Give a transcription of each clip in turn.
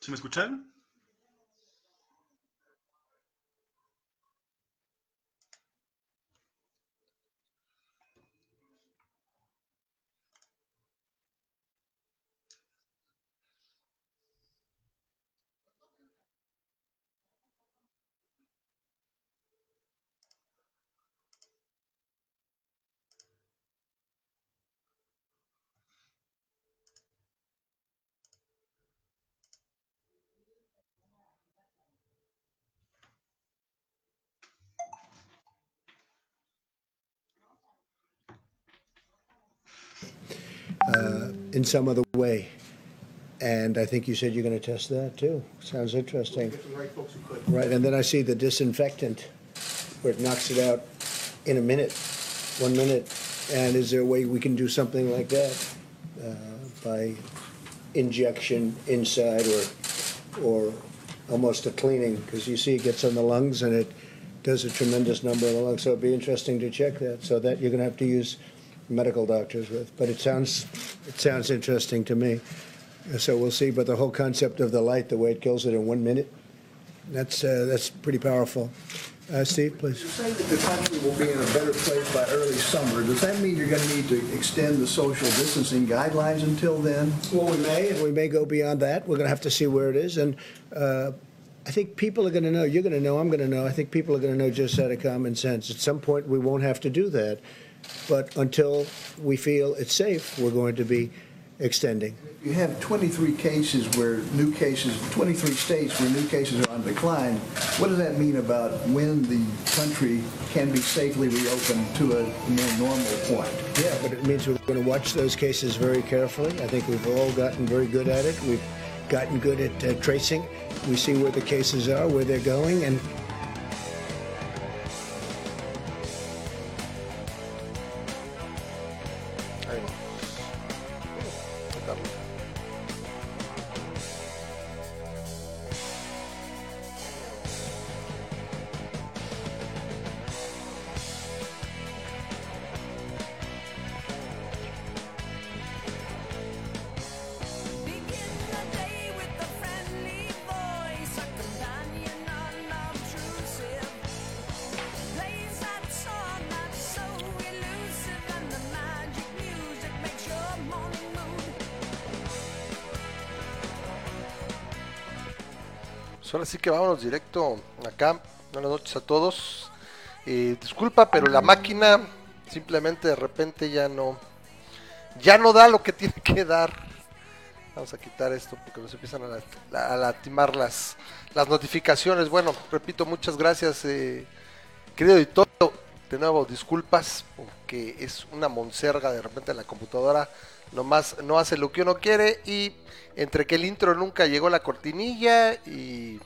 ¿Se me escuchan? In some other way. And I think you said you're going to test that too. Sounds interesting. Right, and then I see the disinfectant where it knocks it out in a minute, one minute. And is there a way we can do something like that uh, by injection inside or or almost a cleaning? Because you see, it gets on the lungs and it does a tremendous number of the lungs. So it'd be interesting to check that. So that you're going to have to use medical doctors with. But it sounds it sounds interesting to me. So we'll see. But the whole concept of the light, the way it kills it in one minute, that's uh, that's pretty powerful. Uh, Steve, please. You say that the country will be in a better place by early summer. Does that mean you're going to need to extend the social distancing guidelines until then? Well, we may, and we may go beyond that. We're going to have to see where it is, and uh, I think people are going to know. You're going to know. I'm going to know. I think people are going to know just out of common sense. At some point, we won't have to do that, but until we feel it's safe, we're going to be extending. You have 23 cases where new cases, 23 states where new cases are on decline. What does that mean about when the country can be safely reopened to a more normal point? Yeah, but it means we're going to watch those cases very carefully. I think we've all gotten very good at it. We've gotten good at uh, tracing. We see where the cases are, where they're going, and ahora sí que vámonos directo acá. Buenas noches a todos. Disculpa, pero la máquina simplemente de repente ya no ya no da lo que tiene que dar. Vamos a quitar esto porque nos empiezan a, la- a lastimar las, las notificaciones. Bueno, repito, muchas gracias, eh, querido editor. De nuevo, disculpas porque es una monserga de repente la computadora. Nomás no hace lo que uno quiere y entre que el intro nunca llegó la cortinilla y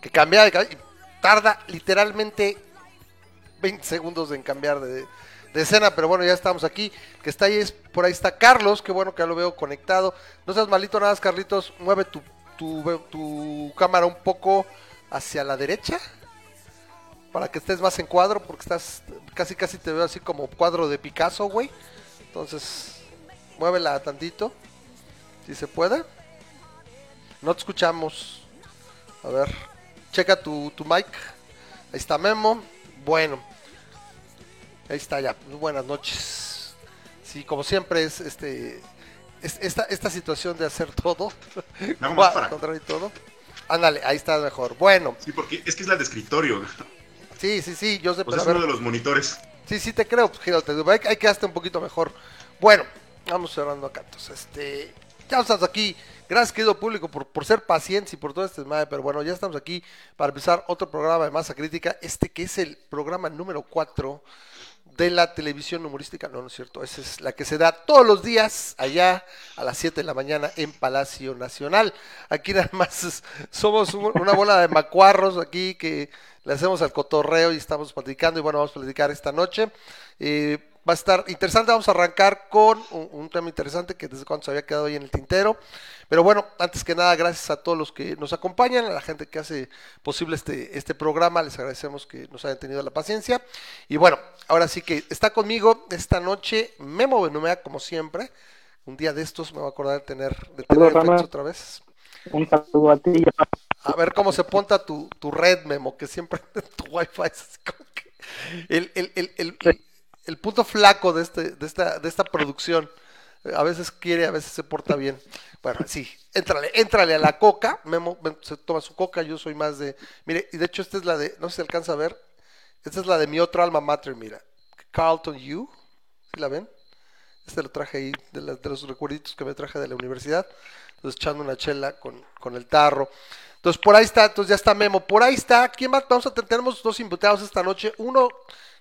que cambia de ca- y tarda literalmente 20 segundos en cambiar de, escena, pero bueno, ya estamos aquí. Que está ahí, es, por ahí está Carlos, que bueno que ya lo veo conectado. No seas malito nada, Carlitos, mueve tu, tu, tu cámara un poco hacia la derecha para que estés más en cuadro, porque estás casi casi te veo así como cuadro de Picasso, güey. Entonces, muévela tantito, si se puede. No te escuchamos. A ver, checa tu, tu mic. Ahí está Memo. Bueno, ahí está ya. Buenas noches. Sí, como siempre es este es- esta, esta situación de hacer todo. Hago más para acá. controlar y todo. Ándale, ahí está mejor. Bueno, Sí, porque es que es la de escritorio. sí, sí, sí, yo sé, a es uno de los monitores. Sí, sí te creo, pues gírate, hay, hay que hacer un poquito mejor. Bueno, vamos cerrando acá. Entonces, este, ya estamos aquí. Gracias, querido público, por, por ser pacientes y por todo este desmadre. Pero bueno, ya estamos aquí para empezar otro programa de masa crítica. Este que es el programa número 4 de la televisión humorística. No, no es cierto. Esa es la que se da todos los días allá a las 7 de la mañana en Palacio Nacional. Aquí nada más somos un- una bola de macuarros aquí que le hacemos al cotorreo y estamos platicando. Y bueno, vamos a platicar esta noche. Eh, Va a estar interesante. Vamos a arrancar con un, un tema interesante que desde cuando se había quedado ahí en el tintero. Pero bueno, antes que nada, gracias a todos los que nos acompañan, a la gente que hace posible este, este programa. Les agradecemos que nos hayan tenido la paciencia. Y bueno, ahora sí que está conmigo esta noche Memo Benumea, como siempre. Un día de estos me voy a acordar de tener, de tener efectos otra vez. Un saludo a ti. A ver cómo se ponta tu, tu red, Memo, que siempre tu wifi es así como que el, el, el, el, el- punto flaco de, este, de, esta, de esta producción. A veces quiere, a veces se porta bien. Bueno, sí, éntrale, éntrale a la coca. Memo se toma su coca, yo soy más de... Mire, y de hecho esta es la de, no sé si alcanza a ver, esta es la de mi otro alma mater, mira. Carlton U, ¿sí la ven? Este lo traje ahí, de, la- de los recuerditos que me traje de la universidad. Entonces echando una chela con, con el tarro. Entonces por ahí está, entonces ya está Memo. Por ahí está, ¿quién más? Vamos a tener, tenemos dos invitados esta noche. Uno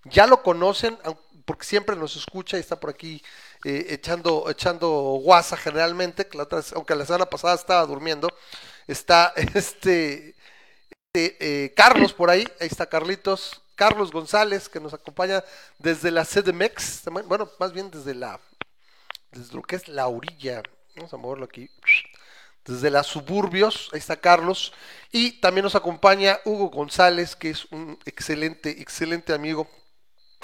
ya lo conocen, aun- porque siempre nos escucha y está por aquí eh, echando, echando guasa generalmente, aunque la semana pasada estaba durmiendo. Está este eh, eh, Carlos por ahí, ahí está Carlitos, Carlos González, que nos acompaña desde la CDMX, bueno, más bien desde la, desde lo que es la orilla, vamos a moverlo aquí, desde las suburbios, ahí está Carlos, y también nos acompaña Hugo González, que es un excelente, excelente amigo,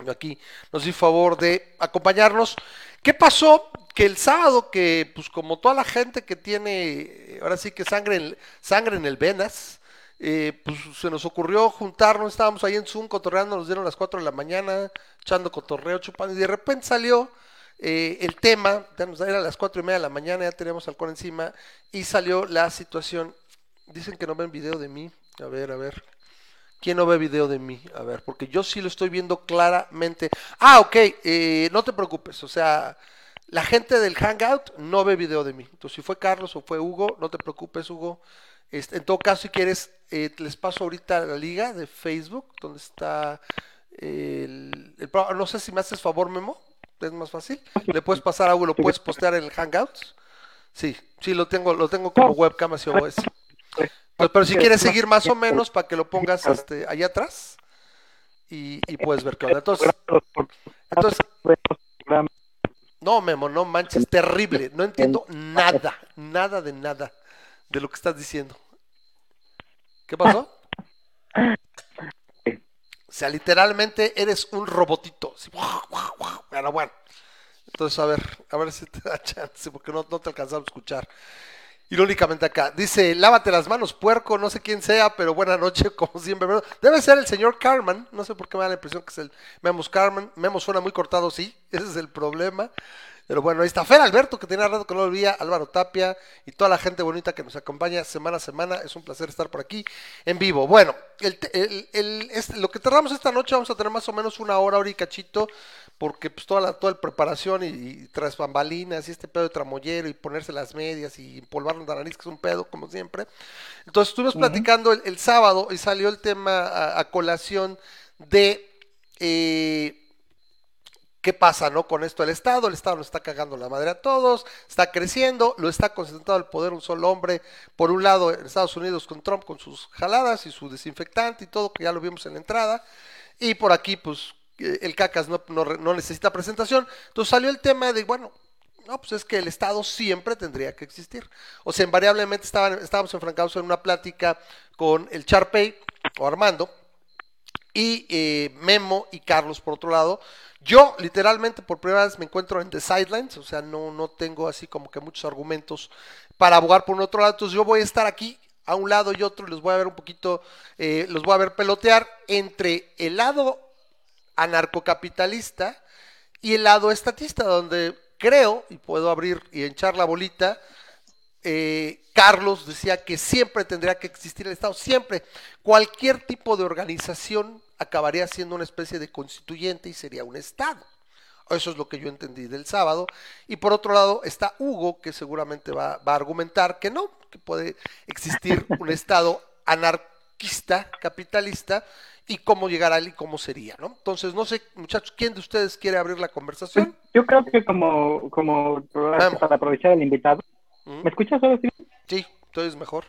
aquí nos hizo favor de acompañarnos. ¿Qué pasó? Que el sábado, que pues como toda la gente que tiene, ahora sí que sangre en, sangre en el venas, eh, pues se nos ocurrió juntarnos, estábamos ahí en Zoom cotorreando, nos dieron las 4 de la mañana, echando cotorreo, chupando, y de repente salió eh, el tema, ya nos era las 4 y media de la mañana, ya teníamos alcohol encima, y salió la situación, dicen que no ven video de mí, a ver, a ver, ¿Quién no ve video de mí? A ver, porque yo sí lo estoy viendo claramente. Ah, ok, eh, no te preocupes, o sea, la gente del Hangout no ve video de mí. Entonces, si fue Carlos o fue Hugo, no te preocupes, Hugo. Este, en todo caso, si quieres, eh, les paso ahorita la liga de Facebook, donde está el, el pro- No sé si me haces favor, Memo, es más fácil. Le puedes pasar a Hugo, lo puedes postear en el Hangouts. Sí, sí, lo tengo, lo tengo como webcam así OBS. Pues, pero si quieres seguir más o menos, para que lo pongas este, allá atrás y, y puedes ver qué onda. Entonces, entonces, no, Memo, no manches, terrible. No entiendo nada, nada de nada de lo que estás diciendo. ¿Qué pasó? O sea, literalmente eres un robotito. así, guau, guau, guau. Pero bueno. Entonces, a ver, a ver si te da chance, porque no, no te alcanzamos a escuchar. Irónicamente acá, dice, lávate las manos, puerco, no sé quién sea, pero buena noche, como siempre. Debe ser el señor Carman, no sé por qué me da la impresión que es el Memos Carman. Memo suena muy cortado, sí, ese es el problema. Pero bueno, ahí está Fer Alberto, que tenía rato que no lo veía, Álvaro Tapia y toda la gente bonita que nos acompaña semana a semana. Es un placer estar por aquí en vivo. Bueno, el, te- el- el- este- lo que tardamos esta noche, vamos a tener más o menos una hora, hora y cachito, porque pues toda la, toda la preparación y, y tras bambalinas y este pedo de tramoyero y ponerse las medias y empolvar la nariz, que es un pedo, como siempre. Entonces estuvimos platicando el, el sábado y salió el tema a, a colación de... eh, ¿Qué pasa, no? Con esto el Estado, el Estado nos está cagando la madre a todos, está creciendo, lo está concentrado el poder un solo hombre, por un lado en Estados Unidos con Trump con sus jaladas y su desinfectante y todo, que ya lo vimos en la entrada, y por aquí pues eh, el cacas no necesita presentación, entonces salió el tema de, bueno, no, pues es que el Estado siempre tendría que existir. O sea, invariablemente estaban, estábamos enfrancados en una plática con el Charpey o Armando, y eh, Memo y Carlos por otro lado. Yo literalmente por primera vez me encuentro en The Sidelines, o sea, no, no tengo así como que muchos argumentos para abogar por un otro lado, entonces yo voy a estar aquí a un lado y otro, los voy a ver un poquito, eh, los voy a ver pelotear entre el lado anarcocapitalista y el lado estatista, donde creo, y puedo abrir y hinchar la bolita, eh, Carlos decía que siempre tendría que existir el Estado, siempre. Cualquier tipo de organización acabaría siendo una especie de constituyente y sería un Estado. Eso es lo que yo entendí del sábado. Y por otro lado está Hugo, que seguramente va, va a argumentar que no, que puede existir un Estado anarquista, capitalista, y cómo llegar a él y cómo sería, ¿no? Entonces, no sé, muchachos, ¿quién de ustedes quiere abrir la conversación? Yo creo que como, como para aprovechar al invitado. ¿Me escuchas ahora sí? Sí, entonces mejor.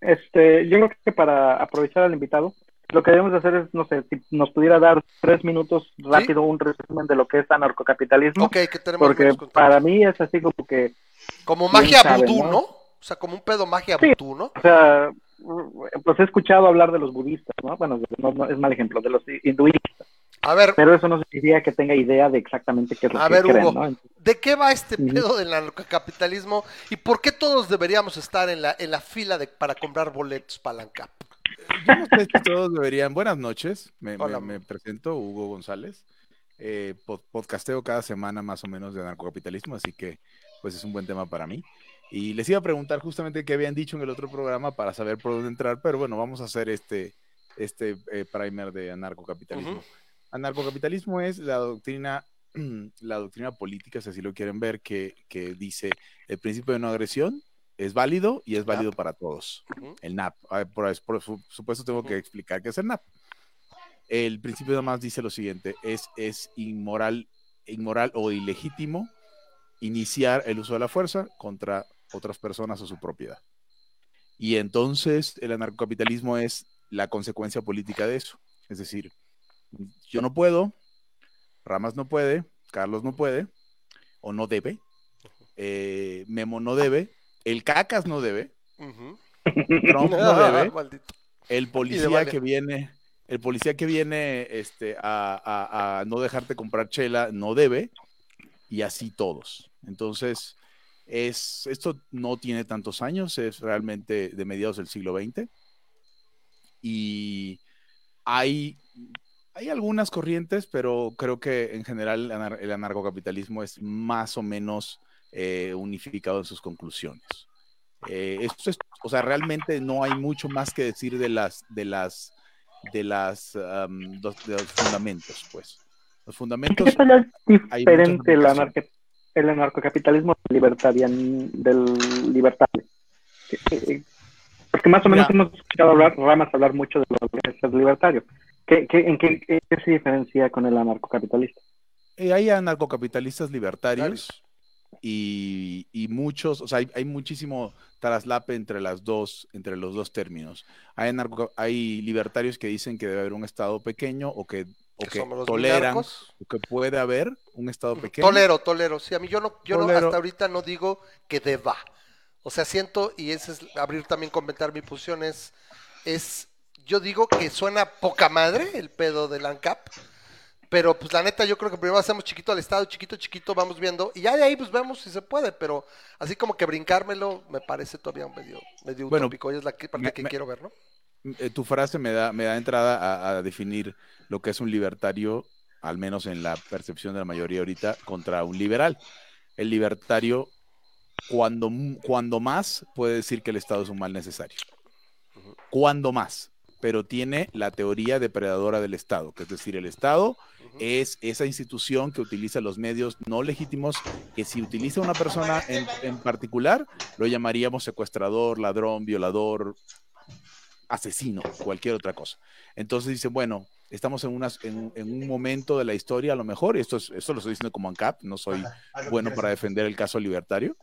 Este, yo creo que para aprovechar al invitado, lo que debemos hacer es, no sé, si nos pudiera dar tres minutos rápido un resumen de lo que es anarcocapitalismo, Ok, que tenemos porque para mí es así como que, Como magia vudú, ¿no? ¿no? O sea, como un pedo magia Sí. vudú, ¿no? o sea, pues he escuchado hablar de los budistas, ¿no? Bueno, no, no, es mal ejemplo, de los hinduistas, A ver, pero eso no significa que tenga idea de exactamente qué es lo A que ver, creen, Hugo, ¿no? ¿de qué va este pedo del anarcocapitalismo y por qué todos deberíamos estar en la, en la fila de, para comprar boletos para la ANCAP? Yo no sé si todos deberían. Buenas noches, me, Hola. me presento, Hugo González. Eh, pod- podcasteo cada semana más o menos de anarcocapitalismo, así que pues es un buen tema para mí. Y les iba a preguntar justamente qué habían dicho en el otro programa para saber por dónde entrar, pero bueno, vamos a hacer este, este eh, primer de anarcocapitalismo. Anarcocapitalismo es la doctrina, la doctrina política, si así lo quieren ver, que, que dice el principio de no agresión es válido y es válido para todos. El NAP. Por, por su- supuesto tengo que explicar qué es el NAP. El principio además dice lo siguiente, es, es inmoral, inmoral o ilegítimo iniciar el uso de la fuerza contra otras personas o su propiedad. Y entonces el anarcocapitalismo es la consecuencia política de eso. Es decir, yo no puedo, Ramas no puede, Carlos no puede, o no debe, eh, Memo no debe, el Cacas no debe. Trump no debe, el policía vale. que viene, el policía que viene este, a, a- a no dejarte comprar chela no debe, y así todos. Entonces, es, esto no tiene tantos años, es realmente de mediados del siglo XX. Y hay, hay algunas corrientes, pero creo que en general el anar- el anarcocapitalismo es más o menos eh, unificado en sus conclusiones. Eh, esto es, o sea, realmente no hay mucho más que decir de las, de las, de las, am, dos- de los fundamentos, pues. Los ¿En fundamentos. qué tal es diferente el, anarca- el anarcocapitalismo del libertarian, del libertario? Que- que- Porque más o menos Mira. hemos escuchado hablar, ramas hablar mucho de lo que es el libertario. ¿Qué, qué, ¿En qué, qué se diferencia con el anarcocapitalista? Eh, hay anarcocapitalistas libertarios y, y muchos, o sea, hay, hay muchísimo traslape entre las dos, entre los dos términos. Hay, anarco- hay libertarios que dicen que debe haber un estado pequeño o que, o Que que somos los toleran o que puede haber un estado pequeño. Tolero, tolero. Sí, a mí yo no, yo no, hasta ahorita no digo que deba. O sea, siento, y ese es abrir también, comentar mi posición, es, es, yo digo que suena poca madre el pedo del ANCAP, pero pues la neta yo creo que primero hacemos chiquito al Estado, chiquito, chiquito, vamos viendo, y ya de ahí pues vemos si se puede, pero así como que brincármelo me parece todavía medio, medio Bueno, utópico, y es la que- parte me- que me- quiero ver, ¿no? Eh, tu frase me da, me da entrada a, a definir lo que es un libertario, al menos en la percepción de la mayoría ahorita, contra un liberal. El libertario, cuando, cuando más, puede decir que el Estado es un mal necesario. Cuando más. Pero tiene la teoría depredadora del Estado, que es decir, el Estado es esa institución que utiliza los medios no legítimos, que si utiliza una persona en, en particular, lo llamaríamos secuestrador, ladrón, violador, asesino, cualquier otra cosa. Entonces dice, bueno, estamos en, unas, en, en un momento de la historia, a lo mejor, y esto, es, esto lo estoy diciendo como ANCAP, no soy bueno para defender el caso libertario,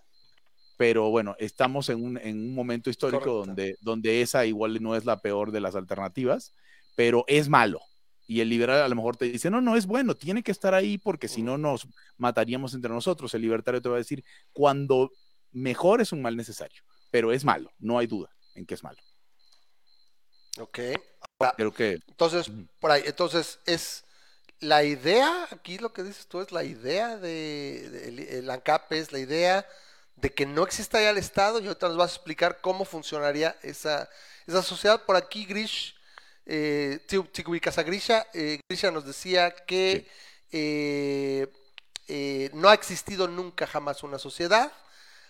pero bueno, estamos en un, en un momento histórico Correcto. donde, donde esa igual no es la peor de las alternativas, pero es malo. Y el liberal a lo mejor te dice, no, no es bueno, tiene que estar ahí porque si no nos mataríamos entre nosotros. El libertario te va a decir, cuando mejor es un mal necesario, pero es malo, no hay duda en que es malo. Ok. Creo que Entonces, por ahí, entonces es la idea, aquí lo que dices tú es la idea de, de- el, el ANCAP es la idea de que no exista ya el Estado y ahorita nos vas a explicar cómo funcionaría esa, esa sociedad. Por aquí Grish, eh, Tigui Casagrisha, eh, Grisha nos decía que eh, eh, no ha existido nunca jamás una sociedad.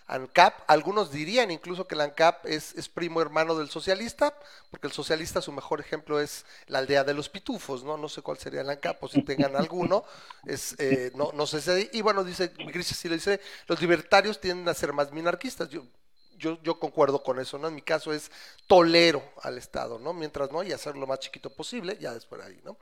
ANCAP, algunos dirían incluso que el ANCAP es, es primo hermano del socialista, porque el socialista su mejor ejemplo es la aldea de los pitufos, ¿no? No sé cuál sería el ANCAP, o si tengan alguno, es, eh, no, no sé si, y bueno, dice, Gris sí lo dice, los libertarios tienden a ser más minarquistas, yo, yo, yo concuerdo con eso, ¿no? En mi caso es tolero al Estado, ¿no? Mientras no, y hacerlo lo más chiquito posible, ya después ahí, ¿no?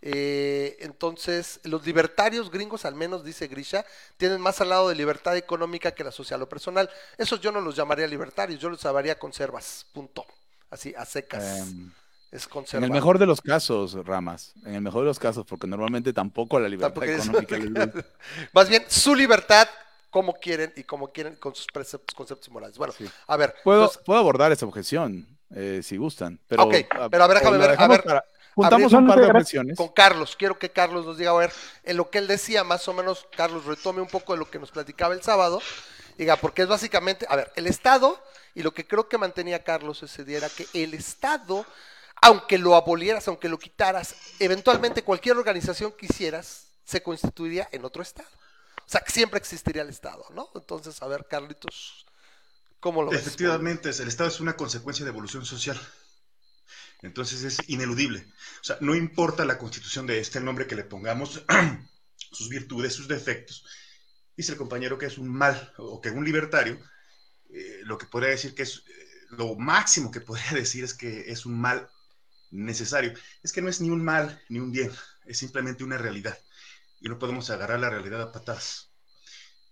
Eh, entonces, los libertarios gringos, al menos dice Grisha, tienen más al lado de libertad económica que la social o personal. Esos yo no los llamaría libertarios, yo los llamaría conservas, punto. Así, a secas. em, Es En conservador. el mejor de los casos, Ramas. En el mejor de los casos, porque normalmente tampoco la libertad Tampoco económica. Más bien, su libertad, como quieren y como quieren con sus preceptos, conceptos morales. Bueno, Sí. a ver. Puedo, entonces, puedo abordar esa objeción, eh, si gustan. Pero, Ok, pero a ver, déjame ver, a ver, para- juntamos un par de objeciones. con Carlos, quiero que Carlos nos diga, a ver, en lo que él decía, más o menos, Carlos retome un poco de lo que nos platicaba el sábado. Diga, porque es básicamente, a ver, el Estado, y lo que creo que mantenía Carlos ese día era que el Estado, aunque lo abolieras, aunque lo quitaras, eventualmente cualquier organización que hicieras se constituiría en otro Estado. O sea, que siempre existiría el Estado, ¿no? Entonces, a ver, Carlitos, ¿cómo lo ves? Efectivamente, el Estado es una consecuencia de evolución social. Entonces es ineludible. O sea, no importa la constitución de este, el nombre que le pongamos, sus virtudes, sus defectos. Dice el compañero que es un mal, o que un libertario, eh, lo que podría decir que es, eh, lo máximo que podría decir es que es un mal necesario. Es que no es ni un mal ni un bien, es simplemente una realidad. Y no podemos agarrar la realidad a patadas.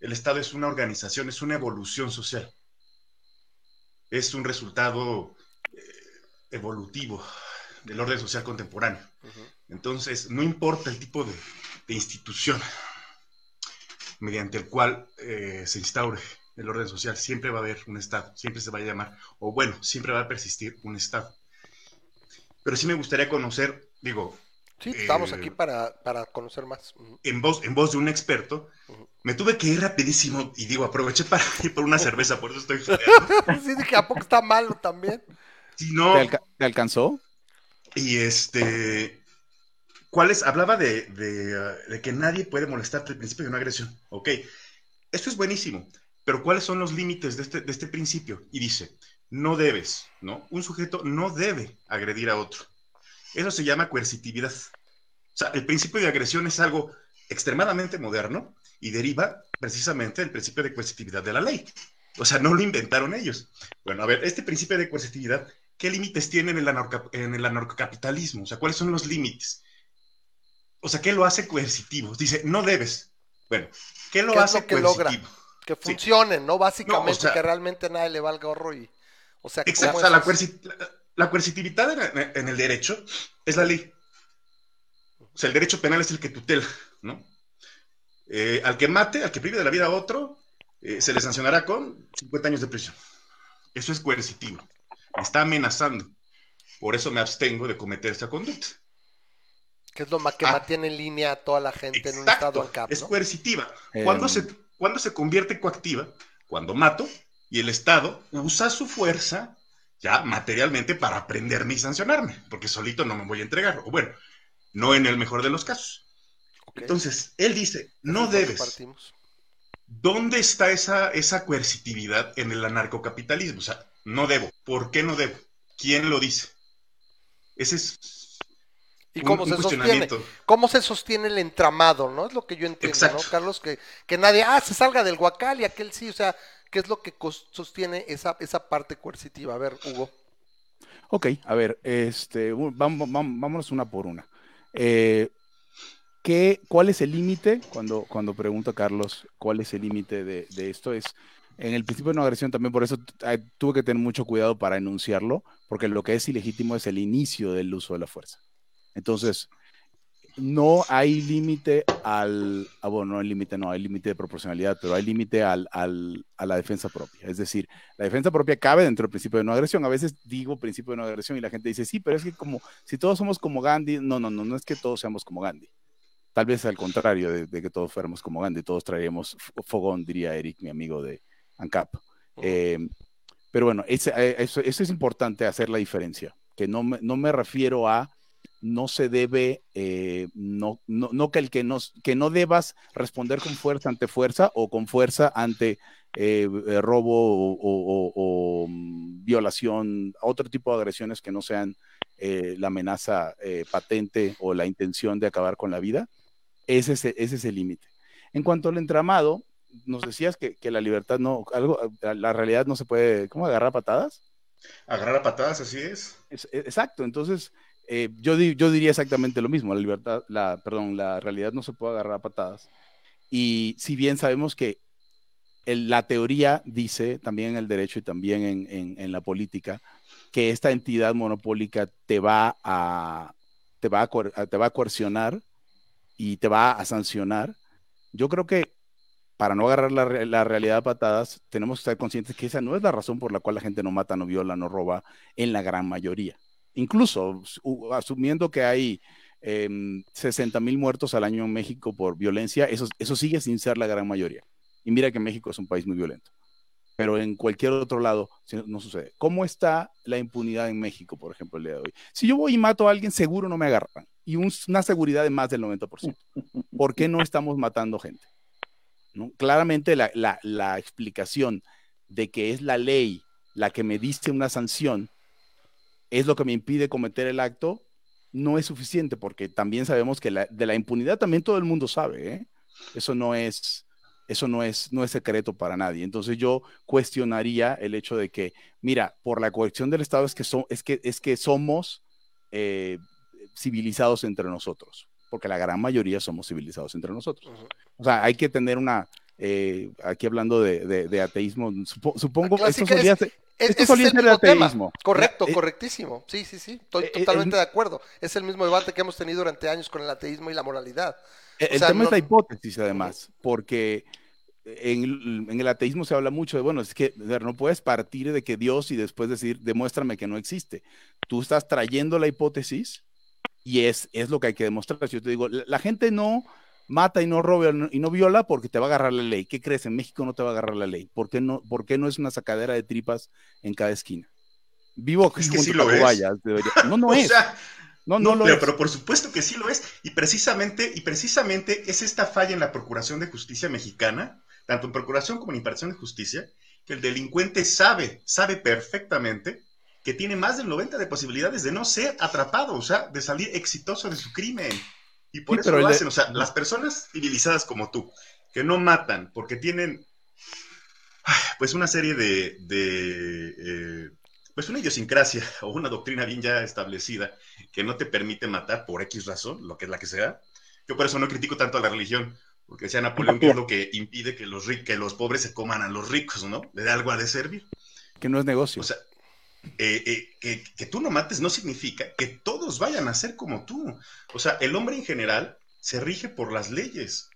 El Estado es una organización, es una evolución social es un resultado eh, evolutivo del orden social contemporáneo. Entonces, no importa el tipo de, de institución mediante el cual eh, se instaure el orden social, siempre va a haber un Estado, siempre se va a llamar, o bueno, siempre va a persistir un Estado. Pero sí me gustaría conocer, digo, Sí, estamos eh, aquí para, para conocer más. En voz, en voz de un experto, me tuve que ir rapidísimo y digo, aproveché para ir por una cerveza, por eso estoy. Sí, dije, ¿a poco está malo también? Si no, ¿Te, alca- te alcanzó? Y este, ¿cuáles? Hablaba de, de, uh, de que nadie puede molestarte el principio de una agresión. Ok, esto es buenísimo, pero ¿cuáles son los límites de este, de este principio? Y dice, no debes, ¿no? Un sujeto no debe agredir a otro. Eso se llama coercitividad. O sea, el principio de agresión es algo extremadamente moderno y deriva precisamente del principio de coercitividad de la ley. O sea, no lo inventaron ellos. Bueno, a ver, este principio de coercitividad ¿qué límites tiene en el, anarca- en el anarcocapitalismo? O sea, ¿cuáles son los límites? O sea, ¿qué lo hace coercitivo? Dice, no debes. Bueno, ¿qué lo ¿Qué es hace lo que logra? coercitivo? Que Sí. funcionen, ¿no? Básicamente, No, o sea- que realmente nadie le valga gorro y. O sea, Exacto, ¿cómo o sea, la, es? coerci- la- la coercitividad en, en el derecho es la ley. O sea, el derecho penal es el que tutela, ¿no? Eh, al que mate, al que prive de la vida a otro, eh, se le sancionará con 50 años de prisión. Eso es coercitivo. Me está amenazando. Por eso me abstengo de cometer esta conducta. Que es lo que Ah. mantiene en línea a toda la gente en un estado ANCAP, es ¿no? coercitiva. Eh, ¿Cuándo, se, cuándo se convierte coactiva? Cuando mato y el Estado usa su fuerza ya materialmente para prenderme y sancionarme, porque solito no me voy a entregar. O bueno, no en el mejor de los casos. Entonces, él dice, no debes. partimos. ¿Dónde está esa, esa coercitividad en el anarcocapitalismo? O sea, no debo. ¿Por qué no debo? ¿Quién lo dice? Ese es ¿Y cómo un se sostiene? ¿Cómo se sostiene el entramado, no? Es lo que yo entiendo, Exacto. ¿no, Carlos? Que, que nadie, ah, se salga del guacal y aquel sí, o sea, ¿qué es lo que sostiene esa, esa parte coercitiva? A ver, Hugo. Ok, a ver, este, vamos, vamos- vámonos una por una. Eh, ¿qué- ¿Cuál es el límite? Cuando, cuando pregunta Carlos, ¿cuál es el límite de, de esto? Es en el principio de no agresión también, por eso tuve que tener mucho cuidado para enunciarlo, porque lo que es ilegítimo es el inicio del uso de la fuerza. Entonces, no hay límite al, ah, bueno, no hay límite, no hay límite de proporcionalidad, pero hay límite al, al- a la defensa propia. Es decir, la defensa propia cabe dentro del principio de no agresión. A veces digo principio de no agresión y la gente dice, sí, pero es que como si todos somos como Gandhi, no, no, no, no es que todos seamos como Gandhi. Tal vez al contrario de, de que todos fuéramos como Gandhi, todos traeríamos fogón, diría Eric, mi amigo de ANCAP. Eh, pero bueno, ese- eh, eso, eso es importante hacer la diferencia, que no me, no me refiero a no se debe, eh, no, no, no que el que no, que no debas responder con fuerza ante fuerza o con fuerza ante eh, eh, robo o, o- o- o, mm, violación, otro tipo de agresiones que no sean eh, la amenaza patente o la intención de acabar con la vida. Ese es, ese es el límite. En cuanto al entramado, nos decías que, que la libertad no, algo, la, realidad no se puede, ¿cómo agarrar a patadas? Agarrar a patadas, así es. Es- e- exacto, entonces eh, yo, di- yo diría exactamente lo mismo, la libertad, la, perdón, la realidad no se puede agarrar a patadas. Y si bien sabemos que el- la teoría dice, también en el derecho y también en, en- en la política, que esta entidad monopólica te va a, te va a, te va a coercionar y te va a sancionar. Yo creo que para no agarrar la, la realidad a patadas, tenemos que estar conscientes que esa no es la razón por la cual la gente no mata, no viola, no roba en la gran mayoría. Incluso su- asumiendo que hay 60 mil muertos al año en México por violencia, eso, eso sigue sin ser la gran mayoría. Y mira que México es un país muy violento. Pero en cualquier otro lado no sucede. ¿Cómo está la impunidad en México, por ejemplo, el día de hoy? Si yo voy y mato a alguien, seguro no me agarran. Y un- una seguridad de más del 90%. ¿Por qué no estamos matando gente? Claramente la, la- la explicación de que es la ley la que me dice una sanción es lo que me impide cometer el acto, no es suficiente, porque también sabemos que la- de la impunidad también todo el mundo sabe, ¿eh? Eso no es, eso no es, no es secreto para nadie. Entonces yo cuestionaría el hecho de que, mira, por la coerción del Estado es que, so- es que, es que somos eh, civilizados entre nosotros, porque la gran mayoría somos civilizados entre nosotros. O sea, hay que tener una, eh, aquí hablando de, de- de ateísmo, supo- supongo La esto clásica solía es- ser- Es- Esto ese solía es el ser mismo tema. ateísmo. Correcto, La- eh, correctísimo. Sí, sí, sí. Estoy eh, eh, totalmente de acuerdo. Es el mismo debate que hemos tenido durante años con el ateísmo y la moralidad. El, O el sea, tema no- es la hipótesis, además, porque en, el- en el ateísmo se habla mucho de, bueno, es que ver, no puedes partir de que Dios y después decir, demuéstrame que no existe. Tú estás trayendo la hipótesis y es, es lo que hay que demostrar. Si yo te digo, la, la gente no mata y no roba y no viola porque te va a agarrar la ley. ¿Qué crees? En México no te va a agarrar la ley. ¿Por qué no, por qué no es una sacadera de tripas en cada esquina? Vivo Es que sí lo es. No, no O es. sea, no, no, No, lo pero, es. pero por supuesto que sí lo es. Y precisamente, y precisamente es esta falla en la Procuración de Justicia mexicana, tanto en Procuración como en Impartición de Justicia, que el delincuente sabe, sabe perfectamente que tiene más del 90 de posibilidades de no ser atrapado, o sea, de salir exitoso de su crimen. Y por Sí, eso pero lo hacen. O sea, las personas civilizadas como tú, que no matan porque tienen, pues, una serie de, de, eh, pues, una idiosincrasia o una doctrina bien ya establecida que no te permite matar por X razón, lo que es la que sea. Yo por eso no critico tanto a la religión, porque decía Napoleón que es lo que impide que los, que los pobres se coman a los ricos, ¿no? Le da algo a de servir. Que no es negocio. O sea, eh, eh, que, que tú no mates no significa que todos vayan a ser como tú. O sea, el hombre en general se rige por las leyes,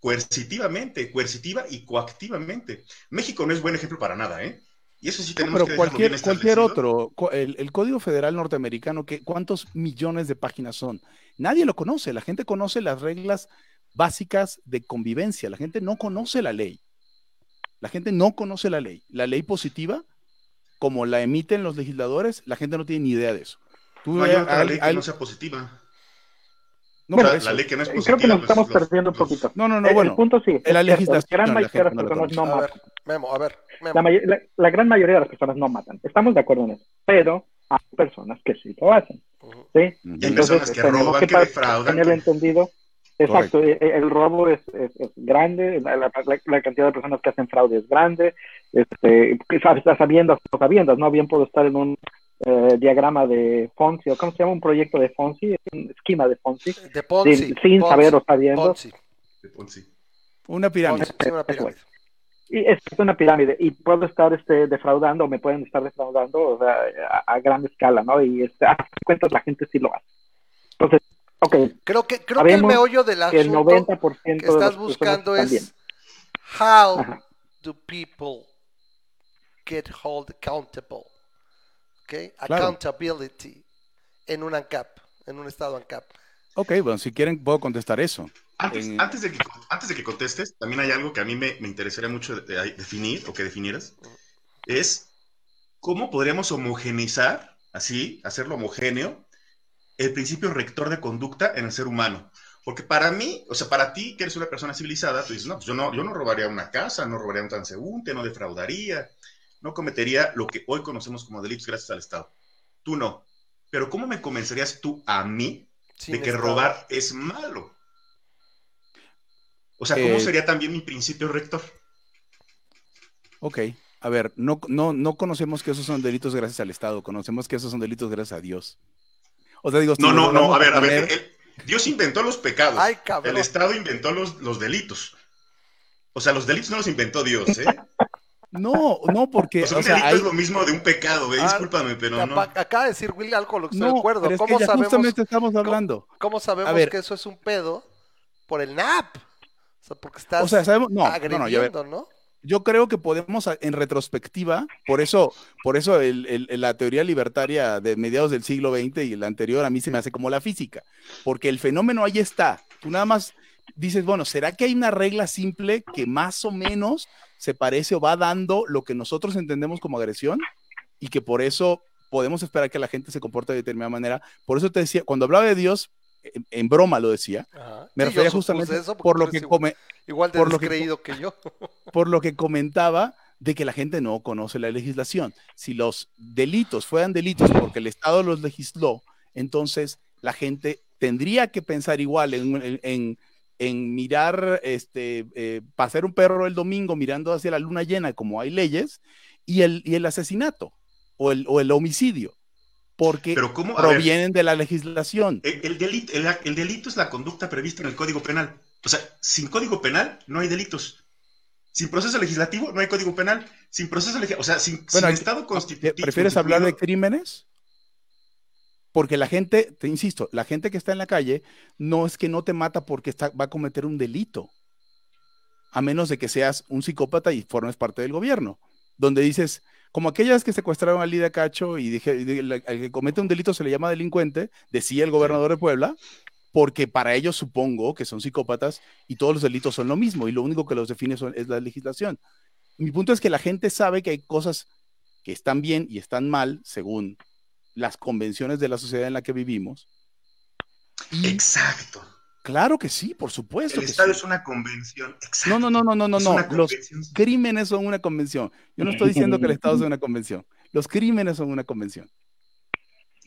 coercitivamente, coercitiva y coactivamente. México no es buen ejemplo para nada, ¿eh? Y eso sí tenemos pero que cualquier, bien cualquier otro, el, el Código Federal norteamericano, ¿qué- ¿cuántos millones de páginas son? Nadie lo conoce, la gente conoce las reglas básicas de convivencia, la gente no conoce la ley. La gente no conoce la ley. La ley positiva, como la emiten los legisladores, la gente no tiene ni idea de eso. Tú No hay otra ley que no sea positiva. no, O sea, por eso. la ley que no es Eh, positiva. Creo que nos pues, estamos los- perdiendo un los- poquito. No, no, no, El- bueno. el punto sí. en la legislación, gran la mayoría gente de las personas no matan. ver, Memo, a ver, Memo. La, may- la- la gran mayoría de las personas no matan. Estamos de acuerdo en eso. Pero hay personas que sí lo hacen. ¿sí? Y hay Entonces, personas que tenemos roban, que defraudan. tener que- entendido. Exacto, e- e- el robo es, es, es grande, la, la- la- la cantidad de personas que hacen fraude es grande, este, a sabiendas o sabiendas, ¿no? Bien puedo estar en un eh, diagrama de Fonsi, o ¿cómo se llama? Un proyecto de Fonsi, un esquema de Fonsi, De Ponzi. sin, sin Ponzi, saber o sabiendo. Ponzi, de Ponzi. Una pirámide. Ponzi, sí, una pirámide. Y es una pirámide, y puedo estar este, defraudando, o me pueden estar defraudando o sea, a, a gran escala, ¿no? Y este, a cuentas la gente sí lo hace. Entonces, ok, Creo que, creo que el meollo del que el asunto 90% que de estás las buscando es how Ajá. do people get held accountable? ¿Ok? Claro. Accountability en un ANCAP, en un estado ANCAP. Ok, bueno, si quieren puedo contestar eso. Antes, En- antes, de que, antes de que contestes, también hay algo que a mí me, me interesaría mucho de- de- definir o que definieras. Es cómo podríamos homogeneizar, así, hacerlo homogéneo, el principio rector de conducta en el ser humano. Porque para mí, o sea, para ti, que eres una persona civilizada, tú dices, no, pues yo no, yo no robaría una casa, no robaría un transeúnte, no defraudaría, no cometería lo que hoy conocemos como delitos gracias al Estado. Tú no. Pero ¿cómo me convencerías tú a mí sin de que estado. robar es malo. O sea, ¿cómo Eh, sería también mi principio rector? Ok, a ver, no, no, no conocemos que esos son delitos gracias al Estado, conocemos que esos son delitos gracias a Dios. O sea, digo, No, no, no, a ver, a ver, el- Dios inventó los pecados, Ay, cabrón. el Estado inventó los, los delitos. O sea, los delitos no los inventó Dios, ¿eh? No, no, porque, O sea, o un sea, delito hay- es lo mismo de un pecado, ¿eh? Ah, Discúlpame, pero no. Acaba de decir Will algo lo que estoy no, de acuerdo. pero es que ¿Cómo ya sabemos, justamente estamos hablando. cómo sabemos A ver. que eso es un pedo? Por el NAP. O sea, porque estás O sea, sabemos, no, no, agrediendo, no, ya ver, ¿no? Yo creo que podemos a- en retrospectiva, por eso, por eso la teoría libertaria de mediados del siglo XX y la anterior a mí se me hace como la física, porque el fenómeno ahí está. Tú nada más dices, bueno, ¿será que hay una regla simple que más o menos se parece o va dando lo que nosotros entendemos como agresión y que por eso podemos esperar que la gente se comporte de determinada manera? Por eso te decía, cuando hablaba de Dios, en, en broma lo decía, Ajá. me Sí, refería justamente eso por lo que igual, come, igual de por lo que- descreído que yo. por lo que comentaba de que la gente no conoce la legislación. Si los delitos fueran delitos porque el Estado los legisló, entonces la gente tendría que pensar igual en, en- en- en mirar, este, eh, pasear un perro el domingo mirando hacia la luna llena, como hay leyes, y el, y el asesinato o el, o el homicidio, porque Pero ¿cómo? A ver, provienen de la legislación. el, el delito, el, el delito es la conducta prevista en el Código Penal. O sea, sin Código Penal no hay delitos. Sin proceso legislativo no hay Código Penal. Sin proceso legislativo, o sea, sin, Bueno, sin Estado constitutivo. ¿Prefieres hablar de crímenes? Porque la gente, te insisto, la gente que está en la calle no es que no te mata porque está, va a cometer un delito, a menos de que seas un psicópata y formes parte del gobierno, donde dices, como aquellas que secuestraron a Lidia Cacho y dije, al que comete un delito se le llama delincuente, decía el gobernador de Puebla, porque para ellos supongo que son psicópatas y todos los delitos son lo mismo y lo único que los define son- es la legislación. Mi punto es que la gente sabe que hay cosas que están bien y están mal según las convenciones de la sociedad en la que vivimos. Exacto. Claro que sí, por supuesto. El que Estado sí. es una convención. Exacto. No, no, no, no, no, no, Los crímenes son una convención. Yo no estoy diciendo que el Estado sea una convención. Los crímenes son una convención.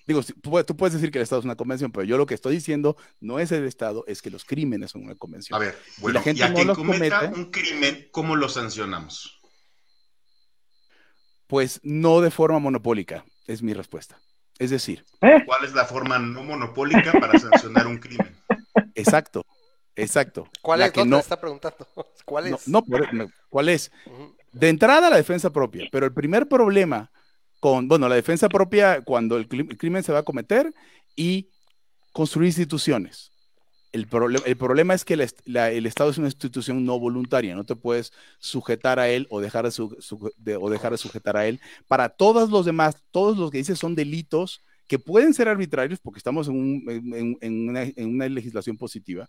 Digo, tú, puedes- decir que el Estado es una convención, pero yo lo que estoy diciendo no es el Estado, es que los crímenes son una convención. A ver, bueno, la gente y a no quien los cometa comete. un crimen, ¿cómo lo sancionamos? Pues no de forma monopólica, es mi respuesta. Es decir, ¿Cuál es la forma no monopólica para sancionar un crimen? Exacto, exacto. ¿Cuál La es? que No, no, te está preguntando. ¿Cuál no, es? no, por- me- ¿cuál es? De entrada, la defensa propia, pero el primer problema con, bueno, la defensa propia cuando el cri- crimen se va a cometer y construir instituciones. El, proble- el problema es que el, est- la- el Estado es una institución no voluntaria, no te puedes sujetar a él o dejar de, su- su- de- o dejar de sujetar a él. Para todos los demás, todos los que dices son delitos que pueden ser arbitrarios porque estamos en, un- en- en- en una, legislación positiva.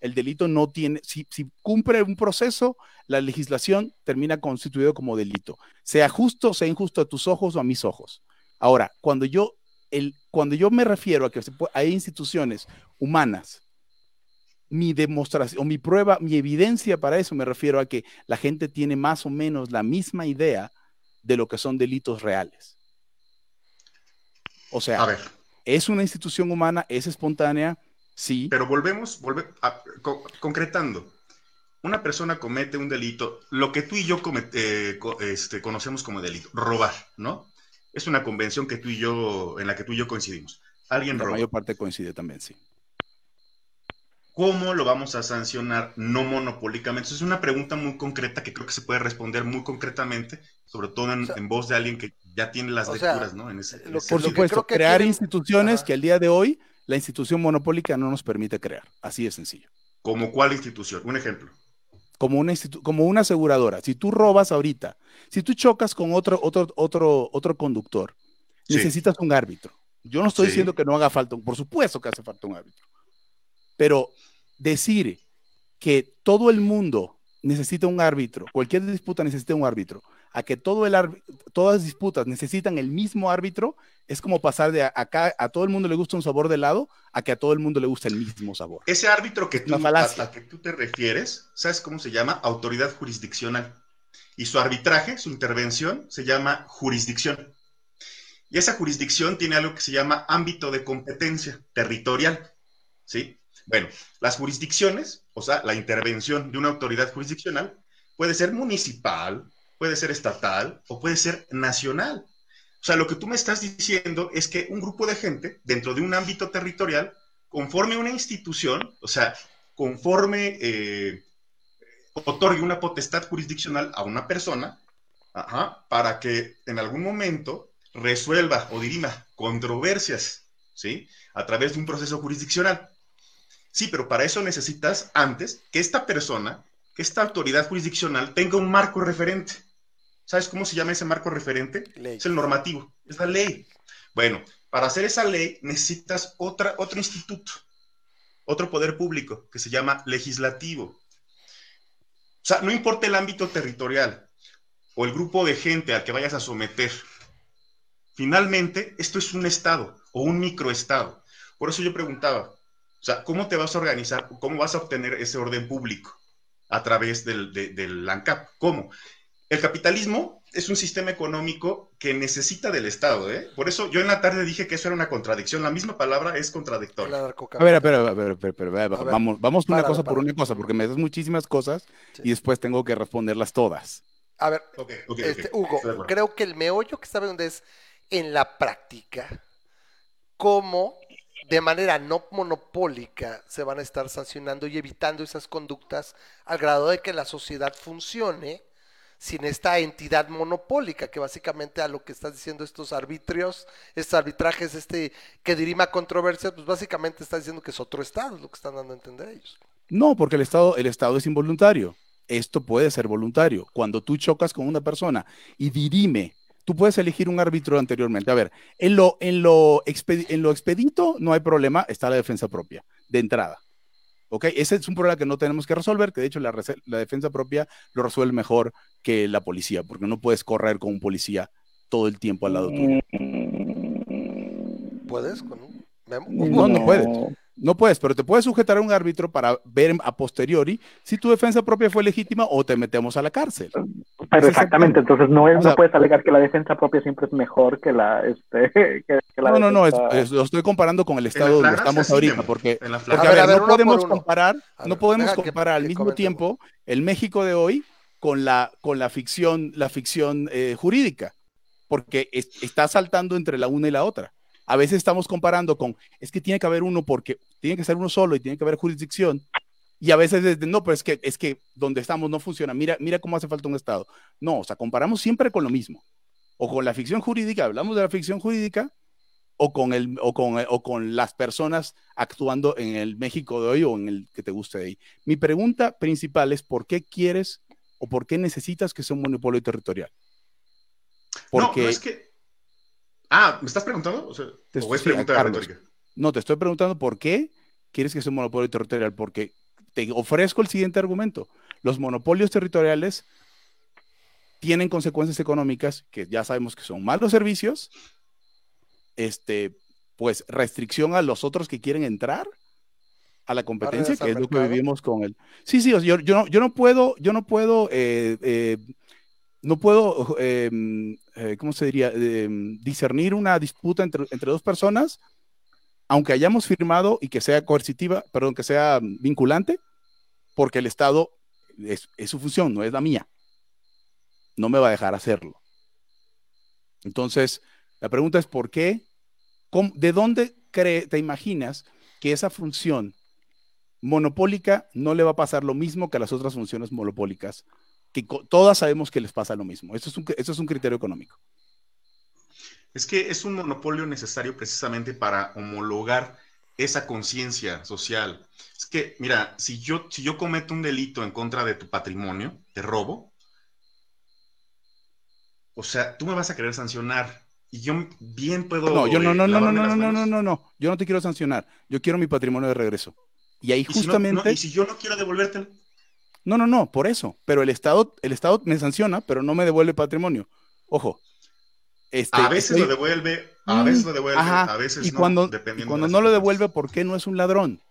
El delito no tiene, si, cumple un proceso, la legislación termina constituido como delito, sea justo, sea injusto a tus ojos o a mis ojos. Ahora, cuando yo, el, cuando yo me refiero a que hay instituciones humanas, mi demostración o mi prueba, mi evidencia para eso me refiero a que la gente tiene más o menos la misma idea de lo que son delitos reales. O sea, A ver, es una institución humana, es espontánea, sí, pero volvemos, volve- a- co- concretando. Una persona comete un delito, lo que tú y yo comet- eh, co- este, conocemos como delito, robar, ¿no? Es una convención que tú y yo, en la que tú y yo coincidimos. Alguien la roba. mayor parte coincide también, sí. ¿Cómo lo vamos a sancionar no monopólicamente? Es una pregunta muy concreta que creo que se puede responder muy concretamente, sobre todo en, O sea, en voz de alguien que ya tiene las sea, lecturas, ¿no? En ese, en lo ese que- Por supuesto, que crear quieren- instituciones Ajá. que al día de hoy la institución monopólica no nos permite crear. Así de sencillo. ¿Como cuál institución? Un ejemplo. Como una, institu- como una aseguradora. Si tú robas ahorita, si tú chocas con otro, otro, otro, otro conductor, Sí. necesitas un árbitro. Yo no estoy Sí. diciendo que no haga falta, un- por supuesto que hace falta un árbitro. Pero decir que todo el mundo necesita un árbitro, cualquier disputa necesita un árbitro, a que todo el todas las disputas necesitan el mismo árbitro, es como pasar de acá a todo el mundo le gusta un sabor de helado a que a todo el mundo le gusta el mismo sabor. Ese árbitro que tú, Una falacia. a, a que tú te refieres, ¿sabes cómo se llama? Autoridad jurisdiccional. Y su arbitraje, su intervención, se llama jurisdicción. Y esa jurisdicción tiene algo que se llama ámbito de competencia territorial. ¿Sí? Bueno, las jurisdicciones, o sea, la intervención de una autoridad jurisdiccional, puede ser municipal, puede ser estatal o puede ser nacional. O sea, lo que tú me estás diciendo es que un grupo de gente dentro de un ámbito territorial, conforme una institución, o sea, conforme eh, otorgue una potestad jurisdiccional a una persona para que en algún momento resuelva o dirima controversias, ¿sí? A través de un proceso jurisdiccional. Sí, pero para eso necesitas antes que esta persona, que esta autoridad jurisdiccional tenga un marco referente. ¿Sabes cómo se llama ese marco referente? Ley. Es el normativo, es la ley. Bueno, para hacer esa ley necesitas otra, otro instituto, otro poder público que se llama legislativo. O sea, no importa el ámbito territorial o el grupo de gente al que vayas a someter. Finalmente, esto es un estado o un microestado. Por eso yo preguntaba, sea, ¿cómo te vas a organizar? ¿Cómo vas a obtener ese orden público a través del, de- del ANCAP? ¿Cómo? El capitalismo es un sistema económico que necesita del Estado, ¿eh? Por eso yo en la tarde dije que eso era una contradicción. La misma palabra es contradictoria. A ver, a ver, a ver, a ver, a ver, a ver, A ver, vamos, vamos una cosa por una cosa, porque me das muchísimas cosas Sí. y después tengo que responderlas todas. A ver, este. Hugo, creo que el meollo que está viendo es en la práctica, cómo de manera no monopólica se van a estar sancionando y evitando esas conductas al grado de que la sociedad funcione sin esta entidad monopólica, que básicamente a lo que estás diciendo estos arbitrios, estos arbitrajes, este que dirima controversias, pues básicamente está diciendo que es otro estado, es lo que están dando a entender ellos. No, porque el Estado, el Estado es involuntario. Esto puede ser voluntario. Cuando tú chocas con una persona y dirime, tú puedes elegir un árbitro anteriormente. A ver, en lo, en lo, expedi- en lo expedito no hay problema, está la defensa propia, de entrada. ¿Ok? Ese es un problema que no tenemos que resolver, que de hecho la, la defensa propia lo resuelve mejor que la policía, porque no puedes correr con un policía todo el tiempo al lado tuyo. ¿Puedes? Con un? No, no puedes. No puedes, pero te puedes sujetar a un árbitro para ver a posteriori si tu defensa propia fue legítima o te metemos a la cárcel. Pero exactamente, entonces no, es, O sea- no puedes alegar que la defensa propia siempre es mejor que la, este, que, que la No, no, no, es- defensa- es- lo estoy comparando con el estado donde estamos sí, ahorita, porque, a ver, ver, a ver, no podemos comparar, A no ver, podemos que- comparar al que mismo tiempo el México de hoy con la, con la ficción, la ficción eh, jurídica, porque es- está saltando entre la una y la otra. A veces estamos comparando con, es que tiene que haber uno porque tiene que ser uno solo y tiene que haber jurisdicción. Y a veces desde, no, pero es que, es que donde estamos no funciona. Mira, mira cómo hace falta un Estado. No, o sea, comparamos siempre con lo mismo. O con la ficción jurídica, hablamos de la ficción jurídica, o con, el, o con, o con las personas actuando en el México de hoy o en el que te guste de ahí. Mi pregunta principal es, ¿por qué quieres o por qué necesitas que sea un monopolio territorial? Porque No, no es que. Ah, ¿me estás preguntando? O, sea, Te ¿o estoy- es sí, pregunta a Carlos. retórica? No, te estoy preguntando por qué quieres que sea un monopolio territorial, porque te ofrezco el siguiente argumento. Los monopolios territoriales tienen consecuencias económicas que ya sabemos que son malos servicios, este, pues restricción a los otros que quieren entrar a la competencia, que es lo que vivimos con él. Sí, sí, o sea, yo, yo, no, yo no puedo, yo no puedo, eh, eh, no puedo, eh, eh, ¿cómo se diría? Eh, discernir una disputa entre, entre dos personas, aunque hayamos firmado y que sea coercitiva, perdón, que sea vinculante, porque el Estado es, su función, no es la mía. No me va a dejar hacerlo. Entonces, la pregunta es ¿por qué? ¿Cómo- ¿De dónde cree, te imaginas que esa función monopólica no le va a pasar lo mismo que a las otras funciones monopólicas? Que todas sabemos que les pasa lo mismo. Eso es un, eso es un criterio económico. Es que es un monopolio necesario precisamente para homologar esa conciencia social. Es que, mira, si yo, si yo cometo un delito en contra de tu patrimonio, te robo, o sea, tú me vas a querer sancionar. Y yo bien puedo. No, yo no, eh, no, no, no, no, no, no, no. Yo no te quiero sancionar. Yo quiero mi patrimonio de regreso. Y ahí Y si no- justamente. no, y si yo no quiero devolvértelo, No, no, no, por eso. Pero el Estado, el Estado me sanciona, pero no me devuelve patrimonio. Ojo. Este, a veces estoy- lo devuelve, a Mm, veces lo devuelve, ajá, a veces y no, cuando, y dependiendo cuando de no lo devuelve, ¿por qué no es un ladrón?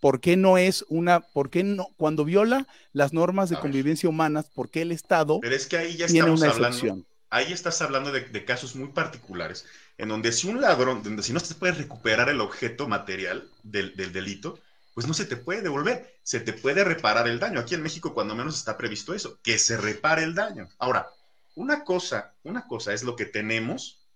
¿Por qué no es una, por qué no, cuando viola las normas de A ver. convivencia humanas, por qué el Estado Pero es que ahí ya tiene una hablando. excepción? ahí estás hablando de, de casos muy particulares, en donde si un ladrón, donde si no se puede recuperar el objeto material del, del delito, pues no se te puede devolver, se te puede reparar el daño. Aquí en México cuando menos está previsto eso, que se repare el daño. Ahora, una cosa, una cosa es lo que tenemos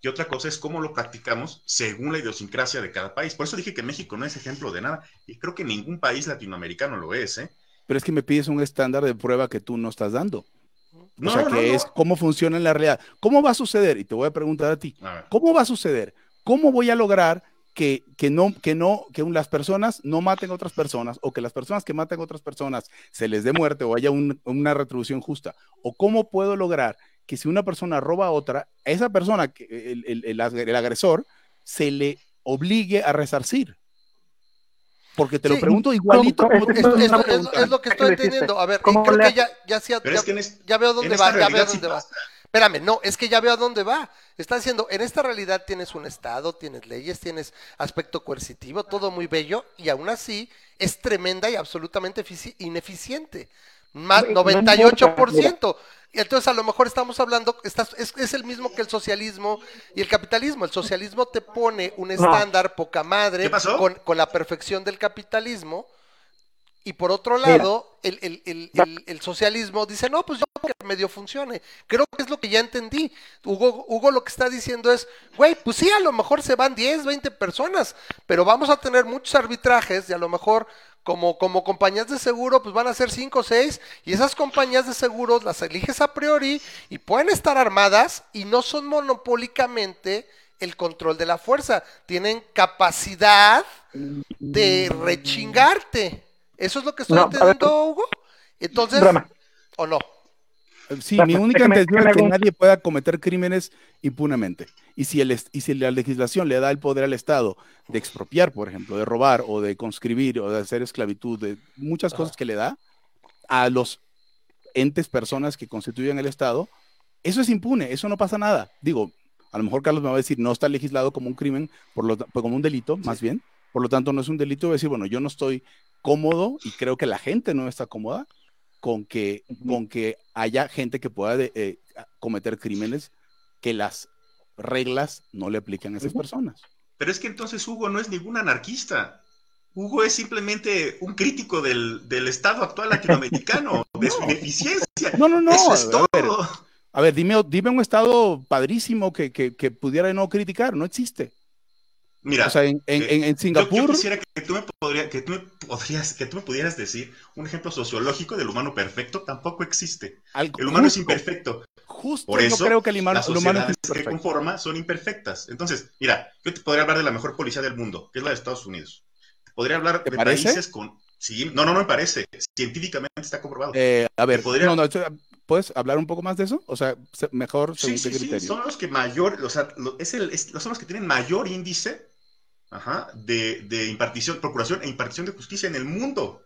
y otra cosa es cómo lo practicamos según la idiosincrasia de cada país. Por eso dije que México no es ejemplo de nada y creo que ningún país latinoamericano lo es, ¿eh? pero es que me pides un estándar de prueba que tú no estás dando. No, o sea, no, que no, es cómo funciona en la realidad. ¿Cómo va a suceder? Y te voy a preguntar a ti, A. ¿cómo va a suceder? ¿Cómo voy a lograr que, que no, que no, que un- las personas no maten a otras personas o que las personas que maten a otras personas se les dé muerte o haya un- una retribución justa? ¿O cómo puedo lograr que si una persona roba a otra, a esa persona, el, el- el ag- el agresor, se le obligue a resarcir? Porque te lo pregunto igualito ¿cómo- como es- lo que estoy entendiendo. A ver, ya, veo dónde va, ya veo dónde va. Espérame, no, es que ya veo a dónde va. Está diciendo, en esta realidad tienes un Estado, tienes leyes, tienes aspecto coercitivo, todo muy bello, y aún así es tremenda y absolutamente efici- ineficiente. Más No, no 98%. Y entonces a lo mejor estamos hablando, estás- es, es el mismo que el socialismo y el capitalismo. El socialismo te pone un estándar poca madre ¿Qué pasó? Con, con la perfección del capitalismo. Y por otro lado, el, el- el- el- el socialismo dice, no, pues yo creo que medio funcione. Creo que es lo que ya entendí. Hugo, Hugo lo que está diciendo es, güey, pues sí, a lo mejor se van 10, 20 personas, pero vamos a tener muchos arbitrajes y a lo mejor como, como compañías de seguro, pues van a ser 5 o 6 y esas compañías de seguros las eliges a priori y pueden estar armadas y no son monopólicamente el control de la fuerza. Tienen capacidad de rechingarte. ¿Eso es lo que estoy No, a ver, entendiendo, Hugo? Entonces, Broma. ¿o no? Sí, mi única déjame- intención es que un- nadie pueda cometer crímenes impunemente. Y si, el, y si la legislación le da el poder al Estado de expropiar, por ejemplo, de robar o de conscribir o de hacer esclavitud, de muchas cosas que le da a los entes, personas que constituyen el Estado, eso es impune, eso no pasa nada. Digo, a lo mejor Carlos me va a decir, no está legislado como un crimen, por lo, como un delito, más bien. Por lo tanto, no es un delito. Voy a decir, bueno, yo no estoy cómodo y creo que la gente no está cómoda con que, con que haya gente que pueda de- eh, cometer crímenes que las reglas no le aplican a esas personas. Pero es que entonces Hugo no es ningún anarquista. Hugo es simplemente un crítico del, del Estado actual latinoamericano, de su ineficiencia. No, no, no. Eso es a ver, a ver, dime, dime un estado padrísimo que, que, que pudiera no criticar, no existe. Mira, o sea, en, en, eh, en- yo- Singapur, Yo, quisiera que tú, me podría- que, tú me podrías, que tú me pudieras decir un ejemplo sociológico del humano perfecto, tampoco existe. al- El humano es imperfecto. justo Por yo eso, creo que el humano, las el humano es que conforma son imperfectas. Entonces, mira, yo te podría hablar de la mejor policía del mundo, que es la de Estados Unidos. Te podría hablar ¿Te de parece? países con... Sí, no, no, no me parece. Científicamente está comprobado. Eh, a ver, podría- no, no, esto- ¿puedes hablar un poco más de eso? O sea, se- mejor según Sí, qué sí, sí, son los que mayor, o sea, es el, es- son los que tienen mayor índice ajá, de, de impartición, procuración e impartición de justicia en el mundo.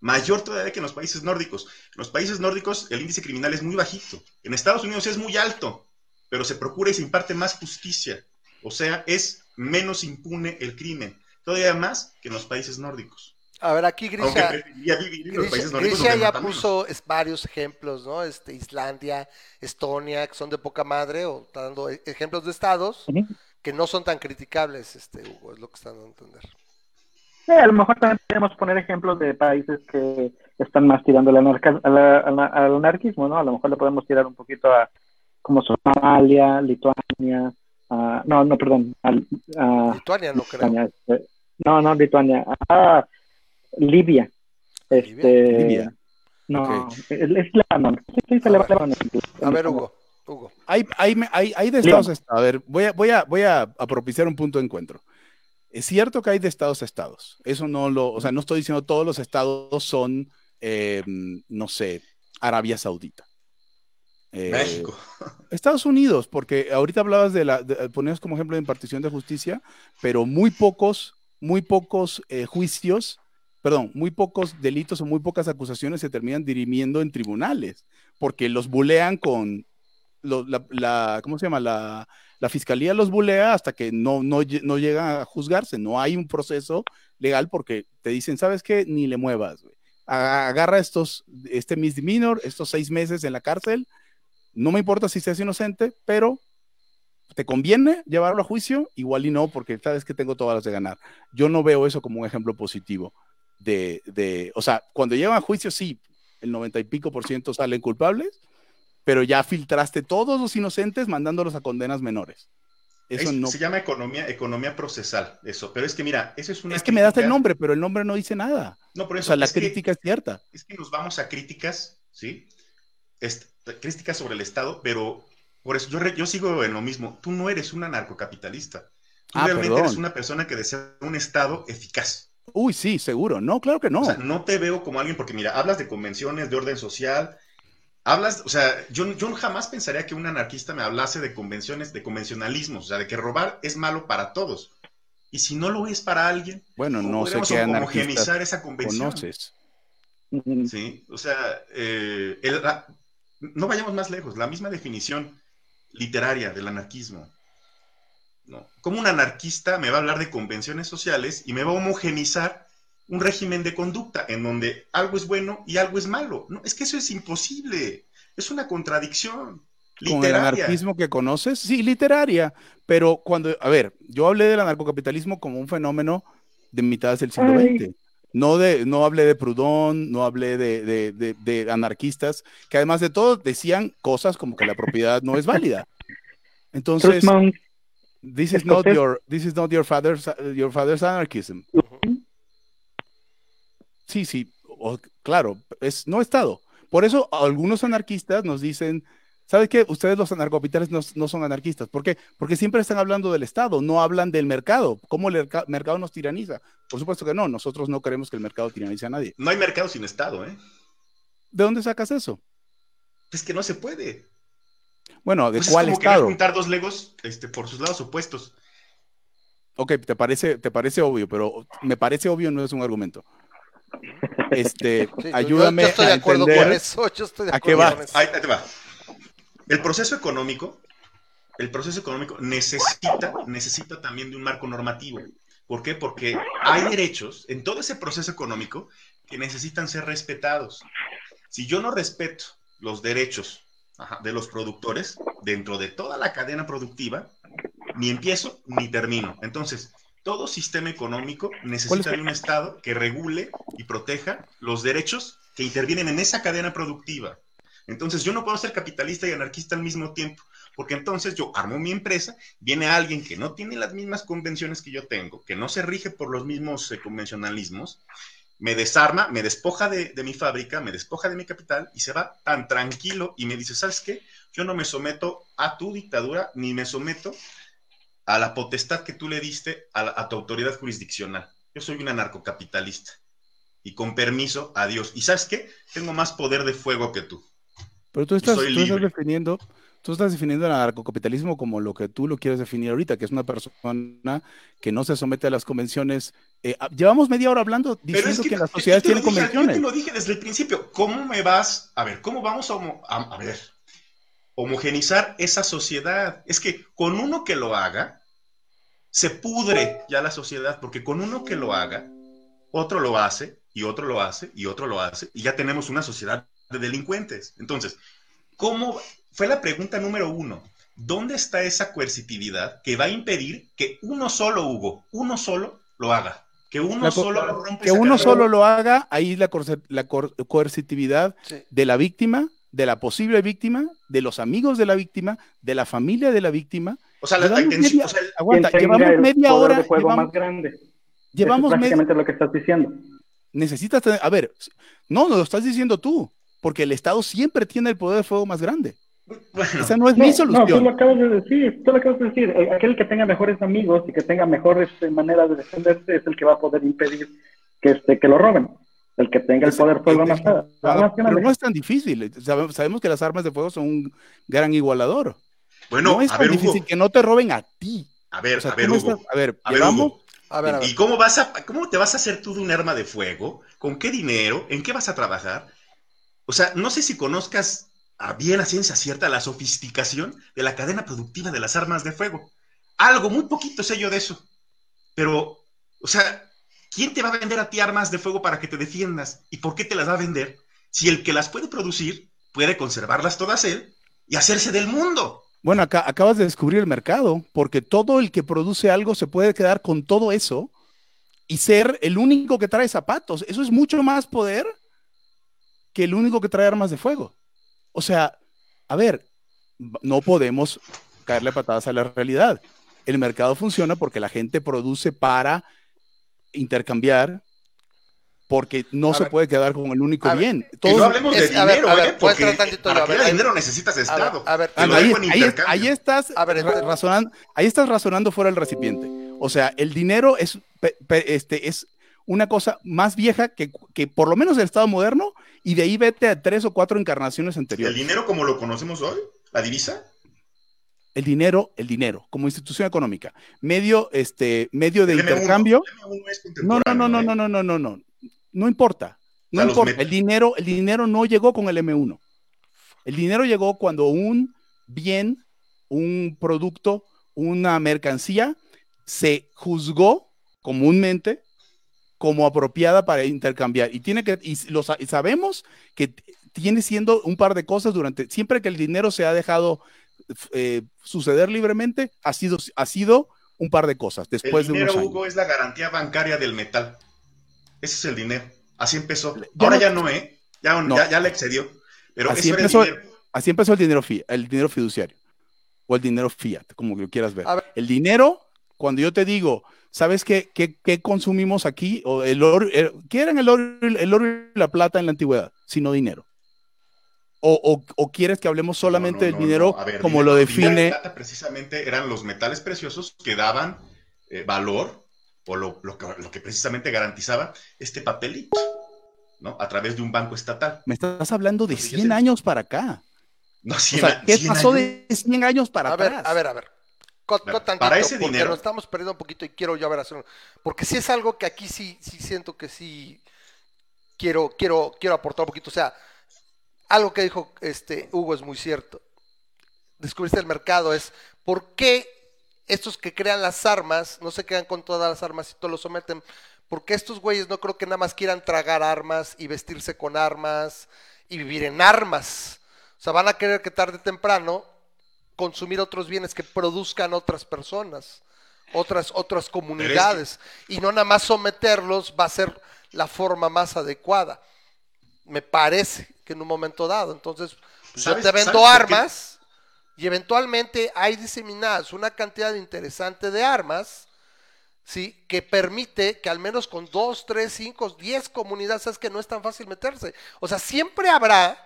Mayor todavía que en los países nórdicos. En los países nórdicos el índice criminal es muy bajito. En Estados Unidos es muy alto, pero se procura y se imparte más justicia. O sea, es menos impune el crimen. Todavía más que en los países nórdicos. A ver, aquí Grisha, Grisha, Grisha ya puso es, varios ejemplos, ¿no? Este, Islandia, Estonia, que son de poca madre, o está dando ejemplos de estados Ujú. Que no son tan criticables, este, Hugo, es lo que están dando a entender. Sí, a lo mejor también podemos poner ejemplos de países que están más tirando al, anarca- al anarquismo, ¿no? A lo mejor le podemos tirar un poquito a como Somalia, Lituania, a- no, no, perdón, a, Lituania no creo. Lituania, este, no, no, Lituania, a Libia, este, Libia. no, es, es Líbano, sí, sí, se le va a Líbano. A ver, Hugo, Hugo. Hay, hay, hay, hay de estados a estados. A ver, voy a, voy a, voy a, a propiciar un punto de encuentro. Es cierto que hay de estados a estados. Eso no lo, o sea, no estoy diciendo todos los estados son, eh, no sé, Arabia Saudita. Eh, México. Estados Unidos, porque ahorita hablabas de la, de- ponías como ejemplo de impartición de justicia, pero muy pocos, muy pocos eh, juicios, perdón, muy pocos delitos o muy pocas acusaciones se terminan dirimiendo en tribunales, porque los bulean con, lo- la, ¿cómo se llama? La, la fiscalía los bulea hasta que no, no, no llegan a juzgarse, no hay un proceso legal porque te dicen, ¿sabes qué? Ni le muevas, Agarra estos, este misdemeanor, estos seis meses en la cárcel, no me importa si seas inocente, pero te conviene llevarlo a juicio, igual y no, porque sabes que tengo todas las de ganar. Yo no veo eso como un ejemplo positivo de, de, o sea, cuando llegan a juicio, sí, el 90 y pico por ciento salen culpables, pero ya filtraste todos los inocentes mandándolos a condenas menores. Eso Es- no. Se llama economía, economía procesal, eso. Pero es que mira, eso es una Es que me das el nombre, pero el nombre no dice nada. No, por O eso. sea, la es que- crítica es cierta. es que nos vamos a críticas, ¿sí? Est- críticas sobre el Estado, pero por eso yo, re- yo sigo en lo mismo. Tú no eres un anarcocapitalista. Tú Ah, realmente perdón. eres una persona que desea un Estado eficaz. Uy, sí, seguro. No, claro que no. O sea, no te veo como alguien, porque mira, hablas de convenciones, de orden social, hablas, o sea, yo, yo jamás pensaría que un anarquista me hablase de convenciones, de convencionalismos, o sea, de que robar es malo para todos. Y si no lo es para alguien, bueno, ¿cómo no sé qué homogenizar esa convención? conoces. Sí, o sea, eh, el- la- no vayamos más lejos, la misma definición literaria del anarquismo. ¿no? Como un anarquista me va a hablar de convenciones sociales y me va a homogenizar un régimen de conducta en donde algo es bueno y algo es malo. No, es que eso es imposible, es una contradicción Con el literaria. anarquismo que conoces, sí, literaria. Pero cuando, a ver, yo hablé del anarcocapitalismo como un fenómeno de mitades del siglo Ay. XX. No, de, no hablé de Proudhon, no hablé de, de- de- de anarquistas, que además de todo decían cosas como que la propiedad no es válida. Entonces, this is not your, this is not your father's, your father's anarchism. Sí, sí, o- claro, es no Estado. Por eso algunos anarquistas nos dicen, ¿sabes qué? Ustedes los anarcocapitales no, no son anarquistas. ¿Por qué? Porque siempre están hablando del Estado, no hablan del mercado. ¿Cómo el merca- mercado nos tiraniza? Por supuesto que no, nosotros no queremos que el mercado tiranice a nadie. No hay mercado sin Estado, ¿eh? ¿De dónde sacas eso? Es que no se puede. Bueno, ¿de Pues es cuál como querer Estado? juntar dos legos este, por sus lados opuestos. Ok, te parece, te parece obvio, pero me parece obvio no es un argumento. Este, Sí, ayúdame yo, estoy a de acuerdo entender. con eso. Yo estoy de ¿A qué va? con eso. Ahí, ahí te va. El proceso económico, el proceso económico necesita, necesita también de un marco normativo. ¿Por qué? Porque hay derechos en todo ese proceso económico que necesitan ser respetados. Si yo no respeto los derechos ajá, de los productores dentro de toda la cadena productiva, ni empiezo ni termino. Entonces, todo sistema económico necesita de un Estado que regule y proteja los derechos que intervienen en esa cadena productiva. Entonces, yo no puedo ser capitalista y anarquista al mismo tiempo, porque entonces yo armo mi empresa, viene alguien que no tiene las mismas convenciones que yo tengo, que no se rige por los mismos eh, convencionalismos, me desarma, me despoja de, de mi fábrica, me despoja de mi capital y se va tan tranquilo y me dice, ¿sabes qué? Yo no me someto a tu dictadura ni me someto a la potestad que tú le diste a, la- a tu autoridad jurisdiccional. Yo soy un anarcocapitalista y con permiso, adiós. ¿Y sabes qué? Tengo más poder de fuego que tú. Pero tú estás, tú definiendo, tú estás definiendo el anarcocapitalismo como lo que tú lo quieres definir ahorita, que es una persona que no se somete a las convenciones. Eh, ah, llevamos media hora hablando Pero es diciendo que, que, las sociedades tienen dije, Yo convenciones. te lo dije desde el principio. ¿Cómo me vas? A ver, ¿cómo vamos a, a ver, homogenizar esa sociedad? Es que con uno que lo haga, se pudre ya la sociedad, porque con uno que lo haga, otro lo hace, y otro lo hace, y otro lo hace, y ya tenemos una sociedad de delincuentes. Entonces, ¿cómo? Fue la pregunta número uno. ¿Dónde está esa coercitividad que va a impedir que uno solo, Hugo, uno solo lo haga? Que uno La solo rompa Que uno solo lo haga, ahí la, la coer- coercitividad Sí. de la víctima, de la posible víctima, de los amigos de la víctima, de la familia de la víctima. O sea, la, media- o sea, el- Aguanta, llevamos media hora, de juego llevamos, más grande. llevamos Eso es media, básicamente lo que estás diciendo. necesitas tener, a ver, no, no lo estás diciendo tú, porque el Estado siempre tiene el poder de fuego más grande. bueno, Esa no es No, mi no, tú lo solución. acabas de decir, tú lo acabas de decir. Eh, Aquel que tenga mejores amigos y que tenga mejores eh, maneras de defenderse es el que va a poder impedir que, este, que lo roben. El que tenga el poder fuego más, Ah, más pero no es tan difícil. Sabemos, sabemos que las armas de fuego son un gran igualador. bueno, no es a tan ver, Hugo, difícil que no te roben a ti. a ver, O sea, a ver, Hugo, estás- a ver, a ver, Hugo. A ver, a ver. ¿Y cómo vas a, cómo te vas a hacer tú de un arma de fuego? ¿Con qué dinero? ¿En qué vas a trabajar? O sea, no sé si conozcas a bien a ciencia cierta la sofisticación de la cadena productiva de las armas de fuego. Algo, muy poquito sé yo de eso. Pero, o sea, ¿quién te va a vender a ti armas de fuego para que te defiendas? ¿Y por qué te las va a vender? Si el que las puede producir puede conservarlas todas él y hacerse del mundo. Bueno, acabas de descubrir el mercado, porque todo el que produce algo se puede quedar con todo eso y ser el único que trae zapatos. Eso es mucho más poder que el único que trae armas de fuego. O sea, a ver, no podemos caerle patadas a la realidad. el mercado funciona porque la gente produce para intercambiar, porque no A se ver. puede quedar con el único A ver, bien. Y Todos- no hablemos es- de a ver, dinero, a ver, ¿eh? puedes Porque tantito, para a que ver, ahí- dinero necesitas a ver, Estado. a ver, Ah, ahí, estás A ver, razonando, ahí estás razonando fuera del recipiente. O sea, el dinero es, pe- pe- este, es una cosa más vieja que, que por lo menos el Estado moderno, y de ahí vete a tres o cuatro encarnaciones ¿El anteriores. dinero como lo conocemos hoy? ¿La divisa? El dinero, el dinero, como institución económica, medio, este, medio de El M1, intercambio. el M1 es No, no, no, no, contemporáneo, no, ¿eh? no, no, no, no. No importa. No importa. El dinero, el dinero no llegó con el M1. El dinero llegó cuando un bien, un producto, una mercancía se juzgó comúnmente como apropiada para intercambiar. Y tiene que, y lo y sabemos que tiene siendo un par de cosas durante, siempre que el dinero se ha dejado eh, suceder libremente, ha sido, ha sido un par de cosas después el de dinero, años. Hugo, es la garantía bancaria del metal. Ese es el dinero. Así empezó. Ya Ahora no- ya no, ¿eh? Ya, No. ya, ya le excedió. Pero Así eso era el empezó- dinero. Así empezó el dinero, fi- el dinero fiduciario o el dinero fiat, como lo quieras ver. El dinero, cuando yo te digo, ¿sabes qué, qué, qué consumimos aquí? O el oro, el- ¿Qué eran el oro, el oro y la plata en la antigüedad? Sino dinero. O, o- o quieres que hablemos solamente No, no, del no, dinero no. A ver, como dinero- lo define? plata precisamente eran los metales preciosos que daban eh, valor o lo, lo que, lo que precisamente garantizaba este papelito, ¿no? A través de un banco estatal. Me estás hablando de Pues, 100 fíjate. años para acá. No, O 100 sea, a- ¿qué 100 pasó años. de 100 años para a ver, atrás? a ver, a ver. Cot- Para- cot tantito, para ese porque dinero- nos estamos perdiendo un poquito y quiero yo a ver hacer porque si es algo que aquí sí sí siento que sí quiero quiero quiero aportar un poquito, o sea, algo que dijo este Hugo es muy cierto. Descubriste el mercado es ¿por qué estos que crean las armas no se quedan con todas las armas y todo lo someten? Porque estos güeyes no creo que nada más quieran tragar armas y vestirse con armas y vivir en armas. O sea, van a querer que tarde o temprano consumir otros bienes que produzcan otras personas, otras, otras comunidades. Y no nada más someterlos va a ser la forma más adecuada. Me parece que en un momento dado. Entonces, pues, yo ¿Sabes- te vendo armas y eventualmente hay diseminadas una cantidad interesante de armas. ¿sí? que permite que al menos con dos, tres, cinco, diez comunidades, es que no es tan fácil meterse. O sea, siempre habrá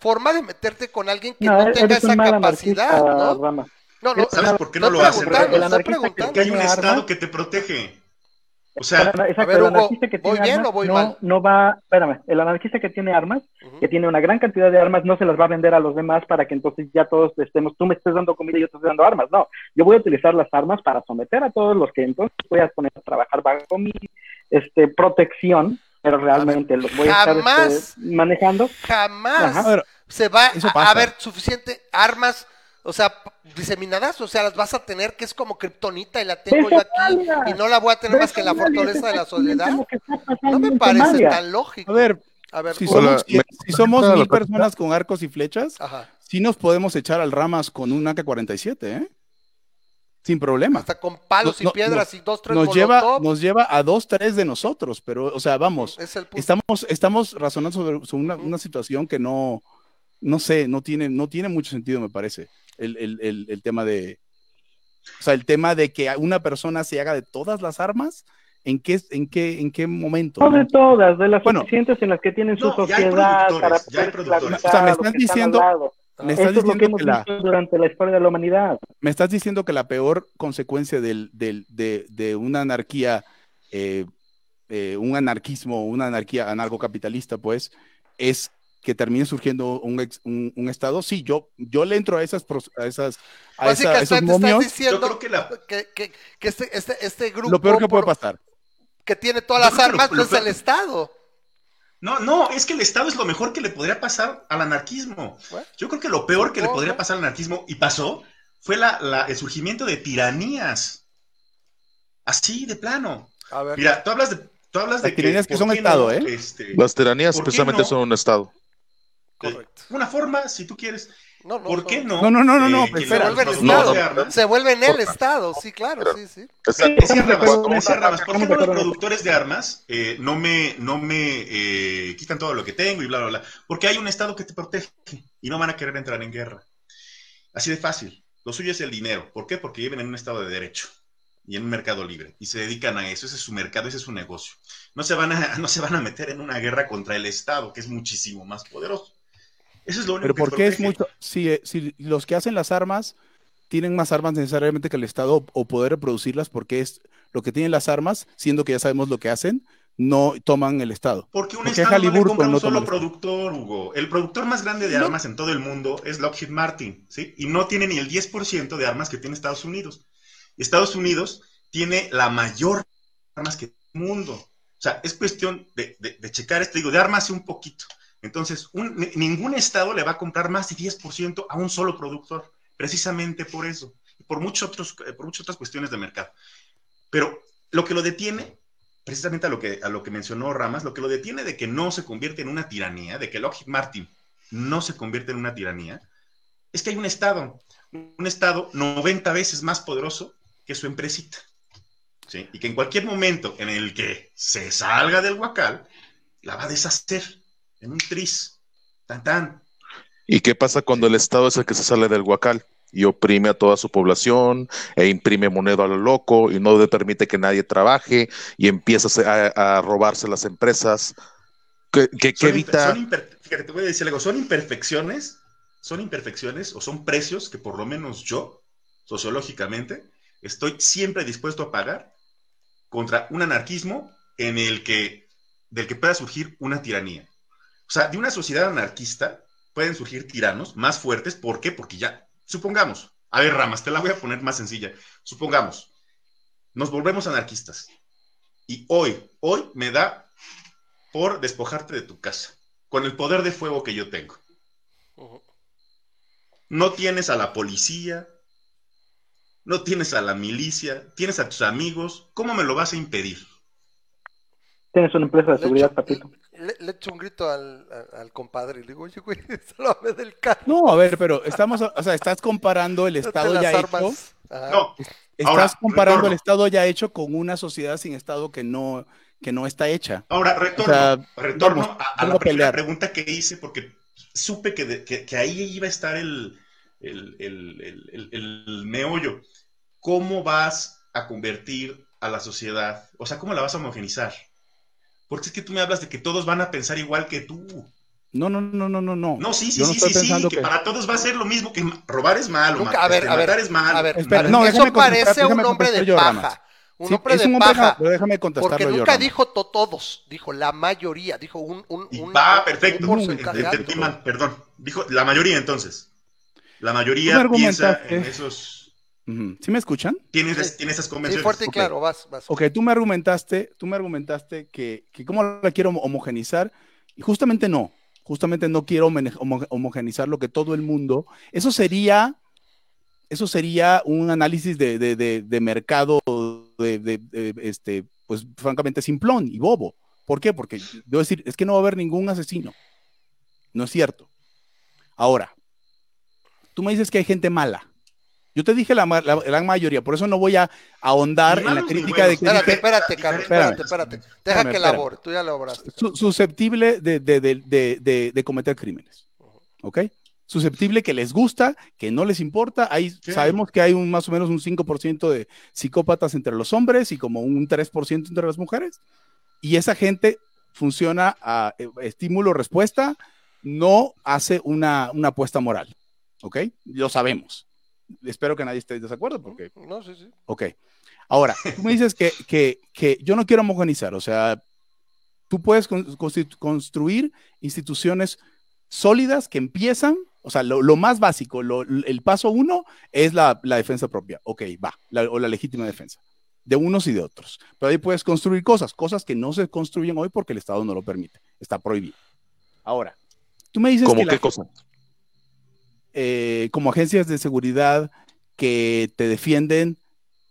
forma de meterte con alguien que no, No, tenga esa capacidad, ¿no? Rama. No, no, ¿Sabes por qué no lo hacen? Porque hay un ¿Tiene Estado que te protege. O sea, Exacto, A ver, el Hugo, anarquista que ¿voy tiene bien armas o voy no, mal? no va, espérame, el anarquista que tiene armas, que tiene una gran cantidad de armas, no se las va a vender a los demás para que entonces ya todos estemos, tú me estés dando comida y yo te estoy dando armas, no, yo voy a utilizar las armas para someter a todos los que entonces voy a poner a trabajar bajo mi este, protección, pero realmente los voy a estar este, manejando. Jamás Ajá. Se va a, ver suficiente armas, o sea, diseminadas, o sea, las vas a tener que es como kriptonita y la tengo ¡De yo aquí y no la voy a tener más que en la fortaleza de la soledad. No me parece tan lógico. a ver, A ver, si somos, si- me- si somos ¿me mil personas con arcos y flechas, Ajá. sí nos podemos echar al ramas con un AK-47, ¿eh? Sin problema. Hasta con palos No, y piedras y dos, tres Nos lleva, nos lleva a dos, tres de nosotros, pero, o sea, vamos, Es el punto. estamos, estamos razonando sobre, sobre una, una situación que no, no sé, no tiene, no tiene mucho sentido, me parece, el, el- el- el tema de, o sea, el tema de que una persona se haga de todas las armas, ¿en qué, en qué, en qué momento? No no? de todas, de las Bueno. suficientes en las que tienen su No, ya hay sociedad productores, para ya O sea, me están diciendo-. Me Esto estás es lo que diciendo hemos que la, durante la historia de la humanidad. me estás diciendo que la peor consecuencia del, del- de, de una anarquía, eh, eh, un anarquismo, una anarquía anarcocapitalista, pues, es que termine surgiendo un, ex- un, un estado. Sí, yo, yo le entro a esas, a esas, a, esa- a esos estás diciendo Yo creo que la- que, que- que este, este, este grupo Lo peor que puede por- pasar. que tiene todas las que armas lo no es el Estado. No, no, es que el Estado es lo mejor que le podría pasar al anarquismo. Yo creo que lo peor que le podría pasar al anarquismo, y pasó, fue la, la- el surgimiento de tiranías. Así, de plano. A ver. Mira, tú hablas de, tú hablas de Las tiranías que ¿por son Estado, no? ¿eh? Este, Las tiranías ¿Por qué precisamente no? son un estado. Correcto. una forma, si tú quieres. No, no, ¿Por no. qué no? No, no, no, no, no, que pues. Se vuelve el productores No, de no, armas- Se vuelve en el. Estado, sí, claro, Pero- sí, sí. Exacto. Decía Rabas, Cuando- decía Rabas, ¿por qué no los productores de armas eh, no me, no me eh, quitan todo lo que tengo y bla, bla, bla? Porque hay un Estado que te protege y no van a querer entrar en guerra. Así de fácil. Lo suyo es el dinero. ¿Por qué? Porque viven en un estado de derecho y en un mercado libre y se dedican a eso. Ese es su mercado, ese es su negocio. No se van a, no se van a meter en una guerra contra el Estado, que es muchísimo más poderoso. Eso es lo único Pero que ¿por qué es mucho? Si, eh, si los que hacen las armas tienen más armas necesariamente que el Estado o poder reproducirlas, porque es lo que tienen las armas, siendo que ya sabemos lo que hacen, no toman el Estado. Porque un ¿Por qué Estado no le compra a un no solo productor, Hugo. El productor más grande de No. armas en todo el mundo es Lockheed Martin, ¿sí? Y no tiene ni el 10% de armas que tiene Estados Unidos. Estados Unidos tiene la mayor armas que tiene el mundo. O sea, es cuestión de, de- de checar esto, digo, de armas un poquito. Entonces, ningún Estado le va a comprar más de 10% a un solo productor, precisamente por eso, y por, muchos otros, eh, por muchas otras cuestiones de mercado. Pero lo que lo detiene, precisamente a lo, que, a lo que mencionó Ramas, lo que lo detiene de que no se convierte en una tiranía, de que Lockheed Martin no se convierte en una tiranía, es que hay un Estado, un Estado 90 veces más poderoso que su empresita. Y que en cualquier momento en el que se salga del huacal, la va a deshacer en un tris. Tan tan. ¿Y qué pasa cuando el Estado es el que se sale del huacal y oprime a toda su población e imprime moneda a lo loco y no le permite que nadie trabaje y empieza a, a robarse las empresas? ¿Qué, evita? son fíjate, te voy a decir algo, son imperfecciones, son imperfecciones o son precios que por lo menos yo, sociológicamente, estoy siempre dispuesto a pagar contra un anarquismo en el que, del que pueda surgir una tiranía. O sea, de una sociedad anarquista pueden surgir tiranos más fuertes. ¿Por qué? Porque ya, supongamos, a ver, Ramas, te la voy a poner más sencilla. Supongamos, nos volvemos anarquistas. Y hoy, hoy me da por despojarte de tu casa, con el poder de fuego que yo tengo. No tienes a la policía, no tienes a la milicia, tienes a tus amigos. ¿Cómo me lo vas a impedir? Tienes una empresa de Le seguridad, echo- papito. Le, le echo un grito al, al- al compadre y le digo, oye, güey, sálvame del carro. No, a ver, pero estamos, o sea, estás comparando el Estado ya armas. hecho, Ajá. No, estás Ahora, comparando el. Estado ya hecho con una sociedad sin Estado que no, que no está hecha. ahora retorno, O sea, retorno vamos, a, la primera pregunta que hice porque supe que, de- que- que ahí iba a estar el, el, el- el- el- el meollo. ¿Cómo vas a convertir a la sociedad? O sea, ¿cómo la vas a homogenizar? Porque es que tú me hablas de que todos van a pensar igual que tú. No, no, no, no, no, no. No, sí, sí, Yo no sí, estoy sí, sí, que, que- para todos va a ser lo mismo que robar es malo, Nunca- a ver, a ver, es malo. A ver, Espera, no, eso parece un hombre de yo, paja. Un Sí, hombre es de un hombre, paja. pero déjame contestarlo Porque nunca dijo to- todos, dijo la mayoría, dijo un, un, Y un- va, un perfecto. porcentaje Entendí alto. mal, perdón. Dijo la mayoría entonces. La mayoría piensa en esos. ¿Sí me escuchan? Tiene, Sí. tiene esas Sí, convenciones. fuerte y Ok. claro, vas, vas. Ok, tú me argumentaste, tú me argumentaste que, que cómo la quiero homogenizar, y justamente no, justamente no quiero homo- homogenizar lo que todo el mundo, eso sería, eso sería un análisis de, de- de- de mercado, de, de- de, este, pues francamente simplón y bobo. ¿Por qué? Porque debo decir, es que no va a haber ningún asesino. No es cierto. Ahora, tú me dices que hay gente mala. Yo te dije la, la gran mayoría, por eso no voy a ahondar en la crítica de que Espérate, espérate, Carlos, espérate, espérate. Deja que elabore, tú ya elaboraste. su- susceptible de, de- de- de- de- de cometer crímenes. ¿Ok? Susceptible que les gusta, que no les importa. Hay, Sí. Sabemos que hay un, más o menos un 5% de psicópatas entre los hombres y como un 3% entre las mujeres. Y esa gente funciona a eh, estímulo-respuesta, no hace una, una apuesta moral. ¿Ok? Lo sabemos. Espero que nadie esté en desacuerdo porque No, sí, sí. Ok. Ahora, tú me dices que, que, que yo no quiero homogenizar, o sea, tú puedes con- construir instituciones sólidas que empiezan, o sea, lo, lo más básico, lo- el paso uno es la, la defensa propia, ok, va, la- o la legítima defensa, de unos y de otros. Pero ahí puedes construir cosas, cosas que no se construyen hoy porque el Estado no lo permite, está prohibido. Ahora, tú me dices ¿Cómo que la qué cosa? Eh, como agencias de seguridad que te defienden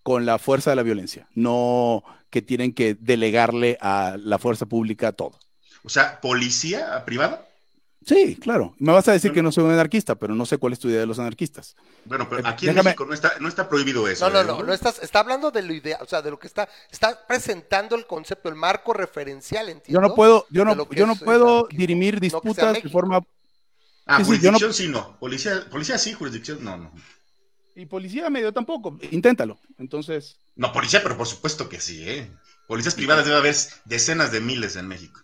con la fuerza de la violencia, no que tienen que delegarle a la fuerza pública todo. O sea, policía privada. Sí, claro. Me vas a decir que no soy un anarquista, pero no sé cuál es tu idea de los anarquistas. Bueno, pero Eh, aquí en déjame- México no está, no está prohibido eso. No, no, ¿eh, no, no estás, está hablando de lo ideal, o sea, de lo que está, está presentando el concepto, el marco referencial, Yo ¿entiendo? no puedo, yo no, yo no puedo dirimir No disputas de forma. Ah, Sí, sí, yo no- jurisdicción sí, no. Policía, policía sí, jurisdicción no, no. Y policía medio tampoco. Inténtalo. Entonces, No, policía, pero por supuesto que sí, ¿eh? Policías privadas debe haber decenas de miles en México.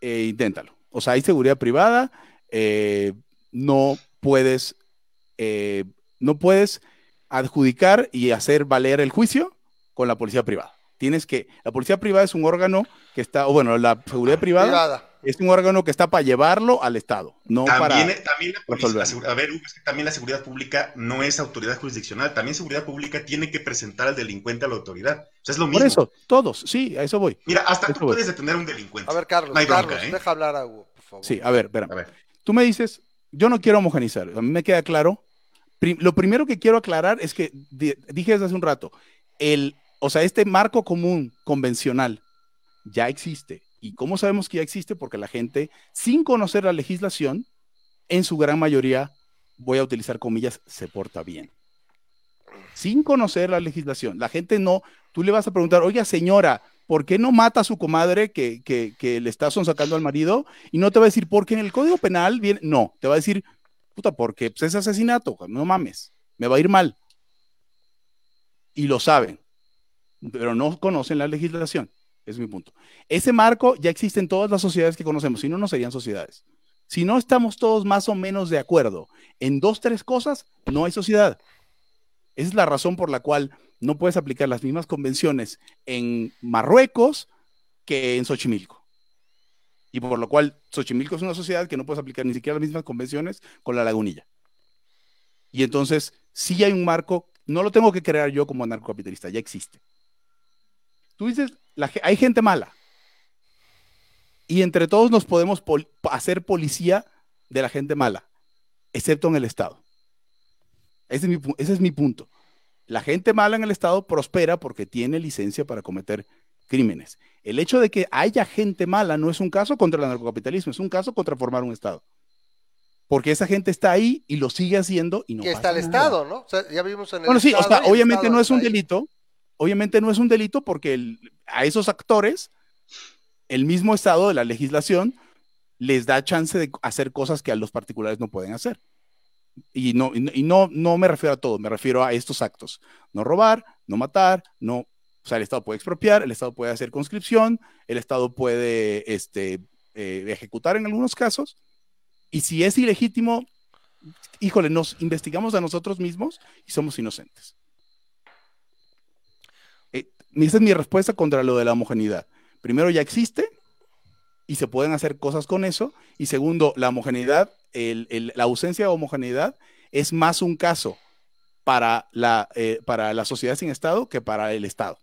eh, inténtalo. O sea, hay seguridad privada. eh, no puedes, eh, no puedes adjudicar y hacer valer el juicio con la policía privada. Tienes que, la policía privada es un órgano que está, o bueno, la seguridad privada, Privada. Es un órgano que está para llevarlo al Estado, no También, para... también la a ver, Hugo, es que también la seguridad pública no es autoridad jurisdiccional. También seguridad pública tiene que presentar al delincuente a la autoridad. O sea, es lo mismo. Por eso, todos, sí, a eso voy. Mira, hasta Eso tú voy. puedes detener a un delincuente. A ver, Carlos, No hay bronca, Carlos, ¿eh? deja hablar a Hugo, por favor. Sí, a ver, espera. A ver. Tú me dices, yo no quiero homogenizar. A mí me queda claro. Prim- lo primero que quiero aclarar es que di- dije desde hace un rato, el, o sea, este marco común convencional ya existe. ¿Y cómo sabemos que ya existe? Porque la gente, sin conocer la legislación, en su gran mayoría, voy a utilizar comillas, se porta bien. Sin conocer la legislación. La gente no, tú le vas a preguntar, oiga señora, ¿por qué no mata a su comadre que, le está sacando al marido? Y no te va a decir, porque en el Código Penal viene, no, te va a decir, puta, porque pues, es asesinato, no mames, me va a ir mal. Y lo saben, pero no conocen la legislación, es mi punto. Ese marco ya existe en todas las sociedades que conocemos, si no, no serían sociedades. Si no estamos todos más o menos de acuerdo en dos, tres cosas, no hay sociedad. Esa es la razón por la cual no puedes aplicar las mismas convenciones en Marruecos que en Xochimilco. Y por lo cual Xochimilco es una sociedad que no puedes aplicar ni siquiera las mismas convenciones con la lagunilla. Y entonces, sí hay un marco, no lo tengo que crear yo como anarcocapitalista, ya existe. Tú dices, la hay gente mala. Y entre todos nos podemos pol- hacer policía de la gente mala, excepto en el Estado. Ese es, mi, pu- ese es mi punto. La gente mala en el Estado prospera porque tiene licencia para cometer crímenes. El hecho de que haya gente mala no es un caso contra el narcocapitalismo, es un caso contra formar un Estado. Porque esa gente está ahí y lo sigue haciendo y no que está el nada. Estado, ¿no? O sea, ya vimos en el Bueno, sí, o Estado sea, y el obviamente no es un delito, obviamente no es un delito porque a esos actores, el mismo estado de la legislación les da chance de hacer cosas que a los particulares no pueden hacer. Y no, y no, y no, no me refiero a todo, me refiero a estos actos. No robar, no matar, no, o sea, el Estado puede expropiar, el Estado puede hacer conscripción, el Estado puede este, eh, ejecutar en algunos casos. Y si es ilegítimo, híjole, nos investigamos a nosotros mismos y somos inocentes. Esa es mi respuesta contra lo de la homogeneidad. Primero, ya existe y se pueden hacer cosas con eso. Y segundo, la homogeneidad, el- el- la ausencia de homogeneidad es más un caso para la, eh, para la sociedad sin Estado que para el Estado.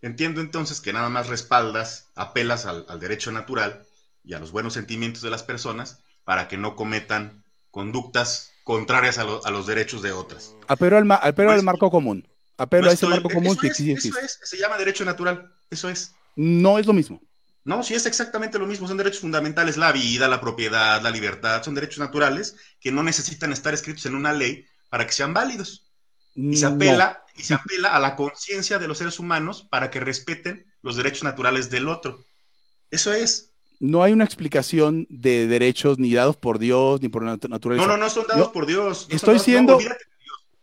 Entiendo entonces que nada más respaldas, apelas al, al derecho natural y a los buenos sentimientos de las personas para que no cometan conductas contrarias a, lo- a los derechos de otras. Apelo al, ma- apelo No al es- marco común. Apelo No a ese marco común que es, sí eso existe. es, se llama derecho natural, eso es. No es lo mismo. No, sí es exactamente lo mismo, son derechos fundamentales, la vida, la propiedad, la libertad, son derechos naturales que no necesitan estar escritos en una ley para que sean válidos. Y se No. apela, y se apela a la conciencia de los seres humanos para que respeten los derechos naturales del otro. Eso es. no hay una explicación de derechos ni dados por Dios ni por la nat- naturaleza. No, no, no son dados por Dios. no estoy siendo- Dios.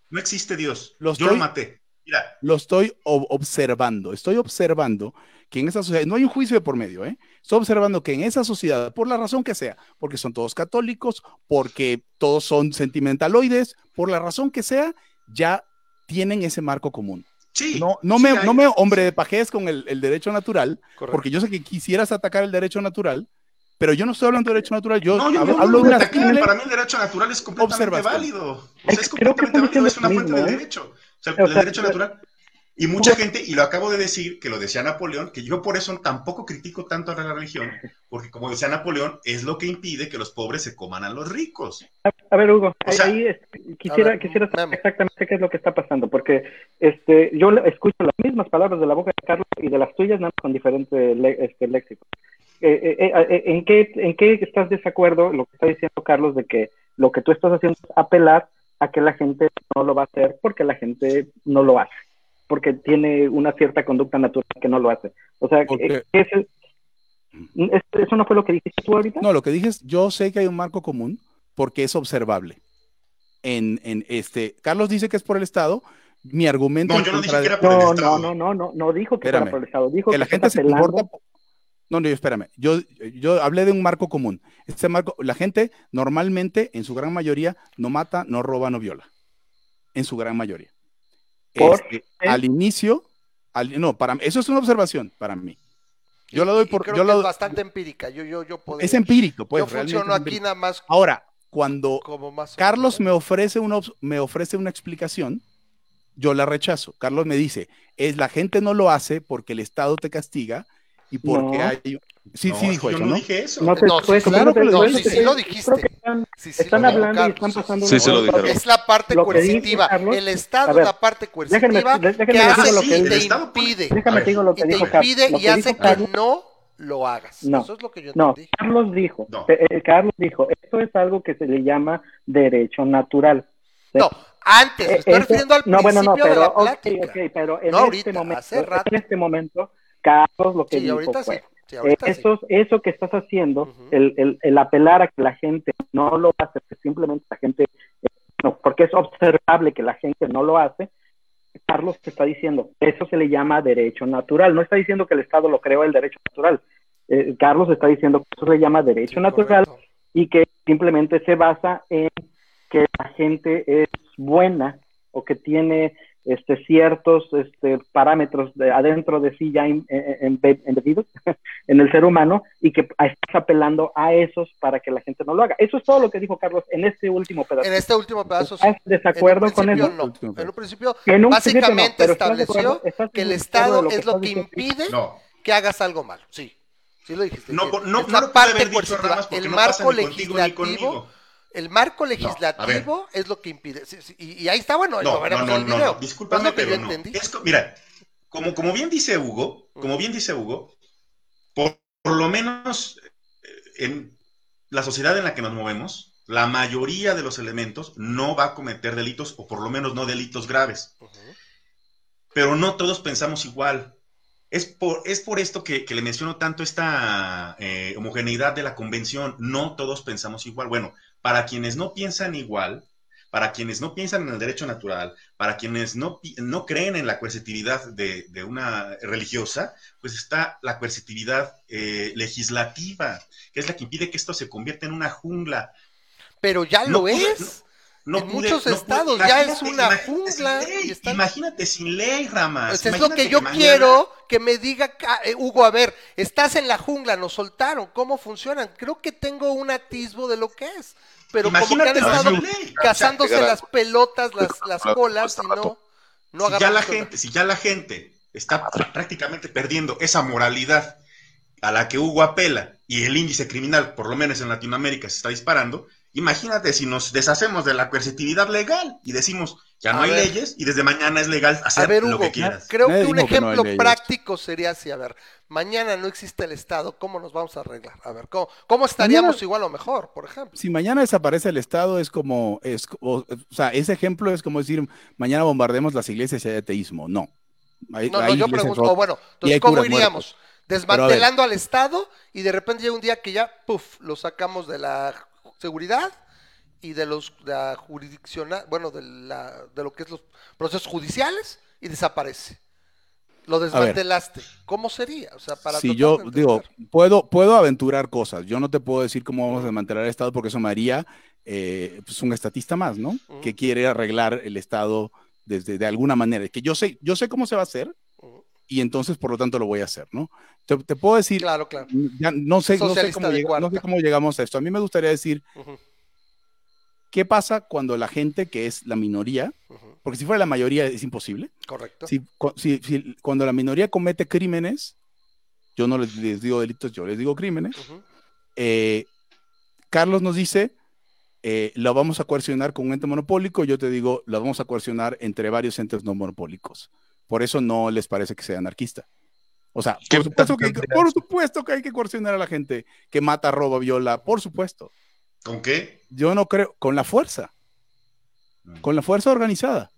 No existe Dios. Lo Yo lo maté. Mira, Lo estoy ob- observando. Estoy observando que en esa sociedad, no hay un juicio de por medio, ¿eh? Estoy observando que en esa sociedad, por la razón que sea, porque son todos católicos, porque todos son sentimentaloides, por la razón que sea, ya tienen ese marco común. sí. No, no sí me, hay- no me hombre de pajez con el, el derecho natural, Correcto. porque yo sé que quisieras atacar el derecho natural, pero yo no estoy hablando de derecho natural, yo, No, yo hablo, no, hablo no, de una simple- Para mí el derecho natural es completamente válido. O Es sea, es que completamente válido, es una fuente de ¿eh? derecho. O sea, O el sea, derecho natural. Y mucha gente, y lo acabo de decir, que lo decía Napoleón, que yo por eso tampoco critico tanto a la religión, porque como decía Napoleón, es lo que impide que los pobres se coman a los ricos. A ver, Hugo, O ahí, sea- ahí, este, quisiera, ver, quisiera saber exactamente qué es lo que está pasando, porque este, yo escucho las mismas palabras de la boca de Carlos y de las tuyas, nada más con diferente le- este, léxico. Eh, eh, eh, ¿en, qué, ¿En qué estás desacuerdo lo que está diciendo Carlos de que lo que tú estás haciendo es apelar a que la gente no lo va a hacer porque la gente no lo hace? Porque tiene una cierta conducta natural que no lo hace. O sea, Porque- ¿qué es el- ¿es- ¿eso no fue lo que dijiste tú ahorita? No, lo que dije es, yo sé que hay un marco común porque es observable. en, en este. Carlos dice que es por el Estado. Mi argumento. No, yo no que era por el No, Estado. no, no, no, no, no dijo que Espérame. fuera por el Estado, dijo que la que gente está se comporta. No, no, espérame. Yo, yo hablé de un marco común. Este marco, la gente normalmente, en su gran mayoría, no mata, no roba, no viola. En su gran mayoría. ¿Por? Este, al inicio, al- no, para eso es una observación para mí. Yo la doy por, creo yo que la es bastante empírica. Yo, yo, yo podría- es empírico, pues. yo funciono aquí empírico. nada más Ahora, cuando como más. Carlos me ofrece una, me ofrece una explicación, yo la rechazo. Carlos me dice, es la gente no lo hace porque el Estado te castiga y porque No. hay... Sí, No, sí dijo yo eso, no ¿no? dije eso. No te No, sí, claro que lo no, dijiste. sí, Sí, lo dijiste. que están, Sí, sí, están lo hablando y Carlos, están sí, pasando sí. Sí, sí lo dijeron. Es la parte Lo coercitiva. Carlos- el Estado ver, es la parte coercitiva déjenme- déjenme que hace lo y que él- te el Estado pone- impide. Déjame te digo lo Y que te dijo Carlos. impide Lo y hace que Carlos- no lo hagas. No, Eso es lo que yo No. Carlos dijo, No. eh, eh, Carlos dijo, esto es algo que se le llama derecho natural. No, antes, me Eh, estoy refiriendo al no, bueno, principio no, pero, de la plática. ok, pero en No este ahorita, momento, hace rato. en este momento, Carlos lo que Sí, dijo ahorita sí. fue, Sí, eh, sí. eso, eso que estás haciendo, Ujú. el, el, el apelar a que la gente no lo hace, que simplemente la gente, eh, no, porque es observable que la gente no lo hace, Carlos te está diciendo, eso se le llama derecho natural, no está diciendo que el Estado lo creó el derecho natural, Eh, Carlos está diciendo que eso se le llama derecho Sí, natural correcto. y que simplemente se basa en que la gente es buena o que tiene este, ciertos este, parámetros de, adentro de sí ya em- em- em- embebidos en el ser humano y que estás apelando a esos para que la gente no lo haga. Eso es todo lo que dijo Carlos en este último pedazo. En este último pedazo. ¿Estás de desacuerdo en con eso? no. En un principio, En un principio no, básicamente pero ¿estás de estableció acuerdo- estás que el Estado lo es lo que diciendo? impide No. que hagas algo malo. Sí. Sí lo dijiste. No, no, es no la lo parte haber dicho, porque El no pasa marco ni contigo ni conmigo. El marco legislativo es lo que impide. Y, y ahí está, bueno, No, lo veremos no, en el video. no, discúlpame, pero yo no. entendí. Es mira, como, como bien dice Hugo, como bien dice Hugo, por, por lo menos eh, en la sociedad en la que nos movemos, la mayoría de los elementos no va a cometer delitos, o por lo menos no delitos graves. Pero no todos pensamos igual. Es por, es por esto que, que le menciono tanto esta eh, homogeneidad de la convención. No todos pensamos igual. Bueno, para quienes no piensan igual, para quienes no piensan en el derecho natural, para quienes no, no creen en la coercitividad de, de una religiosa, pues está la coercitividad eh, legislativa, que es la que impide que esto se convierta en una jungla. Pero ya lo es. No En pude- muchos no pude- estados ya es una sin jungla ley, y están- Imagínate sin ley, Ramas. Pues es lo que yo mañana- quiero que me diga, eh, Hugo, a ver, estás en la jungla, nos soltaron, ¿cómo funcionan? Creo que tengo un atisbo de lo que es, pero como que han estado ley. cazándose O sea, las pelotas, las, las colas, y no, no si ya la gente, si ya la gente está pr- prácticamente perdiendo esa moralidad a la que Hugo apela y el índice criminal, por lo menos en Latinoamérica, se está disparando, imagínate si nos deshacemos de la coercitividad legal y decimos, ya no A hay ver. leyes y desde mañana es legal A hacer ver, lo Hugo, que quieras. creo Nadie que un que no ejemplo práctico sería así, a ver, mañana no existe el Estado, ¿cómo nos vamos a arreglar? A ver, ¿cómo, cómo estaríamos Mañana- igual o mejor, por ejemplo? Si mañana desaparece el Estado, es como, es, o, o sea, ese ejemplo es como decir, mañana bombardemos las iglesias y hay ateísmo. No. Hay- No, no, hay yo iglesias pregunto, rotas bueno, y entonces, ¿cómo iríamos? muertos. Desmantelando al Estado y de repente llega un día que ya, puff, lo sacamos de la seguridad y de los de la jurisdiccional, bueno, de, la, de lo que es los procesos judiciales y desaparece. Lo desmantelaste. ¿Cómo sería? O sea, para si yo digo, puedo, puedo aventurar cosas. Yo no te puedo decir cómo vamos a desmantelar el Estado porque eso me haría eh, pues un estatista más, ¿no? Que quiere arreglar el Estado desde de alguna manera. Que yo sé, yo sé cómo se va a hacer. Y entonces por lo tanto lo voy a hacer, ¿no? Te, te puedo decir, Claro, claro. ya no sé, no sé, cómo llega- no sé cómo llegamos a esto. A mí me gustaría decir, Ujú, ¿qué pasa cuando la gente que es la minoría, ujú. porque si fuera la mayoría es imposible, Correcto. si, si- si- cuando la minoría comete crímenes, yo no les, les digo delitos, yo les digo crímenes, Ujú. eh, Carlos nos dice, eh, lo vamos a coercionar con un ente monopólico, yo te digo, lo vamos a coercionar entre varios entes no monopólicos. Por eso no les parece que sea anarquista. O sea, ¿Qué por supuesto, que, por supuesto que hay que coercionar a la gente que mata, roba, viola, por supuesto. ¿Con qué? Yo no creo, con la fuerza, con la fuerza organizada,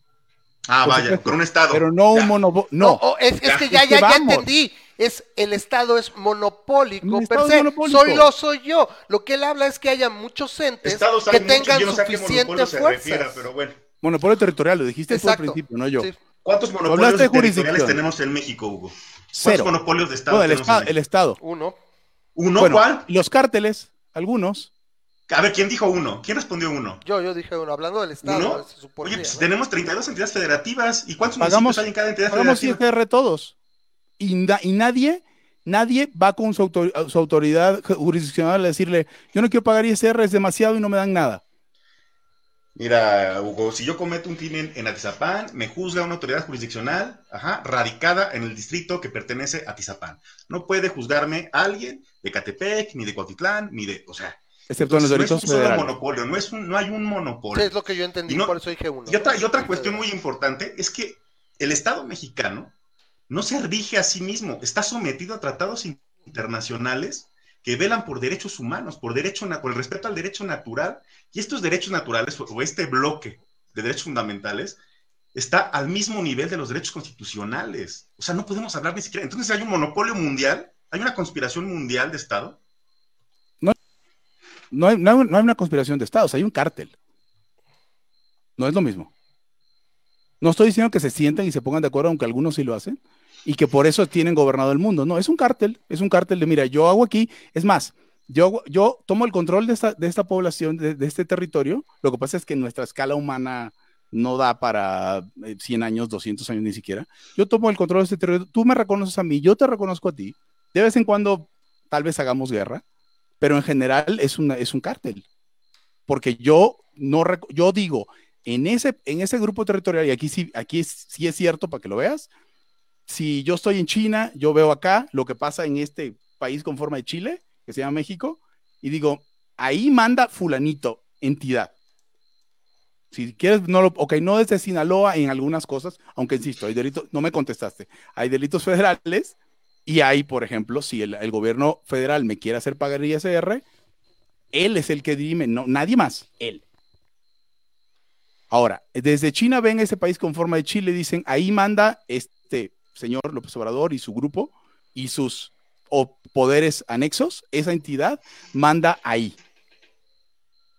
Ah, Por vaya, supuesto. con un Estado. pero no Ya. un monopolio, No, oh, es, que ya, ya, ya entendí. es el Estado es monopólico per Estado se. monopólico. Soy lo soy yo. Lo que él habla es que haya muchos entes Estados que hay muchos, tengan yo no sé a qué suficiente fuerza. pero bueno. Monopolio territorial, lo dijiste tú al principio, no yo. Sí. ¿Cuántos monopolios de territoriales tenemos en México, Hugo? ¿Cuántos Cero. monopolios de Estado No, el, tenemos esta- en el México? Estado. Uno. ¿Uno? Bueno, ¿Cuál? Los cárteles, algunos. A ver, ¿quién dijo uno? ¿Quién respondió uno? Yo, yo dije uno, hablando del Estado, ¿Uno? se suponía, Oye, pues ¿no? tenemos 32 entidades federativas. ¿Y cuántos Pagamos, municipios hay en cada entidad pagamos federativa? ISR todos. Y, na- y nadie, nadie va con su, autor- su autoridad jurisdiccional a decirle, yo no quiero pagar ISR, es demasiado y no me dan nada. Mira, Hugo, si yo cometo un crimen en Atizapán, me juzga una autoridad jurisdiccional, ajá, radicada en el distrito que pertenece a Atizapán. No puede juzgarme alguien de Catepec, ni de Cuautitlán, ni de, o sea, Excepto en los no es delitos un monopolio, no es un, no hay un Sí, monopolio. es lo que yo entendí, Y no- por eso dije uno. Y otra, y otra cuestión muy importante es que el Estado mexicano no se rige a sí mismo, está sometido a tratados internacionales que velan por derechos humanos, por, derecho, por el respeto al derecho natural, y estos derechos naturales, o este bloque de derechos fundamentales, está al mismo nivel de los derechos constitucionales. O sea, no podemos hablar ni siquiera. Entonces hay un monopolio mundial, hay una conspiración mundial de Estado. No hay, no hay- no hay una conspiración de estados, hay un cártel. No es lo mismo. No estoy diciendo que se sienten y se pongan de acuerdo, aunque algunos sí lo hacen, y que por eso tienen gobernado el mundo. No, es un cártel, es un cártel de, mira, yo hago aquí, es más, yo, yo tomo el control de esta, de esta población, de, este territorio. Lo que pasa es que nuestra escala humana no da para eh, 100 años, 200 años ni siquiera. Yo tomo el control de este territorio, tú me reconoces a mí, yo te reconozco a ti. De vez en cuando, tal vez hagamos guerra, pero en general es, una, es un cártel. Porque yo no yo digo, en ese, en ese grupo territorial, y aquí sí, aquí sí es cierto para que lo veas, si yo estoy en China, yo veo acá lo que pasa en este país con forma de Chile, que se llama México, y digo, ahí manda fulanito, entidad. Si quieres, no lo, ok, no desde Sinaloa en algunas cosas, aunque insisto, hay delitos, no me contestaste, hay delitos federales y hay, por ejemplo, si el, el gobierno federal me quiere hacer pagar ISR, él es el que dirime, no, nadie más, él. Ahora, desde China ven ese país con forma de Chile, dicen, ahí manda este señor López Obrador y su grupo y sus o poderes anexos, esa entidad manda ahí.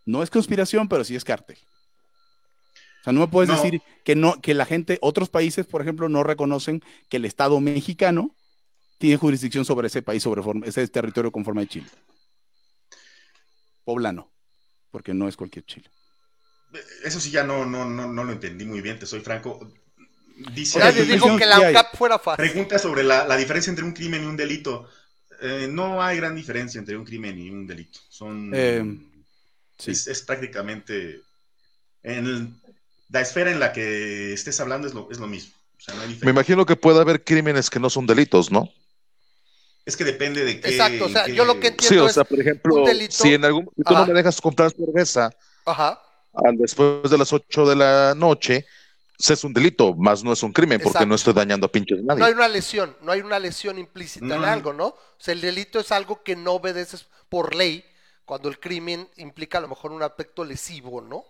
No es conspiración, pero sí es cártel. O sea, no me puedes No. decir que no, que la gente, otros países, por ejemplo, no reconocen que el Estado mexicano tiene jurisdicción sobre ese país, sobre forma- ese territorio con forma de Chile. Poblano, porque no es cualquier Chile. Eso sí ya no, no, no, no lo entendí muy bien, te soy franco. Dice Nadie dijo que la fuera fácil. Pregunta sobre la, la diferencia entre un crimen y un delito. Eh, no hay gran diferencia entre un crimen y un delito. Son, Eh, sí. es, es prácticamente en el- la esfera en la que estés hablando es lo, es lo mismo. O sea, no hay Me imagino que puede haber crímenes que no son delitos, ¿no? Es que depende de qué. Exacto, o sea, qué- yo lo que entiendo Sí, o es sea, por ejemplo, delito- si en algún Ajá. no me dejas comprar cerveza Ajá. después de las 8 de la noche, es un delito, más no es un crimen, porque no estoy dañando a pinches nadie. No hay una lesión, no hay una lesión implícita en No. algo, ¿no? O sea, el delito es algo que no obedeces por ley, cuando el crimen implica a lo mejor un aspecto lesivo, ¿no?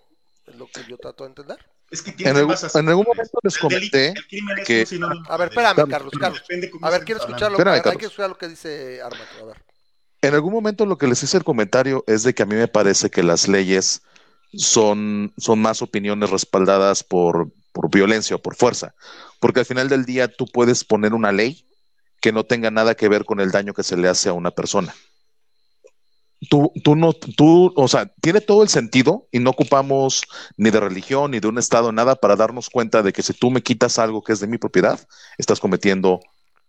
Es lo que yo trato de entender. Es que tiene En algún- en algún momento les El delito- comenté el crimen es que- A ver, espérame, Carlos, Carlos, A ver, quiero escucharlo, Espérame, hay que escuchar lo que dice Armato, a ver. En algún momento lo que les hice el comentario es de que a mí me parece que las leyes son, son más opiniones respaldadas por, por violencia o por fuerza, porque al final del día tú puedes poner una ley que no tenga nada que ver con el daño que se le hace a una persona. Tú, tú no, tú, o sea, tiene todo el sentido y no ocupamos ni de religión ni de un estado nada para darnos cuenta de que si tú me quitas algo que es de mi propiedad, estás cometiendo,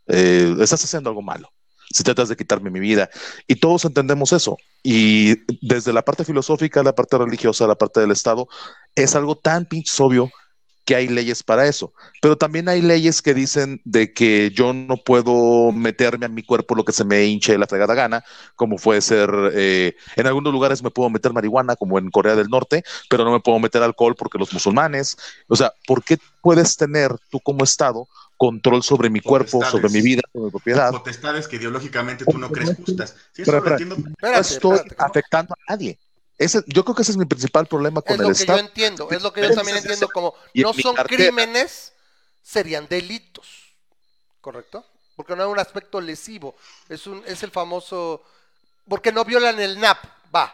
eh, estás haciendo algo malo si tratas de quitarme mi vida. Y todos entendemos eso. Y desde la parte filosófica, la parte religiosa, la parte del Estado, es algo tan pinches obvio que hay leyes para eso. Pero también hay leyes que dicen de que yo no puedo meterme a mi cuerpo lo que se me hinche la fregada gana, como puede ser, eh, en algunos lugares me puedo meter marihuana, como en Corea del Norte, pero no me puedo meter alcohol porque los musulmanes, o sea, ¿por qué puedes tener tú como Estado control sobre mi cuerpo, sobre mi vida, sobre mi propiedad? Potestades que ideológicamente tú no crees justas. Sí, eso Espera, lo espera. entiendo. no estoy espérate, afectando a nadie. Ese, yo creo que ese es mi principal problema con Es el lo que yo Estado. entiendo, es lo que yo Pero también entiendo como no son cartera- crímenes, serían delitos. ¿Correcto? porque no hay un aspecto lesivo. Es, un, es el famoso, porque no violan el NAP, va.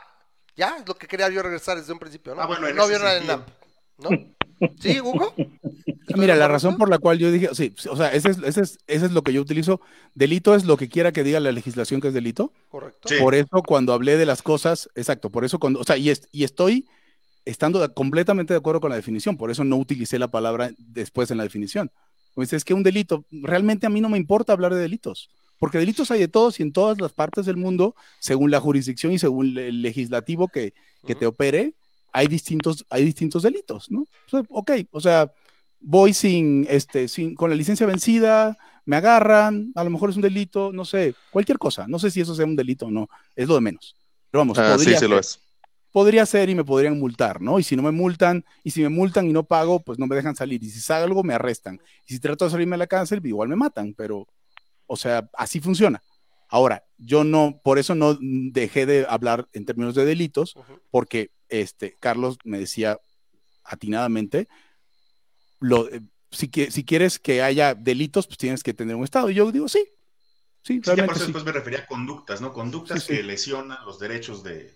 Ya, es lo que quería yo regresar desde un principio, ¿no? Ah, bueno, no violan el sentido. NAP, ¿no? ¿Sí, Hugo? Mira, la razón por la cual yo dije, sí, o sea, ese es, ese es, ese es lo que yo utilizo. Delito es lo que quiera que diga la legislación que es delito. Correcto. Sí. Por eso cuando hablé de las cosas, exacto, por eso cuando, o sea, y, es- y estoy estando de- completamente de acuerdo con la definición, por eso no utilicé la palabra después en la definición. Pues es que un delito, realmente a mí no me importa hablar de delitos, porque delitos hay de todos y en todas las partes del mundo, según la jurisdicción y según el legislativo que, que te opere, hay distintos, hay distintos delitos, ¿no? O sea, ok, o sea, voy sin, este, sin, con la licencia vencida, me agarran, a lo mejor es un delito, no sé, cualquier cosa, no sé si eso sea un delito o no, es lo de menos. Pero vamos, Ah, sí, podría sí lo ser es. podría ser y me podrían multar, ¿no? Y si no me multan, y si me multan y no pago, pues no me dejan salir. Y si salgo, me arrestan. Y si trato de salirme de la cárcel, igual me matan, pero, o sea, así funciona. Ahora, yo no, por eso no dejé de hablar en términos de delitos, porque este, Carlos me decía atinadamente, lo, eh, si, que- si quieres que haya delitos, pues tienes que tener un estado. Y yo digo, sí, sí, Sí, por eso sí. después me refería a conductas, ¿no? Conductas Sí, sí. que lesionan los derechos de...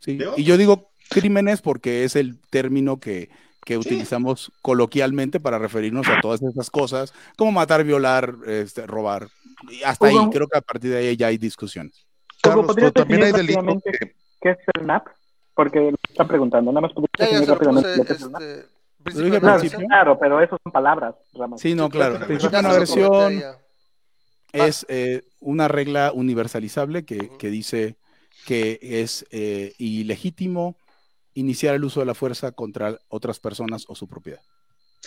Sí, de Y yo digo crímenes porque es el término que, que utilizamos coloquialmente para referirnos a todas esas cosas, como matar, violar, este, robar. Y hasta ahí, creo que a partir de ahí ya hay discusiones. Carlos, ¿podrías pero también hay delitos que- ¿Qué es el NAP? Porque me están preguntando, nada más ya definir rápidamente puse, lo que es este, Lo principio dije de al Claro, principio. agresión. claro, pero eso son palabras, Ramón. Sí, no, claro. Principio Ya de ya. es eh, una regla universalizable que, que dice que es eh, ilegítimo iniciar el uso de la fuerza contra otras personas o su propiedad.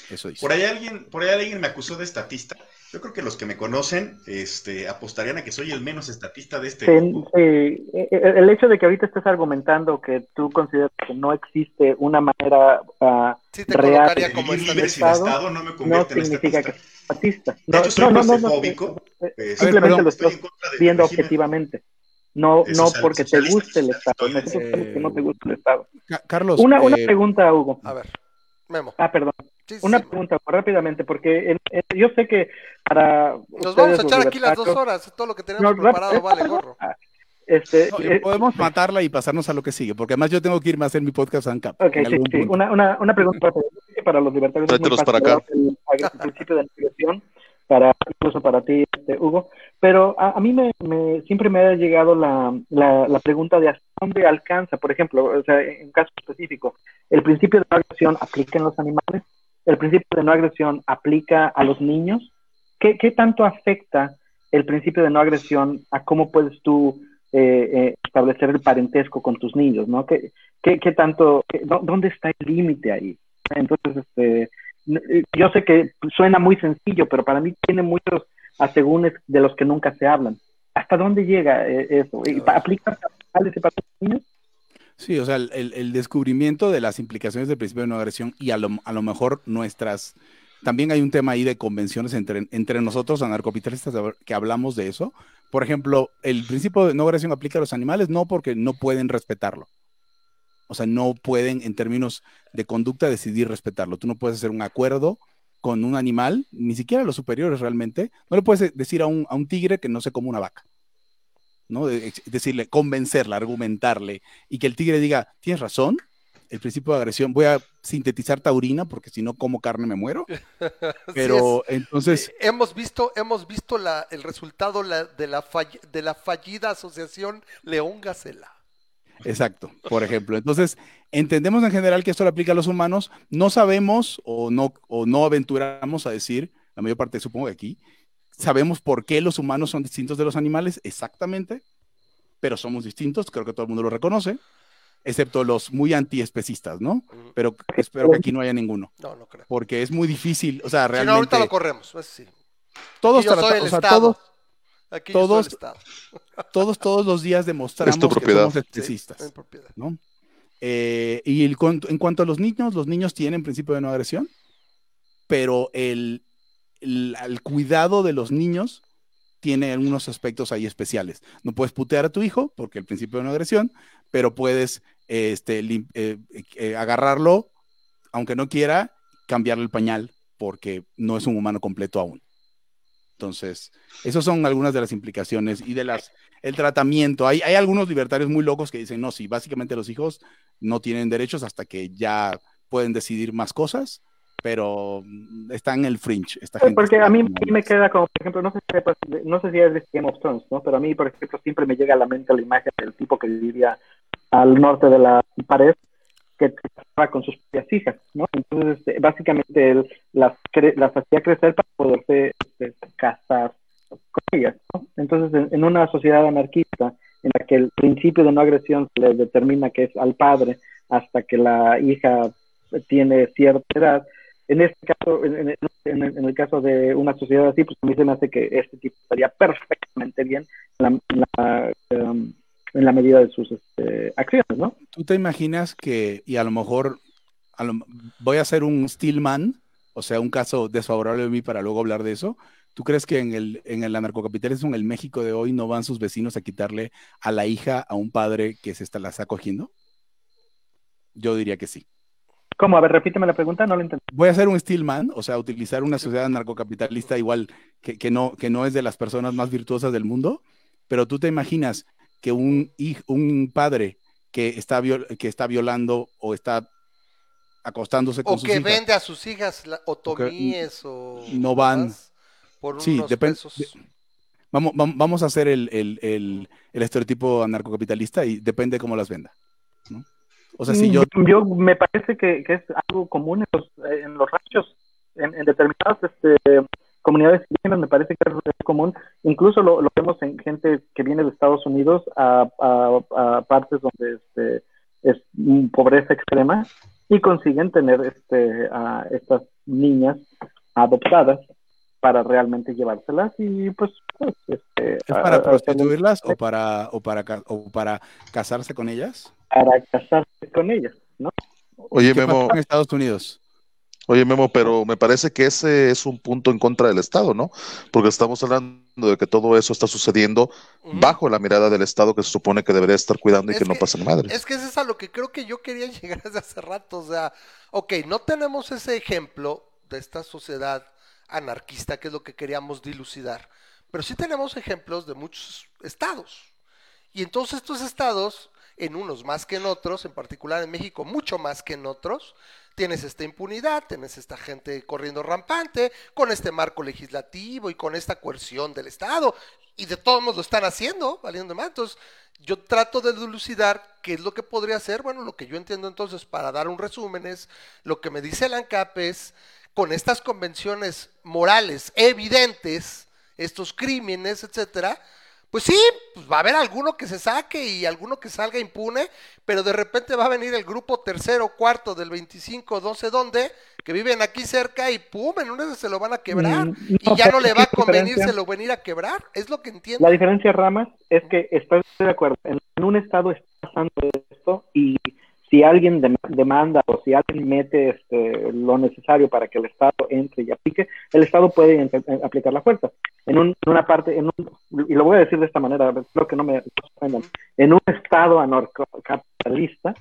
Eso dice. Por ahí alguien, por ahí alguien me acusó de estatista. Yo creo que los que me conocen, este, apostarían a que soy el menos estatista de este Sí, grupo. sí, eh, el hecho de que ahorita estés argumentando que tú consideras que no existe una manera ah, Sí te real De como libre sin Estado, Estado no me no convierte en significa que estatista. es fascista. De No, hecho, soy no, no, no, no, eh, simplemente lo estoy viendo objetivamente. No, Eh, no porque te guste el Estado. porque no te gusta el Estado. Ca- Carlos, Una, una eh, pregunta, Hugo. A ver, Memo. Ah, perdón. Sí, Una sí, pregunta rápidamente, porque el- yo sé que para Nos vamos a echar aquí las dos horas. Todo lo que tenemos No, preparado vale gorro. Este, no, eh, podemos matarla y pasarnos a lo que sigue, porque además yo tengo que irme a hacer mi podcast ANCAP. Ok, en sí, algún sí. Una, una, una pregunta para los libertarios Tráetelos para acá. principio de agresión, para, incluso para ti, este, Hugo, pero a, a mí me, me- siempre me ha llegado la, la, la pregunta de hasta dónde alcanza, por ejemplo, o sea, en un caso específico, ¿el principio de no agresión aplica en los animales? ¿El principio de no agresión aplica a los niños? ¿Qué, qué tanto afecta el principio de no agresión a cómo puedes tú eh, eh, establecer el parentesco con tus niños, ¿no? ¿Qué, qué, qué tanto, dónde está el límite ahí? Entonces, este, yo sé que suena muy sencillo, pero para mí tiene muchos asegúnes de los que nunca se hablan. ¿Hasta dónde llega eh, eso? ¿Y ¿Aplica para los niños? Sí, o sea, el, descubrimiento de las implicaciones del principio de no agresión y a lo, a lo mejor nuestras... También hay un tema ahí de convenciones entre, nosotros, anarcapitalistas, a ver, que hablamos de eso. Por ejemplo, el principio de no agresión aplica a los animales no porque no pueden respetarlo. O sea, no pueden en términos de conducta decidir respetarlo. Tú no puedes hacer un acuerdo con un animal, ni siquiera los superiores realmente. No le puedes decir a un, a un tigre que no se come una vaca. ¿No? Decirle, convencerla, argumentarle, y que el tigre diga, tienes razón, el principio de agresión, voy a sintetizar taurina porque si no como carne me muero, pero entonces, Eh, hemos visto, hemos visto la, el resultado la- de, la fall- de la fallida asociación León Gacela. exacto, por ejemplo, entonces entendemos en general que esto le aplica a los humanos, no sabemos o no, o no aventuramos a decir, la mayor parte supongo de aquí, sabemos por qué los humanos son distintos de los animales, exactamente, pero somos distintos, creo que todo el mundo lo reconoce, excepto los muy antiespecistas, ¿no? Pero espero que aquí no haya ninguno. No, no creo. porque es muy difícil, o sea, Si no, realmente ahorita lo corremos. eso sí. todos, yo soy el o sea, todos, Aquí yo soy todos- el Estado. todos, todos los días demostramos que somos Sí, especistas, propiedad. ¿no? Eh, y el en cuanto a los niños, los niños tienen principio de no agresión, pero el, el- cuidado de los niños tiene algunos aspectos ahí especiales. No puedes putear a tu hijo porque el principio de no agresión, pero puedes este, lim- eh, eh, agarrarlo, aunque no quiera, cambiarle el pañal porque no es un humano completo aún. Entonces, esas son algunas de las implicaciones y de las el tratamiento. Hay, hay algunos libertarios muy locos que dicen, no, sí, básicamente los hijos no tienen derechos hasta que ya pueden decidir más cosas, pero mm, están en el fringe. Esta gente Porque está a mí, me queda como, por ejemplo, no sé, si no sé si es de Game of Thrones, ¿no? Pero a mí, por ejemplo, siempre me llega a la mente la imagen del tipo que vivía al norte de la pared que trabajaba con sus propias hijas, ¿no? Entonces, este, básicamente él las, cre- las hacía crecer para poderse este, casar con ellas, ¿no? Entonces, en, en una sociedad anarquista en la que el principio de no agresión se le determina que es al padre hasta que la hija tiene cierta edad, en este caso, en, el caso de una sociedad así, pues a mí se me hace que este tipo estaría perfectamente bien en la, la, em, en la medida de sus este, acciones, ¿no? ¿Tú te imaginas que, y a lo mejor a lo- voy a hacer un Stillman, o sea, un caso desfavorable de mí para luego hablar de eso? ¿Tú crees que en el, en el anarcocapitalismo, en el México de hoy, no van sus vecinos a quitarle a la hija a un padre que se está, la está cogiendo? Yo diría que sí. ¿Cómo? A ver, repíteme la pregunta, no la entendí. Voy a hacer un Stillman, o sea, utilizar una sociedad anarcocapitalista igual que, que no, que no es de las personas más virtuosas del mundo, pero tú te imaginas que un, hij- un padre que está, viol- que está violando o está acostándose con O sus que hijas, vende a sus hijas la- otomíes o no van. demás por Sí, depende- Vamos, vam- vamos a hacer el, el- el- el estereotipo anarcocapitalista y depende cómo las venda. O sea, si yo... Yo me parece que, que es algo común en los, en los ranchos, en, en determinadas este, comunidades indígenas, me parece que es común. Incluso lo, lo vemos en gente que viene de Estados Unidos a, a- a partes donde este, es mm, pobreza extrema y consiguen tener este, a estas niñas adoptadas para realmente llevárselas y pues, pues, este, ¿Es para a- a- prostituirlas o para, o, para, o para casarse con ellas? Para casarse con ellas, ¿no? Oye, ¿Qué Memo, en Estados Unidos? oye, Memo, pero me parece que ese es un punto en contra del Estado, ¿no? Porque estamos hablando de que todo eso está sucediendo bajo la mirada del Estado que se supone que debería estar cuidando y Es que no que- pasen madres. Es que eso es a lo que creo que yo quería llegar desde hace rato. O sea, ok, no tenemos ese ejemplo de esta sociedad anarquista, que es lo que queríamos dilucidar, pero sí tenemos ejemplos de muchos estados. Y entonces estos estados, en unos más que en otros, en particular en México mucho más que en otros, tienes esta impunidad, tienes esta gente corriendo rampante, con este marco legislativo y con esta coerción del Estado, y de todos modos lo están haciendo, valiendo más. Entonces, yo trato de dilucidar qué es lo que podría hacer. Bueno, lo que yo entiendo entonces, para dar un resumen, es lo que me dice el ANCAP es, con estas convenciones morales evidentes, estos crímenes, etcétera, pues sí, pues va a haber alguno que se saque y alguno que salga impune, pero de repente va a venir el grupo tercero, cuarto del 25, 12, donde, que viven aquí cerca y pum, en una se lo van a quebrar Mm, y ya no le va a convenir se lo venir a quebrar, es lo que entiendo. La diferencia, Ramas, es que estoy de acuerdo. En, en un estado está pasando esto y si alguien dem- demanda o si alguien mete este, lo necesario para que el Estado entre y aplique, el Estado puede aplicar la fuerza. En, un- en una parte, en un- y lo voy a decir de esta manera, espero que no me ofendan. en un Estado anarcocapitalista,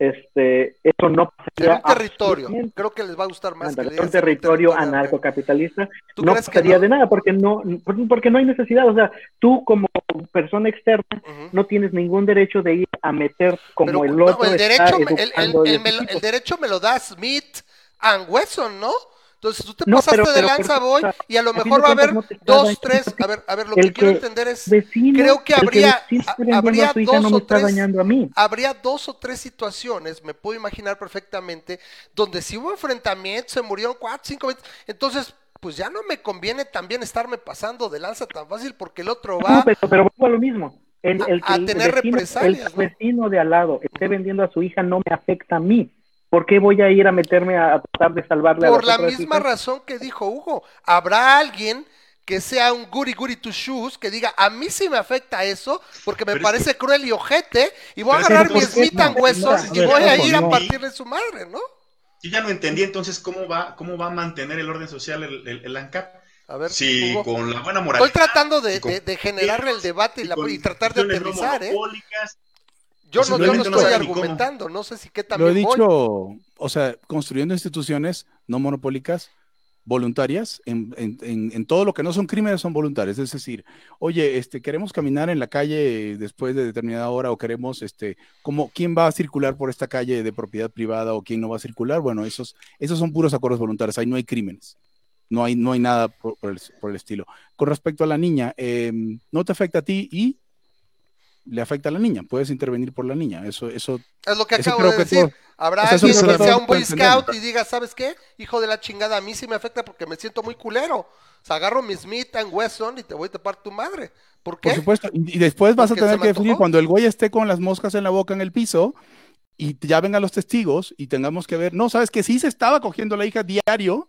este, eso no pasaría un territorio, creo que les va a gustar más que un territorio anarcocapitalista ¿Tú no pasaría no? de nada porque no porque no hay necesidad o sea tú como persona externa no tienes ningún derecho de ir a meter como Pero, el no, otro el derecho, el, me lo- el derecho me lo da Smith and Wesson, ¿no? Entonces tú te No, pasaste pero- de pero lanza, voy, y a lo mejor va a haber no dos, tres, a ver, a ver, lo que el quiero entender es, vecino, creo que el habría, a- habría a dos no o tres, a mí. habría dos o tres situaciones, me puedo imaginar perfectamente, donde si hubo enfrentamiento, se murieron cuatro, cinco, veinte, entonces, pues ya no me conviene también estarme pasando de lanza tan fácil porque el otro va No, pero, pero vuelvo a lo mismo. El, a- el a el tener vecino, represalias, el ¿no? vecino de al lado esté vendiendo a su hija no me afecta a mí ¿Por qué voy a ir a meterme a, a tratar de salvarle a Por la las otras misma hijas? razón que dijo Hugo, habrá alguien que sea un goody goody to shoes, que diga, a mí sí me afecta eso, porque me Pero es parece cruel y ojete, y voy a Pero agarrar mi ¿por qué Smith no? No, y a voy a ir a no. partirle su madre, ¿no? Yo ya no entendí entonces cómo va, cómo va a mantener el orden social el, el, el ANCAP. A ver, Si Hugo. con la buena moralidad. Estoy tratando de, de- de generarle el debate y, la- con y tratar de aterrizar, ¿eh? Yo no, yo estoy argumentando, no sé si qué Lo he también voy. dicho, o sea, construyendo instituciones no monopólicas, voluntarias, en, en- en- en todo lo que no son crímenes son voluntarias. Es decir, oye, este, queremos caminar en la calle después de determinada hora o queremos, este, como, ¿quién va a circular por esta calle de propiedad privada o quién no va a circular? Bueno, esos, esos son puros acuerdos voluntarios, ahí no hay crímenes. No hay, no hay nada por, por el, por el estilo. Con respecto a la niña, eh, no te afecta a ti y le afecta a la niña. Puedes intervenir por la niña. Eso, eso, Es lo que acabo creo de que decir. todo- Habrá o sea, eso alguien que sea un Boy. Scout y diga, ¿sabes qué? Hijo de la chingada, a mí sí me afecta porque me siento muy culero. O sea, agarro mi Smith and Wesson y te voy a tapar tu madre. ¿Por qué? Por supuesto. Y, después vas a Porque tener que definir cuando el güey esté con las moscas en la boca en el piso y ya vengan los testigos y tengamos que ver, no, sabes que sí se estaba cogiendo la hija diario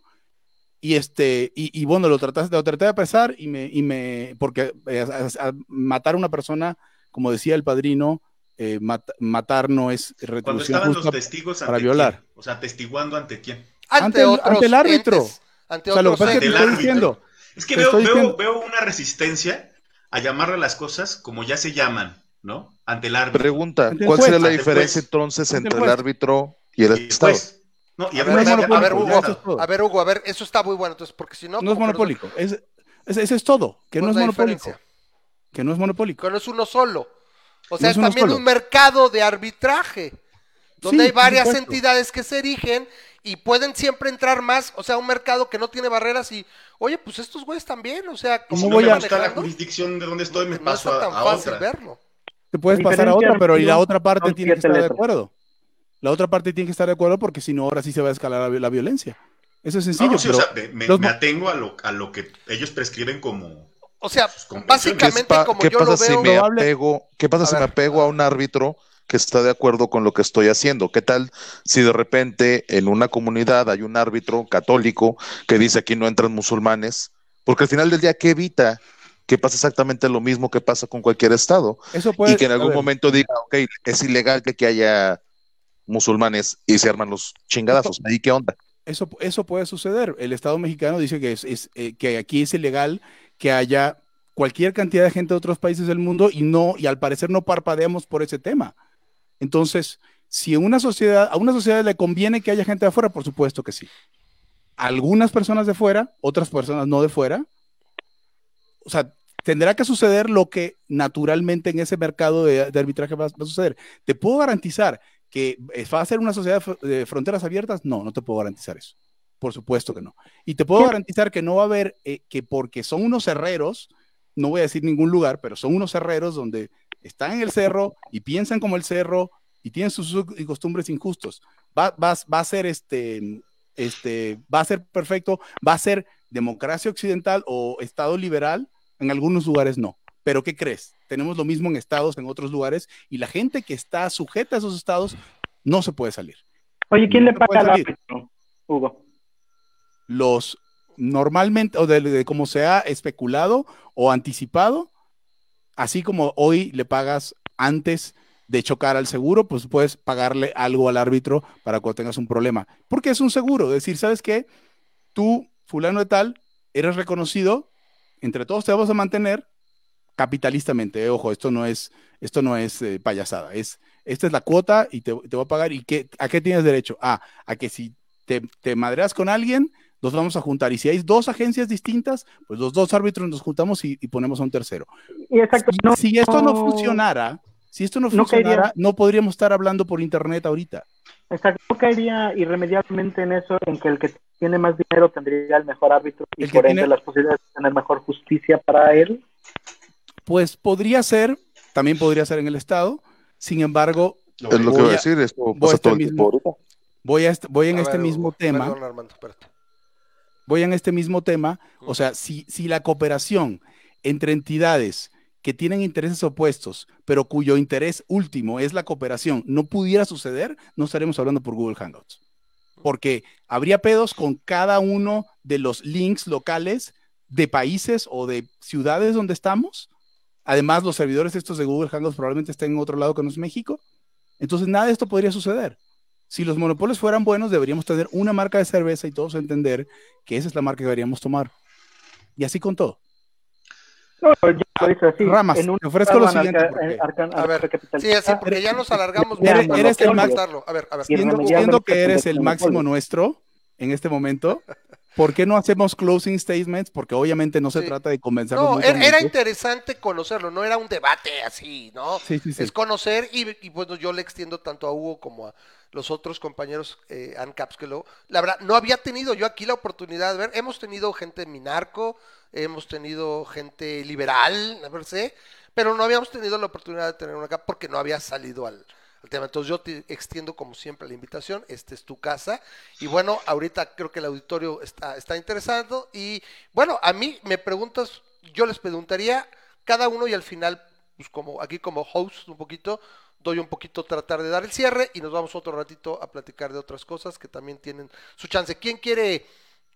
y este, y, y bueno, lo trataste, lo traté de apresar y me, y me, porque eh, a- a- matar a una persona, como decía el padrino, eh, mat- matar no es Cuando retribución estaban los testigos para ante violar. quién? O sea, testiguando ante quién. Ante, ante el- otros ante el árbitro. entes, ante O sea, lo que pasa es que te estoy diciendo, Es que veo, veo, veo una resistencia a llamarle a las cosas como ya se llaman, ¿no? Ante el árbitro. Pregunta, ¿cuál juez. sería la diferencia juez. entonces el entre el árbitro y el Y Estado? no, y A ver, a ver, Hugo. A ver, Hugo, a ver, eso está muy bueno, entonces, porque si no... no es monopólico. Es, es- eso es todo, que ¿Cuál no es monopólico. diferencia? Que no es monopólico. Que no es uno solo. O sea, No es también solo. un mercado de arbitraje, donde Sí, hay varias entidades que se erigen y pueden siempre entrar más, o sea, un mercado que no tiene barreras y, oye, pues estos güeyes también, o sea, como si no voy me a- gusta la jurisdicción de donde estoy, me no paso está a, tan a fácil otra. verlo. Te puedes pasar a otra, pero y la otra parte tiene que estar de acuerdo. La otra parte tiene que estar de acuerdo porque si no, ahora sí se va a escalar la, la violencia. Eso es sencillo. no, sí, o pero sea, me, me- los me mo- atengo a lo, a lo que ellos prescriben como... O sea, Sus convenciones. ¿Qué, es básicamente pa- como qué yo pasa lo si veo, me probable- apego, qué pasa A si ver, me apego a un árbitro que está de acuerdo con lo que estoy haciendo? ¿Qué tal si de repente en una comunidad hay un árbitro católico que dice aquí no entran musulmanes? Porque al final del día, ¿qué evita que pase exactamente lo mismo que pasa con cualquier estado? eso puede, y que en algún momento diga, ok, es ilegal que aquí haya musulmanes y se arman los chingadazos. ¿Ahí qué onda? Eso, eso puede suceder. El Estado mexicano dice que, es, es, eh, que aquí es ilegal que haya cualquier cantidad de gente de otros países del mundo y no, y al parecer no parpadeamos por ese tema. Entonces, si una sociedad, a una sociedad le conviene que haya gente de afuera, por supuesto que sí. Algunas personas de fuera, otras personas no de fuera. O sea, tendrá que suceder lo que naturalmente en ese mercado de, arbitraje va, va a suceder. Te puedo garantizar que va a ser una sociedad de fronteras abiertas. No, no te puedo garantizar eso. Por supuesto que no. Y te puedo garantizar que no va a haber, eh, que porque son unos herreros, no voy a decir ningún lugar, pero son unos herreros donde están en el cerro y piensan como el cerro y tienen sus usos y costumbres injustos. Va, va, va a ser este, este, va a ser perfecto, va a ser democracia occidental o Estado liberal, en algunos lugares no. Pero ¿qué crees? Tenemos lo mismo en estados, en otros lugares, y la gente que está sujeta a esos estados no se puede salir. Oye, ¿quién No le paga al árbitro, Hugo? Los normalmente, o de, de como se ha especulado o anticipado, así como hoy le pagas antes de chocar al seguro, pues puedes pagarle algo al árbitro para cuando tengas un problema. Porque es un seguro, decir, ¿sabes qué? Tú, fulano de tal, eres reconocido, entre todos te vamos a mantener capitalistamente. eh, Ojo, esto no es, esto no es eh, payasada, es, esta es la cuota y te, te voy a pagar. ¿Y qué, a qué tienes derecho? Ah, a que si te, te madreas con alguien, los vamos a juntar. Y si hay dos agencias distintas, pues los dos árbitros nos juntamos y, y ponemos a un tercero. Y exacto, Si, no, si esto no no- funcionara, si esto no no funcionara, caería- no podríamos estar hablando por internet ahorita. Exacto, no caería irremediablemente en eso, en que el que tiene más dinero tendría el mejor árbitro y El que por ende tiene- las posibilidades de tener mejor justicia para él. Pues podría ser, también podría ser en el Estado. Sin embargo, Es lo que Voy a decir, esto pasa este todo el mismo- tiempo ahorita. voy, a est- voy en A este ver, mismo Hugo, tema. Perdón, Armando, espérate. Voy en este mismo tema, o sea, si, si la cooperación entre entidades que tienen intereses opuestos, pero cuyo interés último es la cooperación, no pudiera suceder, no estaremos hablando por Google Hangouts. Porque habría pedos con cada uno de los links locales de países o de ciudades donde estamos. Además, los servidores estos de Google Hangouts probablemente estén en otro lado que no es México. Entonces, nada de esto podría suceder. Si los monopolios fueran buenos, deberíamos tener una marca de cerveza y todos entender que esa es la marca que deberíamos tomar. Y así con todo. No, yo lo hice así. Ramas, en un te ofrezco lo siguiente, arcan- A ver, Sí, así, porque ya nos alargamos Eres- eres el contestarlo. A ver, a ver. Siendo, siendo que eres el máximo nuestro en este momento, ¿Por qué no hacemos closing statements? Porque obviamente no se Sí. trata de convencernos No, era, interesante conocerlo, no era un debate así, ¿no? Sí, sí, sí. Es conocer y, y, bueno, yo le extiendo tanto a Hugo como a los otros compañeros eh, ANCAPs que luego, la verdad, no había tenido yo aquí la oportunidad de ver, hemos tenido gente minarco, hemos tenido gente liberal, a ver si, pero no habíamos tenido la oportunidad de tener una acá porque no había salido al, Entonces yo te extiendo como siempre la invitación, esta es tu casa. Y bueno, ahorita creo que el auditorio está, está interesado. Y bueno, a mí me preguntas, yo les preguntaría cada uno y al final, pues como aquí como host un poquito, doy un poquito tratar de dar el cierre y nos vamos otro ratito a platicar de otras cosas que también tienen su chance. ¿Quién quiere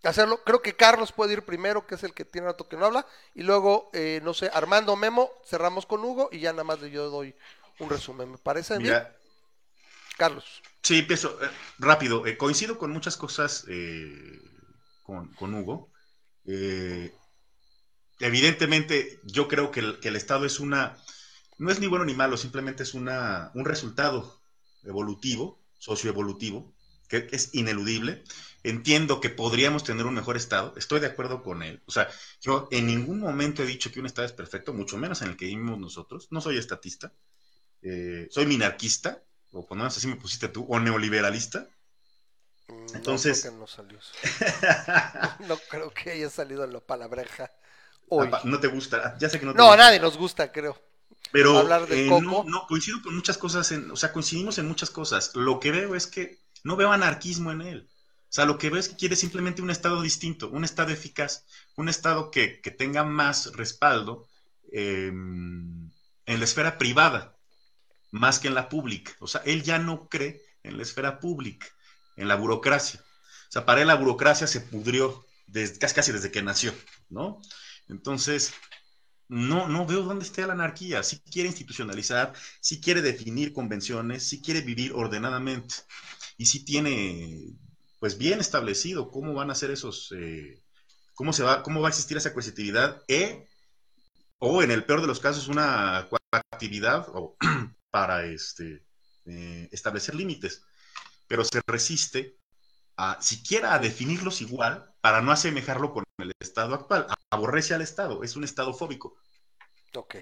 hacerlo? Creo que Carlos puede ir primero, que es el que tiene rato que no habla, y luego, eh, no sé, Armando Memo, cerramos con Hugo y ya nada más yo doy un resumen. ¿Me parece bien? Mira, Carlos. Sí, empiezo eh, rápido. Eh, coincido con muchas cosas eh, con, con Hugo. Evidentemente, yo creo que el, que el Estado es una, no es ni bueno ni malo, simplemente es una, un resultado evolutivo, socioevolutivo, que es ineludible. Entiendo que podríamos tener un mejor Estado, estoy de acuerdo con él. O sea, yo en ningún momento he dicho que un Estado es perfecto, mucho menos en el que vivimos nosotros. No soy estatista, eh, soy minarquista, o por lo menos así me pusiste tú, o neoliberalista. Mm, Entonces- No creo que no salió eso. no creo que haya salido en la palabreja hoy. Apa- No te gusta, ya sé que no te No, a nadie nos gusta, creo. Pero hablar del eh, coco. no, no, coincido con muchas cosas, en- o sea, coincidimos en muchas cosas. Lo que veo es que no veo anarquismo en él. O sea, lo que veo es que quiere simplemente un Estado distinto, un Estado eficaz, un Estado que, que tenga más respaldo eh, en la esfera privada, más que en la pública. O sea, él ya no cree en la esfera pública, en la burocracia. O sea, para él la burocracia se pudrió casi, desde que nació, ¿no? Entonces, no, no veo dónde esté la anarquía. Si quiere institucionalizar, si quiere definir convenciones, si quiere vivir ordenadamente y si tiene, pues bien establecido cómo van a ser esos, eh, cómo se va, cómo va a existir esa coercitividad e, o en el peor de los casos una actividad o, para este, eh, establecer límites, pero se resiste a siquiera a definirlos igual para no asemejarlo con el estado actual. Aborrece al estado, es un estado fóbico.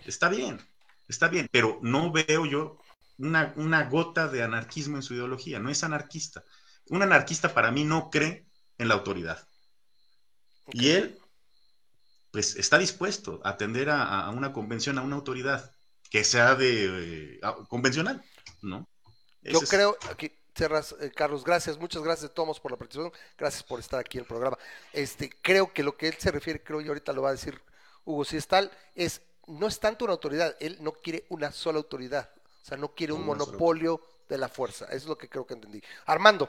Está bien, está bien, pero no veo yo una, una gota de anarquismo en su ideología, no es anarquista. Un anarquista para mí no cree en la autoridad. Y él, pues, está dispuesto a atender a, a una convención, a una autoridad que sea de eh, a- convencional, ¿no? Yo Ese es- creo, aquí cerras, eh, Carlos, gracias, muchas gracias a todos por la participación, gracias por estar aquí en el programa. Este, creo que lo que él se refiere, creo y ahorita lo va a decir Hugo, si es tal, es, no es tanto una autoridad, él no quiere una sola autoridad, o sea, no quiere un monopolio de la fuerza, eso es lo que creo que entendí. Armando,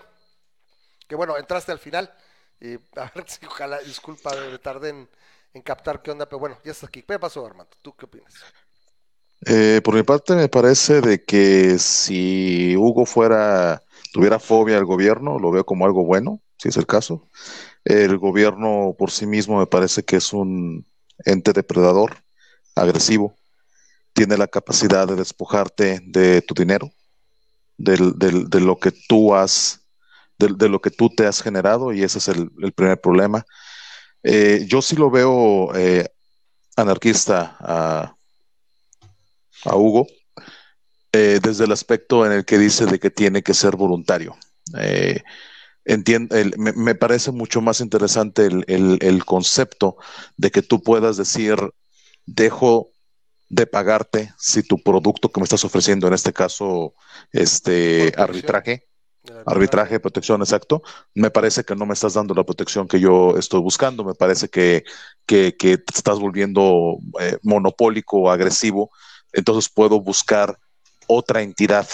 que bueno, entraste al final, y a ver si ojalá, disculpa, me tardé en, en captar qué onda, pero bueno, ya estás aquí. ¿Qué pasó, Armando? ¿Tú qué opinas? Eh, por mi parte, me parece de que si Hugo fuera, tuviera fobia al gobierno, lo veo como algo bueno, si es el caso. El gobierno por sí mismo me parece que es un ente depredador, agresivo. Tiene la capacidad de despojarte de tu dinero, del- de lo que tú has, de, lo que tú te has generado, y ese es el, primer problema. Eh, yo sí lo veo eh, anarquista a Hugo, eh, desde el aspecto en el que dice de que tiene que ser voluntario. Eh, el- me, me parece mucho más interesante el, el- el concepto de que tú puedas decir, dejo de pagarte si tu producto que me estás ofreciendo, en este caso, este arbitraje, arbitraje, protección, exacto, me parece que no me estás dando la protección que yo estoy buscando, me parece que, que, que te estás volviendo eh, monopólico o agresivo, entonces puedo buscar otra entidad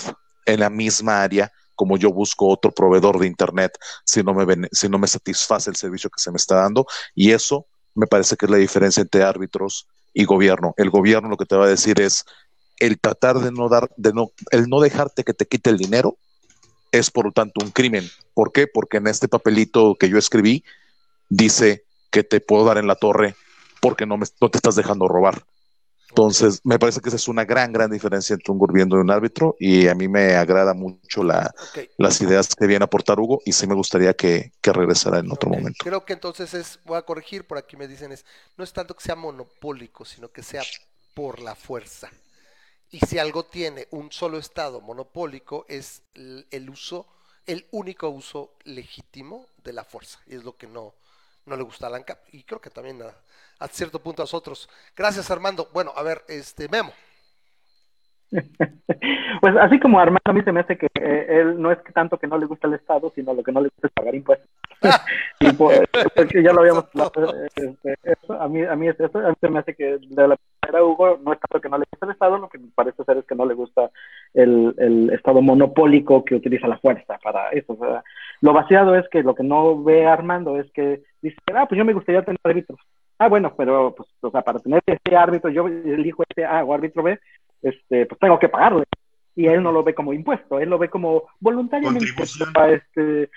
en la misma área como yo busco otro proveedor de internet si no me, si no me satisface el servicio que se me está dando y eso me parece que es la diferencia entre árbitros y gobierno. El gobierno lo que te va a decir es el tratar de no dar, de no, el no dejarte que te quite el dinero es por lo tanto un crimen. ¿Por qué? Porque en este papelito que yo escribí dice que te puedo dar en la torre porque no, me, no te estás dejando robar. Entonces, me parece que esa es una gran, gran diferencia entre un gobierno y un árbitro, y a mí me agrada mucho la, Ok. las ideas que viene a aportar Hugo, y sí me gustaría que, que regresara en otro momento. Creo que entonces es, voy a corregir, por aquí me dicen es, no es tanto que sea monopólico, sino que sea por la fuerza. Y si algo tiene un solo estado monopólico es el, el uso, el único uso legítimo de la fuerza. Y es lo que no, no le gusta a la ANCAP. Y creo que también a, a cierto punto a nosotros. Gracias Armando. Bueno, a ver, este Memo. Pues así como Armando, a mí se me hace que eh, él no es que tanto que no le gusta el Estado, sino lo que no le gusta es pagar impuestos. y porque ya lo habíamos hablado, este, a mí a mí es eso, a mí se me hace que de la primera Hugo no es tanto que no le gusta el Estado, lo que me parece ser es que no le gusta el, el Estado monopólico que utiliza la fuerza para eso. o sea, lo vaciado es que lo que no ve Armando es que dice, ah, pues yo me gustaría tener árbitros. Ah, bueno, pero pues, o sea, para tener este árbitro, yo elijo este A o árbitro B, este, pues tengo que pagarle. Y él no lo ve como impuesto, él lo ve como voluntariamente a este,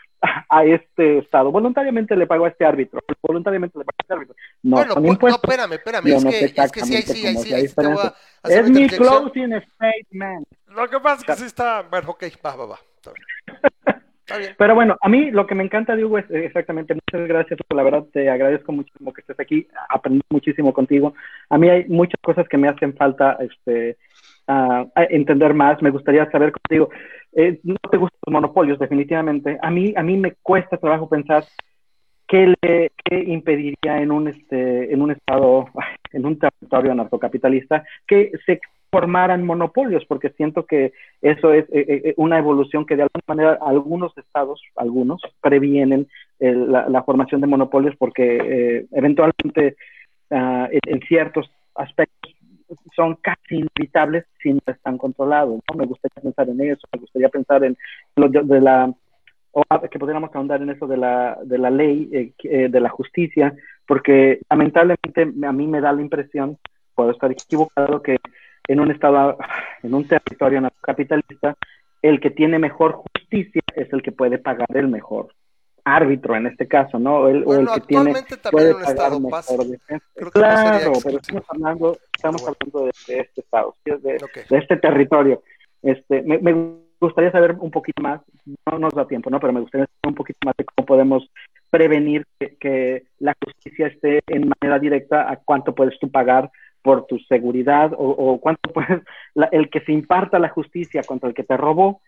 a este estado. Voluntariamente le pago a este árbitro, voluntariamente le pago a este árbitro. No bueno, son pues, no, impuestos. espérame, espérame. Yo Es no que, es que sí, ahí sí, ahí sí, ahí sí te voy a sea hacer es mi closing statement. Lo que pasa es que sí está. Bueno, ok, va, va, va. Está bien. Pero bueno, a mí lo que me encanta de es eh, exactamente, muchas gracias, la verdad te agradezco muchísimo que estés aquí, aprendí muchísimo contigo. A mí hay muchas cosas que me hacen falta este, entender más, me gustaría saber contigo, eh, no te gustan los monopolios definitivamente, a mí, a mí me cuesta trabajo pensar qué, le, qué impediría en un, este, en un estado, en un territorio narcocapitalista que se formaran monopolios, porque siento que eso es eh, eh, una evolución que de alguna manera algunos estados, algunos, previenen el- la, la formación de monopolios porque eh, eventualmente ah, en, ciertos aspectos son casi inevitables si no están controlados. ¿no? Me gustaría pensar en eso, me gustaría pensar en lo de, la o que pudiéramos ahondar en eso de la, de la ley, eh, eh, de la justicia, porque lamentablemente a mí me da la impresión, puedo estar equivocado, que en un estado, en un territorio capitalista, el que tiene mejor justicia es el que puede pagar el mejor árbitro en este caso, ¿no? El, o el que tiene puede un pagar estado mejor pasa. no Claro, pero estamos hablando, estamos Bueno. hablando de, de este estado, de, este territorio. Este, me, me gustaría saber un poquito más, no nos da tiempo, ¿no? Pero me gustaría saber un poquito más de cómo podemos prevenir que, que la justicia esté en manera directa a cuánto puedes tú pagar por tu seguridad o, o cuánto puedes, la- el que se imparta la justicia contra el que te robó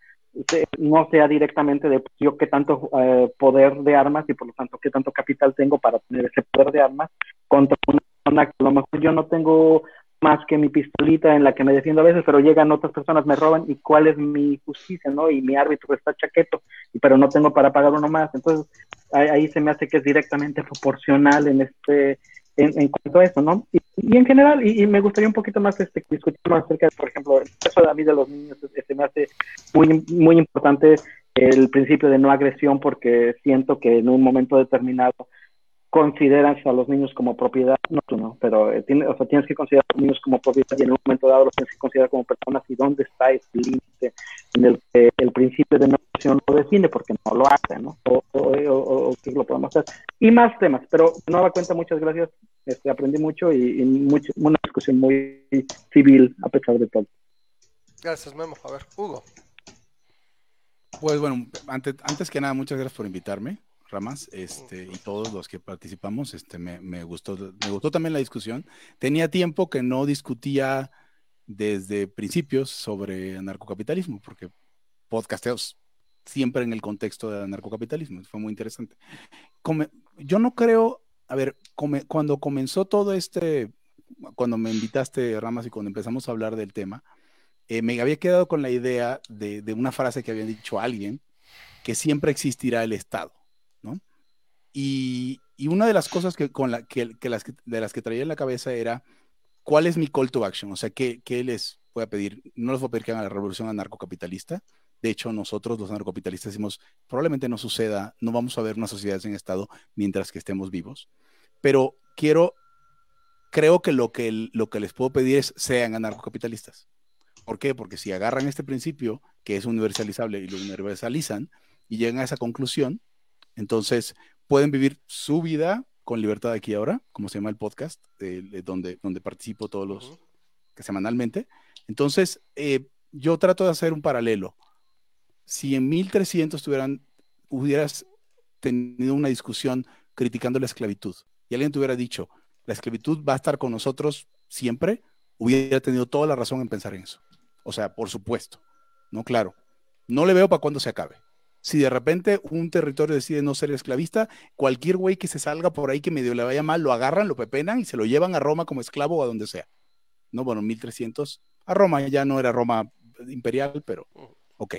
no sea directamente de yo qué tanto eh, poder de armas y por lo tanto qué tanto capital tengo para tener ese poder de armas contra una persona que a lo mejor yo no tengo más que mi pistolita en la que me defiendo a veces, pero llegan otras personas, me roban y cuál es mi justicia, ¿no? Y mi árbitro está chaqueto, pero no tengo para pagar uno más. Entonces, ahí, ahí se me hace que es directamente proporcional en este en, en cuanto a eso, ¿no? Y, y en general, y, y me gustaría un poquito más este, discutir más acerca, por ejemplo, el caso de a mí de los niños, eh, se me hace muy, muy importante el principio de no agresión porque siento que en un momento determinado consideras a los niños como propiedad, no tú no, pero eh, tiene, o sea, tienes que considerar a los niños como propiedad y en un momento dado los tienes que considerar como personas y dónde está ese límite en el que el principio de no lo define porque no lo hace, ¿no? O, o, o, o qué lo podemos hacer. Y más temas, pero de nueva cuenta, muchas gracias, este, aprendí mucho y, y mucho, una discusión muy civil a pesar de todo. Gracias, Memo. A ver, Hugo. Pues bueno, antes, antes que nada, muchas gracias por invitarme, Ramas, este, y todos los que participamos. Este, me, me gustó, me gustó también la discusión. Tenía tiempo que no discutía desde principios sobre anarcocapitalismo, porque podcasteos siempre en el contexto del anarcocapitalismo. Fue muy interesante. Come- yo no creo, a ver, cuando comenzó todo este, cuando me invitaste, Ramas, y cuando empezamos a hablar del tema, eh, me había quedado con la idea de, de una frase que había dicho alguien, que siempre existirá el Estado. Y, y una de las cosas que, con la, que, que las, de las que traía en la cabeza era, ¿cuál es mi call to action? O sea, ¿qué, qué les voy a pedir? No les voy a pedir que hagan la revolución anarcocapitalista. De hecho, nosotros los anarcocapitalistas decimos, probablemente no suceda, no vamos a ver una sociedad sin Estado mientras que estemos vivos. Pero quiero, creo que lo que, lo que les puedo pedir es sean anarcocapitalistas. ¿Por qué? Porque si agarran este principio, que es universalizable, y lo universalizan, y llegan a esa conclusión, entonces pueden vivir su vida con libertad aquí ahora, como se llama el podcast, eh, de donde, donde participo todos los, que semanalmente. Entonces, eh, yo trato de hacer un paralelo. Si en 1300 tuvieran, hubieras tenido una discusión criticando la esclavitud y alguien te hubiera dicho, la esclavitud va a estar con nosotros siempre, hubiera tenido toda la razón en pensar en eso. O sea, por supuesto. No, claro. No le veo para cuándo se acabe. Si de repente un territorio decide no ser esclavista, cualquier güey que se salga por ahí que medio le vaya mal, lo agarran, lo pepenan y se lo llevan a Roma como esclavo o a donde sea. No, bueno, 1300 a Roma, ya no era Roma imperial, pero ok.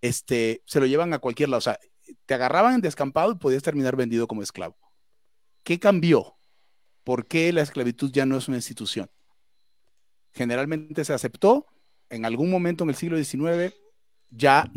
Este, se lo llevan a cualquier lado. O sea, te agarraban en descampado y podías terminar vendido como esclavo. ¿Qué cambió? ¿Por qué la esclavitud ya no es una institución? Generalmente se aceptó, en algún momento en el siglo XIX ya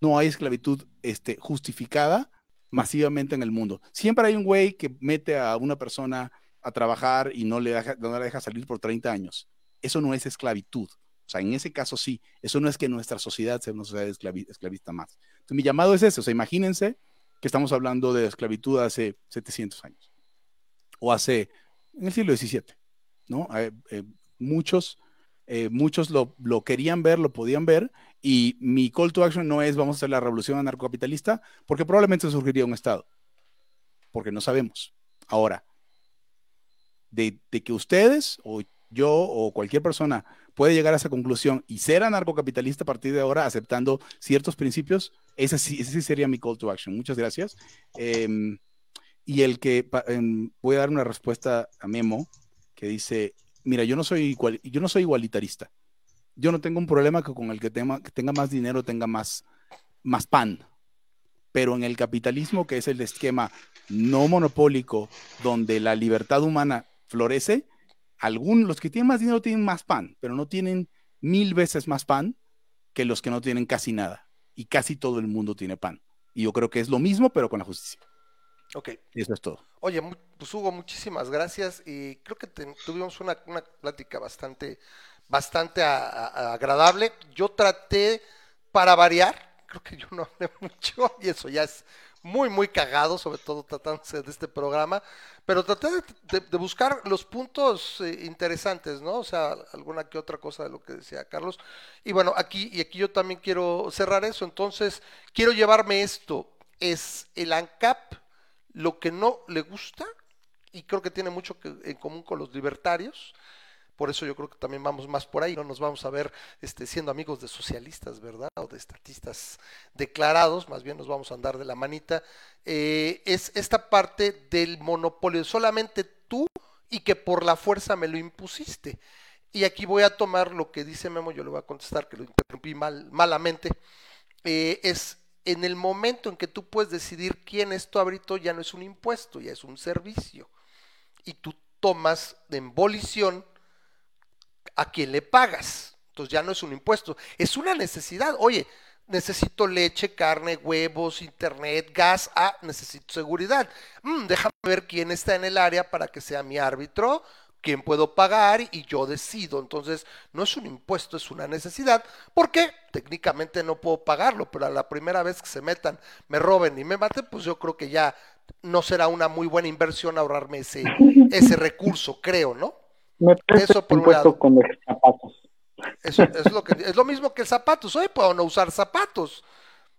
no hay esclavitud este, justificada masivamente en el mundo. Siempre hay un güey que mete a una persona a trabajar y no le, deja, no la deja salir por 30 años. Eso no es esclavitud. O sea, en ese caso sí. Eso no es que nuestra sociedad sea una sociedad esclavi esclavista más. Entonces, mi llamado es ese. O sea, imagínense que estamos hablando de esclavitud hace 700 años. O hace, en el siglo XVII, ¿no? Eh, eh, muchos, eh, muchos lo, lo, querían ver, lo podían ver, y mi call to action no es vamos a hacer la revolución anarcocapitalista, porque probablemente surgiría un Estado, porque no sabemos. Ahora, de, que ustedes o yo o cualquier persona puede llegar a esa conclusión y ser anarcocapitalista a partir de ahora, aceptando ciertos principios, ese sí, ese sería mi call to action. Muchas gracias. Eh, y el que eh, voy a dar una respuesta a Memo que dice, mira, yo no soy igual, yo no soy igualitarista. Yo no tengo un problema que con el que, tema, que tenga más dinero tenga más, más pan. Pero en el capitalismo, que es el esquema no monopólico, donde la libertad humana florece, algunos, los que tienen más dinero tienen más pan, pero no tienen mil veces más pan que los que no tienen casi nada. Y casi todo el mundo tiene pan. Y yo creo que es lo mismo, pero con la justicia. Ok. Y eso es todo. Oye, pues Hugo, muchísimas gracias. Y creo que te, tuvimos una, una, plática bastante, bastante a, a, agradable. Yo traté, para variar, creo que yo no hablé mucho, y eso ya es muy, muy cagado, sobre todo tratándose de este programa, pero traté de, de, de buscar los puntos eh, interesantes, ¿no? O sea, alguna que otra cosa de lo que decía Carlos. Y bueno, aquí, y aquí yo también quiero cerrar eso, entonces quiero llevarme esto, es el ANCAP lo que no le gusta, y creo que tiene mucho que, en común con los libertarios, por eso yo creo que también vamos más por ahí, no nos vamos a ver este, siendo amigos de socialistas, ¿verdad? O de estatistas declarados, más bien nos vamos a andar de la manita, eh, es esta parte del monopolio, solamente tú y que por la fuerza me lo impusiste. Y aquí voy a tomar lo que dice Memo, yo le voy a contestar, que lo interrumpí mal, malamente, eh, es en el momento en que tú puedes decidir quién es tu abrito, ya no es un impuesto, ya es un servicio. Y tú tomas de embolición a quien le pagas. Entonces ya no es un impuesto, es una necesidad. Oye, necesito leche, carne, huevos, internet, gas, ah, necesito seguridad. Mm, déjame ver quién está en el área para que sea mi árbitro, quién puedo pagar y yo decido. Entonces, no es un impuesto, es una necesidad, porque técnicamente no puedo pagarlo, pero a la primera vez que se metan, me roben y me maten, pues yo creo que ya no será una muy buena inversión ahorrarme ese, ese recurso, creo, ¿no? Me Eso por un lado. Con los zapatos. Eso, es, lo que, es lo mismo que el zapatos. Hoy puedo no usar zapatos.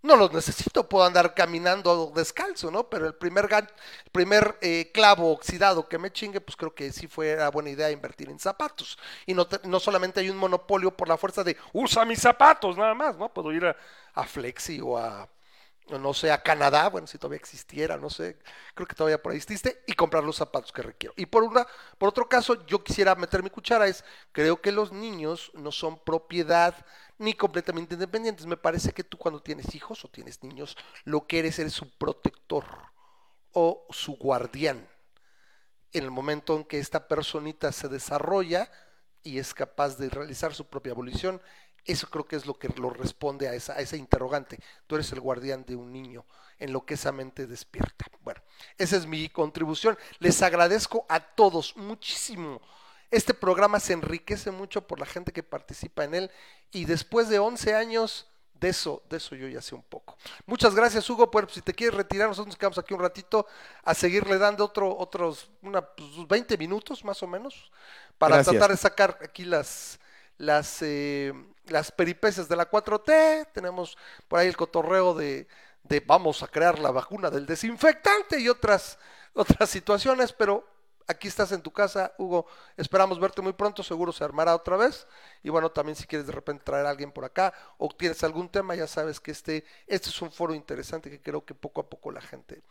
No los necesito, puedo andar caminando descalzo, ¿no? Pero el primer, gan el primer eh, clavo oxidado que me chingue, pues creo que sí fue una buena idea invertir en zapatos. Y no, no solamente hay un monopolio por la fuerza de usa mis zapatos, nada más, ¿no? Puedo ir a, a Flexi o a, no sé, a Canadá, bueno, si todavía existiera, no sé, creo que todavía por ahí existe, y comprar los zapatos que requiero. Y por una, por otro caso, yo quisiera meter mi cuchara, es, creo que los niños no son propiedad ni completamente independientes. Me parece que tú cuando tienes hijos o tienes niños, lo que eres es su protector o su guardián. En el momento en que esta personita se desarrolla y es capaz de realizar su propia abolición, eso creo que es lo que lo responde a esa, a esa interrogante. Tú eres el guardián de un niño en lo que esa mente despierta. Bueno, esa es mi contribución. Les agradezco a todos muchísimo. Este programa se enriquece mucho por la gente que participa en él y después de 11 años De eso, de eso yo ya sé un poco. Muchas gracias, Hugo. Pues si te quieres retirar, nosotros nos quedamos aquí un ratito a seguirle dando otro, otros una, pues, 20 minutos más o menos para Gracias. tratar de sacar aquí las, las, eh, las peripecias de la 4T. Tenemos por ahí el cotorreo de, de vamos a crear la vacuna del desinfectante y otras, otras situaciones, pero aquí estás en tu casa, Hugo. Esperamos verte muy pronto, seguro se armará otra vez. Y bueno, también si quieres de repente traer a alguien por acá o tienes algún tema, ya sabes que este, este es un foro interesante que creo que poco a poco la gente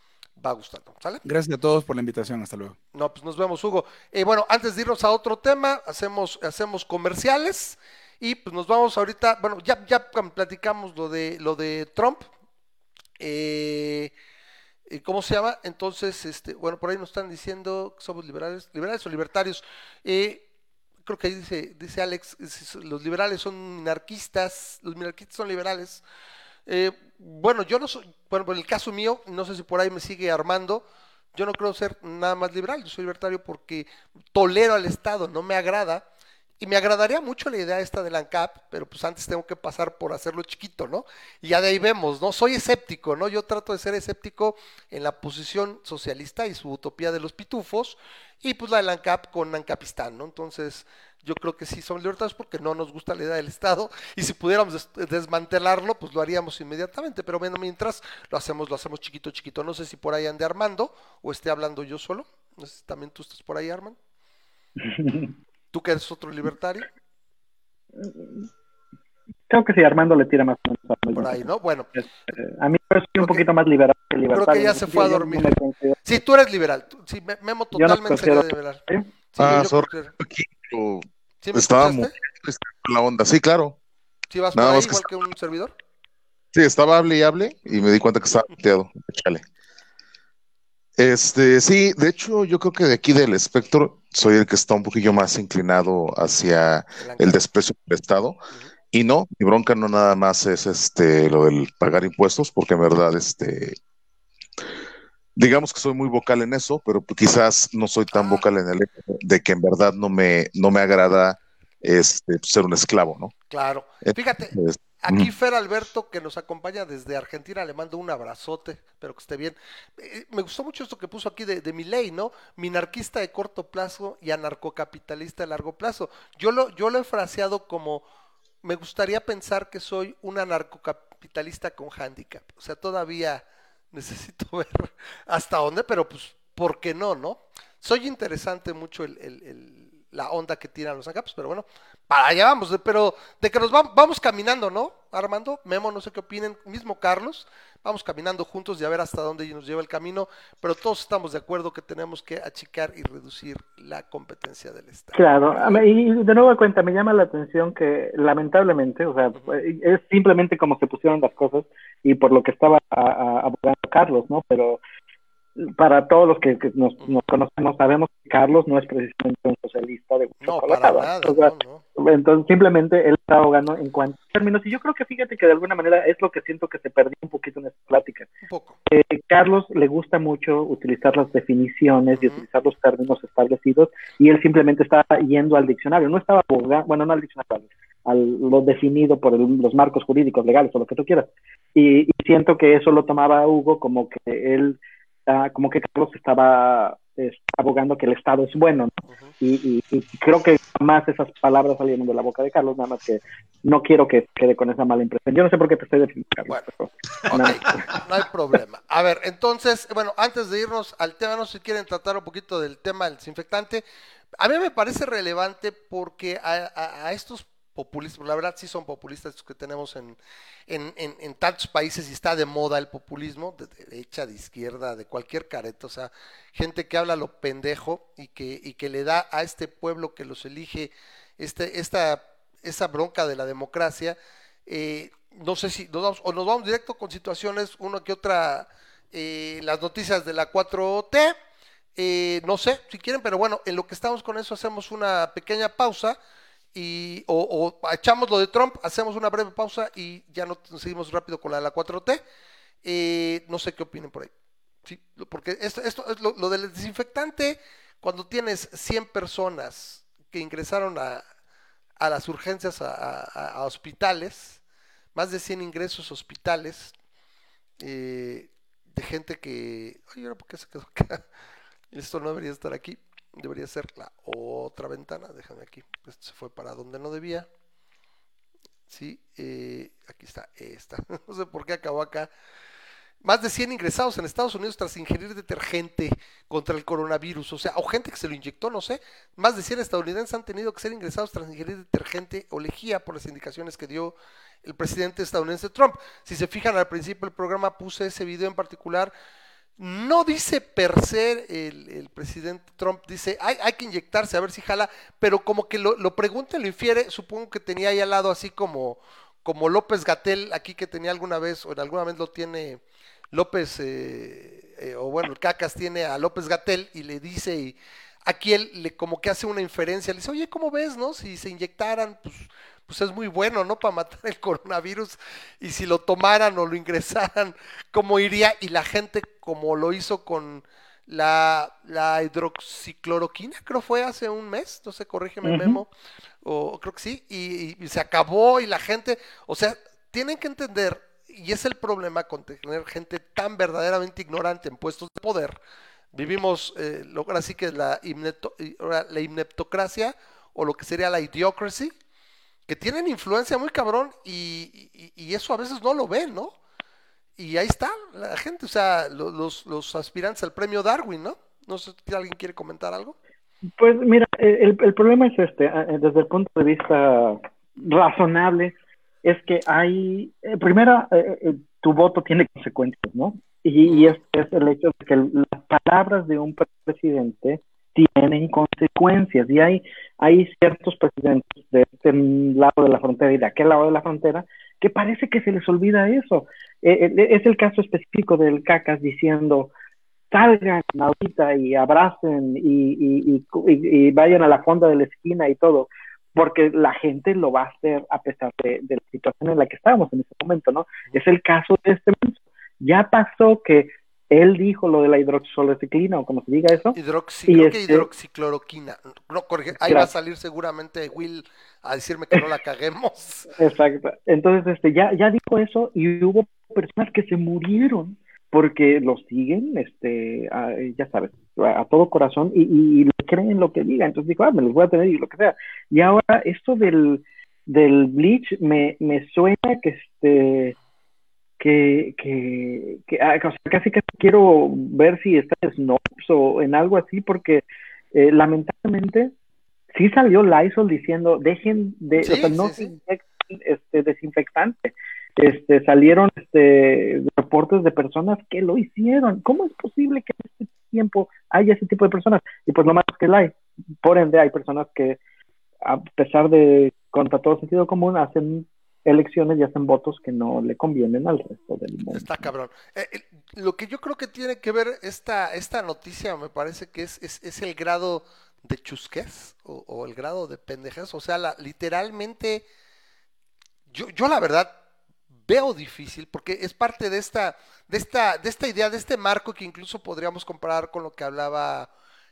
va gustando. ¿Sale? Gracias a todos por la invitación. Hasta luego. No, pues nos vemos, Hugo. Eh, bueno, antes de irnos a otro tema, hacemos, hacemos comerciales y pues nos vamos ahorita. Bueno, ya, ya platicamos lo de lo de Trump. Eh, eh, ¿Cómo se llama? Entonces, este, bueno, por ahí nos están diciendo que somos liberales, liberales o libertarios. Eh, creo que ahí dice, dice Alex, los liberales son minarquistas, los minarquistas son liberales. Eh, bueno, yo no soy, bueno, por el caso mío, no sé si por ahí me sigue armando, yo no creo ser nada más liberal, yo soy libertario porque tolero al Estado, no me agrada. Y me agradaría mucho la idea esta del ANCAP, pero pues antes tengo que pasar por hacerlo chiquito, ¿no? Y ya de ahí vemos, ¿no? Soy escéptico, ¿no? Yo trato de ser escéptico en la posición socialista y su utopía de los pitufos, y pues la del ANCAP con ANCAPistán, ¿no? Entonces, yo creo que sí somos libertarios porque no nos gusta la idea del Estado, y si pudiéramos des- desmantelarlo, pues lo haríamos inmediatamente, pero bueno, mientras lo hacemos, lo hacemos chiquito, chiquito. No sé si por ahí ande Armando, o esté hablando yo solo, no sé si también tú estás por ahí, Armando. ¿Tú que eres otro libertario? Creo que sí, Armando le tira más Por ahí, ¿no? Bueno, Este, a mí yo soy Creo un que- poquito más liberal que libertario. ya se fue a Yo- yo dormir. no sí, tú eres liberal. tú- sí, Me- Memo Yo no totalmente sería considero- liberal. ¿Sí? Sí, Ah, yo sorry. ¿Sí me estábamos escuchaste? en la onda. Sí, claro. ¿Sí vas por Nada ahí más que igual que un servidor? Sí, estaba hable y hable y me di cuenta que estaba muteado. Chale. Este, sí, de hecho, yo creo que de aquí del espectro soy el que está un poquillo más inclinado hacia El desprecio del Estado. Y no, mi bronca no nada más es este lo del pagar impuestos, porque en verdad, este, digamos que soy muy vocal en eso, pero quizás no soy tan Ah. vocal en el hecho de que en verdad no me, no me agrada este ser un esclavo, ¿no? Claro. Fíjate, aquí. Fer Alberto, que nos acompaña desde Argentina, le mando un abrazote, espero que esté bien. Eh, me gustó mucho esto que puso aquí de, mi ley, ¿no? Minarquista de corto plazo y anarcocapitalista de largo plazo. Yo lo, yo lo he fraseado como, me gustaría pensar que soy un anarcocapitalista con handicap. O sea, todavía necesito ver hasta dónde, pero pues, ¿por qué no, no? Soy interesante mucho el- el- la onda que tiran los ANCAPs, pero bueno, para allá vamos, pero de que nos vam- vamos caminando, ¿no? Armando, Memo, no sé qué opinen, mismo Carlos, vamos caminando juntos y a ver hasta dónde nos lleva el camino, pero todos estamos de acuerdo que tenemos que achicar y reducir la competencia del Estado. Claro, y de nuevo cuenta, me llama la atención que lamentablemente, o sea, es simplemente como se pusieron las cosas y por lo que estaba abogando Carlos, ¿no? Pero para todos los que, que nos, nos conocemos, sabemos que Carlos no es precisamente un socialista de No, para O sea, no, no. Entonces, simplemente él está ahogando en cuanto a términos. Y yo creo que fíjate que de alguna manera es lo que siento que se perdió un poquito en esta plática. Un poco. Eh, Carlos le gusta mucho utilizar las definiciones y utilizar los términos establecidos y él simplemente estaba yendo al diccionario, no estaba abogando, bueno, no al diccionario, al, al- lo definido por el- los marcos jurídicos legales o lo que tú quieras. Y, y siento que eso lo tomaba Hugo como que él, ah, como que Carlos estaba eh, abogando que el Estado es bueno, ¿no? Y, y- y creo que jamás esas palabras salieron de la boca de Carlos, nada más que no quiero que quede con esa mala impresión. Yo no sé por qué te estoy defendiendo, Carlos. Bueno. pero- no. no hay problema. A ver, entonces, bueno, antes de irnos al tema, no sé si quieren tratar un poquito del tema del desinfectante. A mí me parece relevante porque a, a- a estos populistas, la verdad sí son populistas estos que tenemos en, en, en- en tantos países y está de moda el populismo, de derecha, de izquierda, de cualquier careta, o sea, gente que habla lo pendejo y que, y que le da a este pueblo que los elige este, esta, esa bronca de la democracia. eh, no sé si nos vamos, o nos vamos directo con situaciones, una que otra, eh, las noticias de la 4T, eh, no sé si quieren, pero bueno, en lo que estamos con eso hacemos una pequeña pausa y o, echamos lo de Trump, hacemos una breve pausa y ya no seguimos rápido con la de la 4T. Eh, no sé qué opinen por ahí. Porque esto, esto es lo, del desinfectante, cuando tienes 100 personas que ingresaron a, a las urgencias, a, a- a hospitales, más de 100 ingresos hospitales eh, de gente que... ¿ahora por qué se quedó acá? Esto no debería estar aquí. Debería ser la otra ventana. Déjame aquí. Esto se fue para donde no debía. Sí, eh, aquí está esta. No sé por qué acabó acá. Más de 100 ingresados en Estados Unidos tras ingerir detergente contra el coronavirus. O sea, o gente que se lo inyectó, no sé. Más de 100 estadounidenses han tenido que ser ingresados tras ingerir detergente o lejía por las indicaciones que dio el presidente estadounidense Trump. Si se fijan al principio del programa puse ese video en particular. No dice per se el, el presidente Trump, dice hay, hay que inyectarse a ver si jala, pero como que lo, lo lo infiere, supongo que tenía ahí al lado así como, como López Gatel aquí que tenía alguna vez, o en alguna vez lo tiene López, eh, eh, o bueno, el Cacas tiene a López Gatel y le dice, y aquí él le como que hace una inferencia, le dice, oye, ¿cómo ves, no? Si se inyectaran, pues, pues es muy bueno, ¿no? Para matar el coronavirus, y si lo tomaran o lo ingresaran, ¿cómo iría? Y la gente, como lo hizo con la, la hidroxicloroquina, creo fue hace un mes, no sé, corrígeme, Memo, o creo que sí, y, y- y se acabó y la gente, o sea, tienen que entender, y es el problema con tener gente tan verdaderamente ignorante en puestos de poder. Vivimos, eh, lo, ahora sí que la, la himneptocracia o lo que sería la idiocracy, que tienen influencia muy cabrón y, y- y eso a veces no lo ven, ¿no? Y ahí está la gente, o sea, lo- los, los aspirantes al premio Darwin, ¿no? No sé si alguien quiere comentar algo. Pues mira, el, el problema es este, eh, desde el punto de vista razonable, es que hay, eh, primero, eh, eh, tu voto tiene consecuencias, ¿no? Y, y este es el hecho de que las palabras de un presidente tienen consecuencias y hay, hay ciertos presidentes de este lado de la frontera y de aquel lado de la frontera que parece que se les olvida eso. Eh, eh, es el caso específico del CACAS diciendo, salgan ahorita y abracen y, y, y, y- vayan a la fonda de la esquina y todo, porque la gente lo va a hacer a pesar de, de la situación en la que estábamos en ese momento, ¿no? Es el caso de este menso. Ya pasó que él dijo lo de la hidroxolociclina o como se diga eso. Hidroxi, Y creo que este- hidroxicloroquina. No, ahí va a salir seguramente Will a decirme que no la caguemos. Exacto. Entonces, este, ya, ya dijo eso y hubo personas que se murieron porque lo siguen, este, a- ya sabes, a, a todo corazón y, y, y le creen lo que diga. Entonces dijo, ah, me los voy a tener y lo que sea. Y ahora esto del, del bleach me, me suena que este que, que, que ah, o sea, casi casi quiero ver si está en Snopes o en algo así porque eh, lamentablemente sí salió Lysol diciendo dejen de, Sí, o sea, no sí, se inyecten este desinfectante. Este, salieron este, reportes de personas que lo hicieron. ¿Cómo es posible que en este tiempo haya ese tipo de personas? Y pues lo más que la hay. Por ende, hay personas que, a pesar de, contra todo sentido común, hacen elecciones y hacen votos que no le convienen al resto del mundo. Está cabrón. Eh, eh, lo que yo creo que tiene que ver esta, esta noticia, me parece que es, es, es el grado de chusquez o, el grado de pendejes. O sea, la, literalmente, yo, yo la verdad veo difícil porque es parte de esta, de esta, de esta idea, de este marco que incluso podríamos comparar con lo que hablaba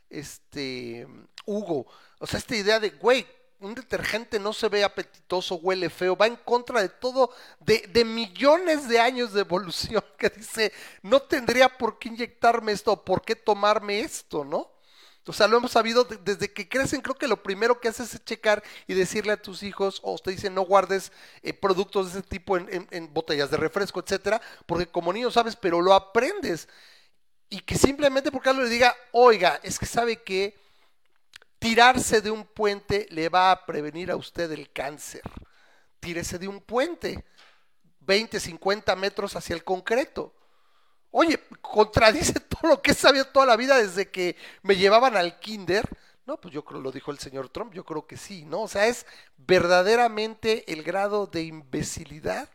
este Hugo. O sea, esta idea de, güey, un detergente no se ve apetitoso, huele feo, va en contra de todo, de, de millones de años de evolución que dice, no tendría por qué inyectarme esto, por qué tomarme esto, ¿no? O sea, lo hemos sabido de- desde que crecen. Creo que lo primero que haces es checar y decirle a tus hijos, o te dicen no guardes eh, productos de ese tipo en, botellas de refresco, etcétera, porque como niño sabes, pero lo aprendes. Y que simplemente porque algo le diga, oiga, es que sabe que tirarse de un puente le va a prevenir a usted el cáncer. Tírese de un puente, 20, 50 metros hacia el concreto. Oye, contradice todo lo que he sabido toda la vida desde que me llevaban al kinder. No, pues yo creo, lo dijo el señor Trump, yo creo que sí, ¿no? O sea, es verdaderamente el grado de imbecilidad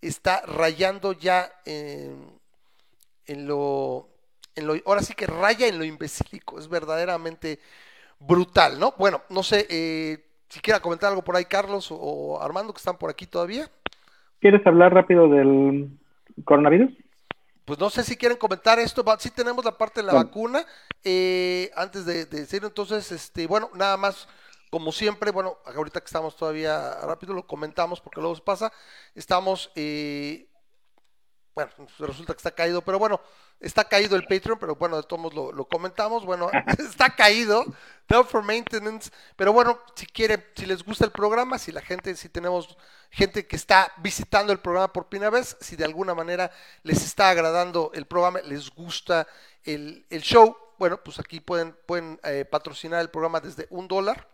está rayando ya en, lo, en lo, ahora sí que raya en lo imbecílico, es verdaderamente brutal, ¿no? Bueno, no sé, eh, si quiera comentar algo por ahí, Carlos o, Armando, que están por aquí todavía. ¿Quieres hablar rápido del coronavirus? Pues no sé si quieren comentar esto. Sí tenemos la parte de la Bueno. vacuna. eh, antes de, de decir, entonces, este, bueno, nada más Como siempre, bueno, ahorita que estamos todavía rápido, lo comentamos porque luego se pasa. Estamos, eh, bueno, resulta que está caído, pero bueno, está caído el Patreon, pero bueno, de todos lo, lo comentamos. Bueno, está caído, down for maintenance. Pero bueno, si quieren, si les gusta el programa, si la gente, si tenemos gente que está visitando el programa por primera vez, si de alguna manera les está agradando el programa, les gusta el, el show, bueno, pues aquí pueden, pueden eh, patrocinar el programa desde un dólar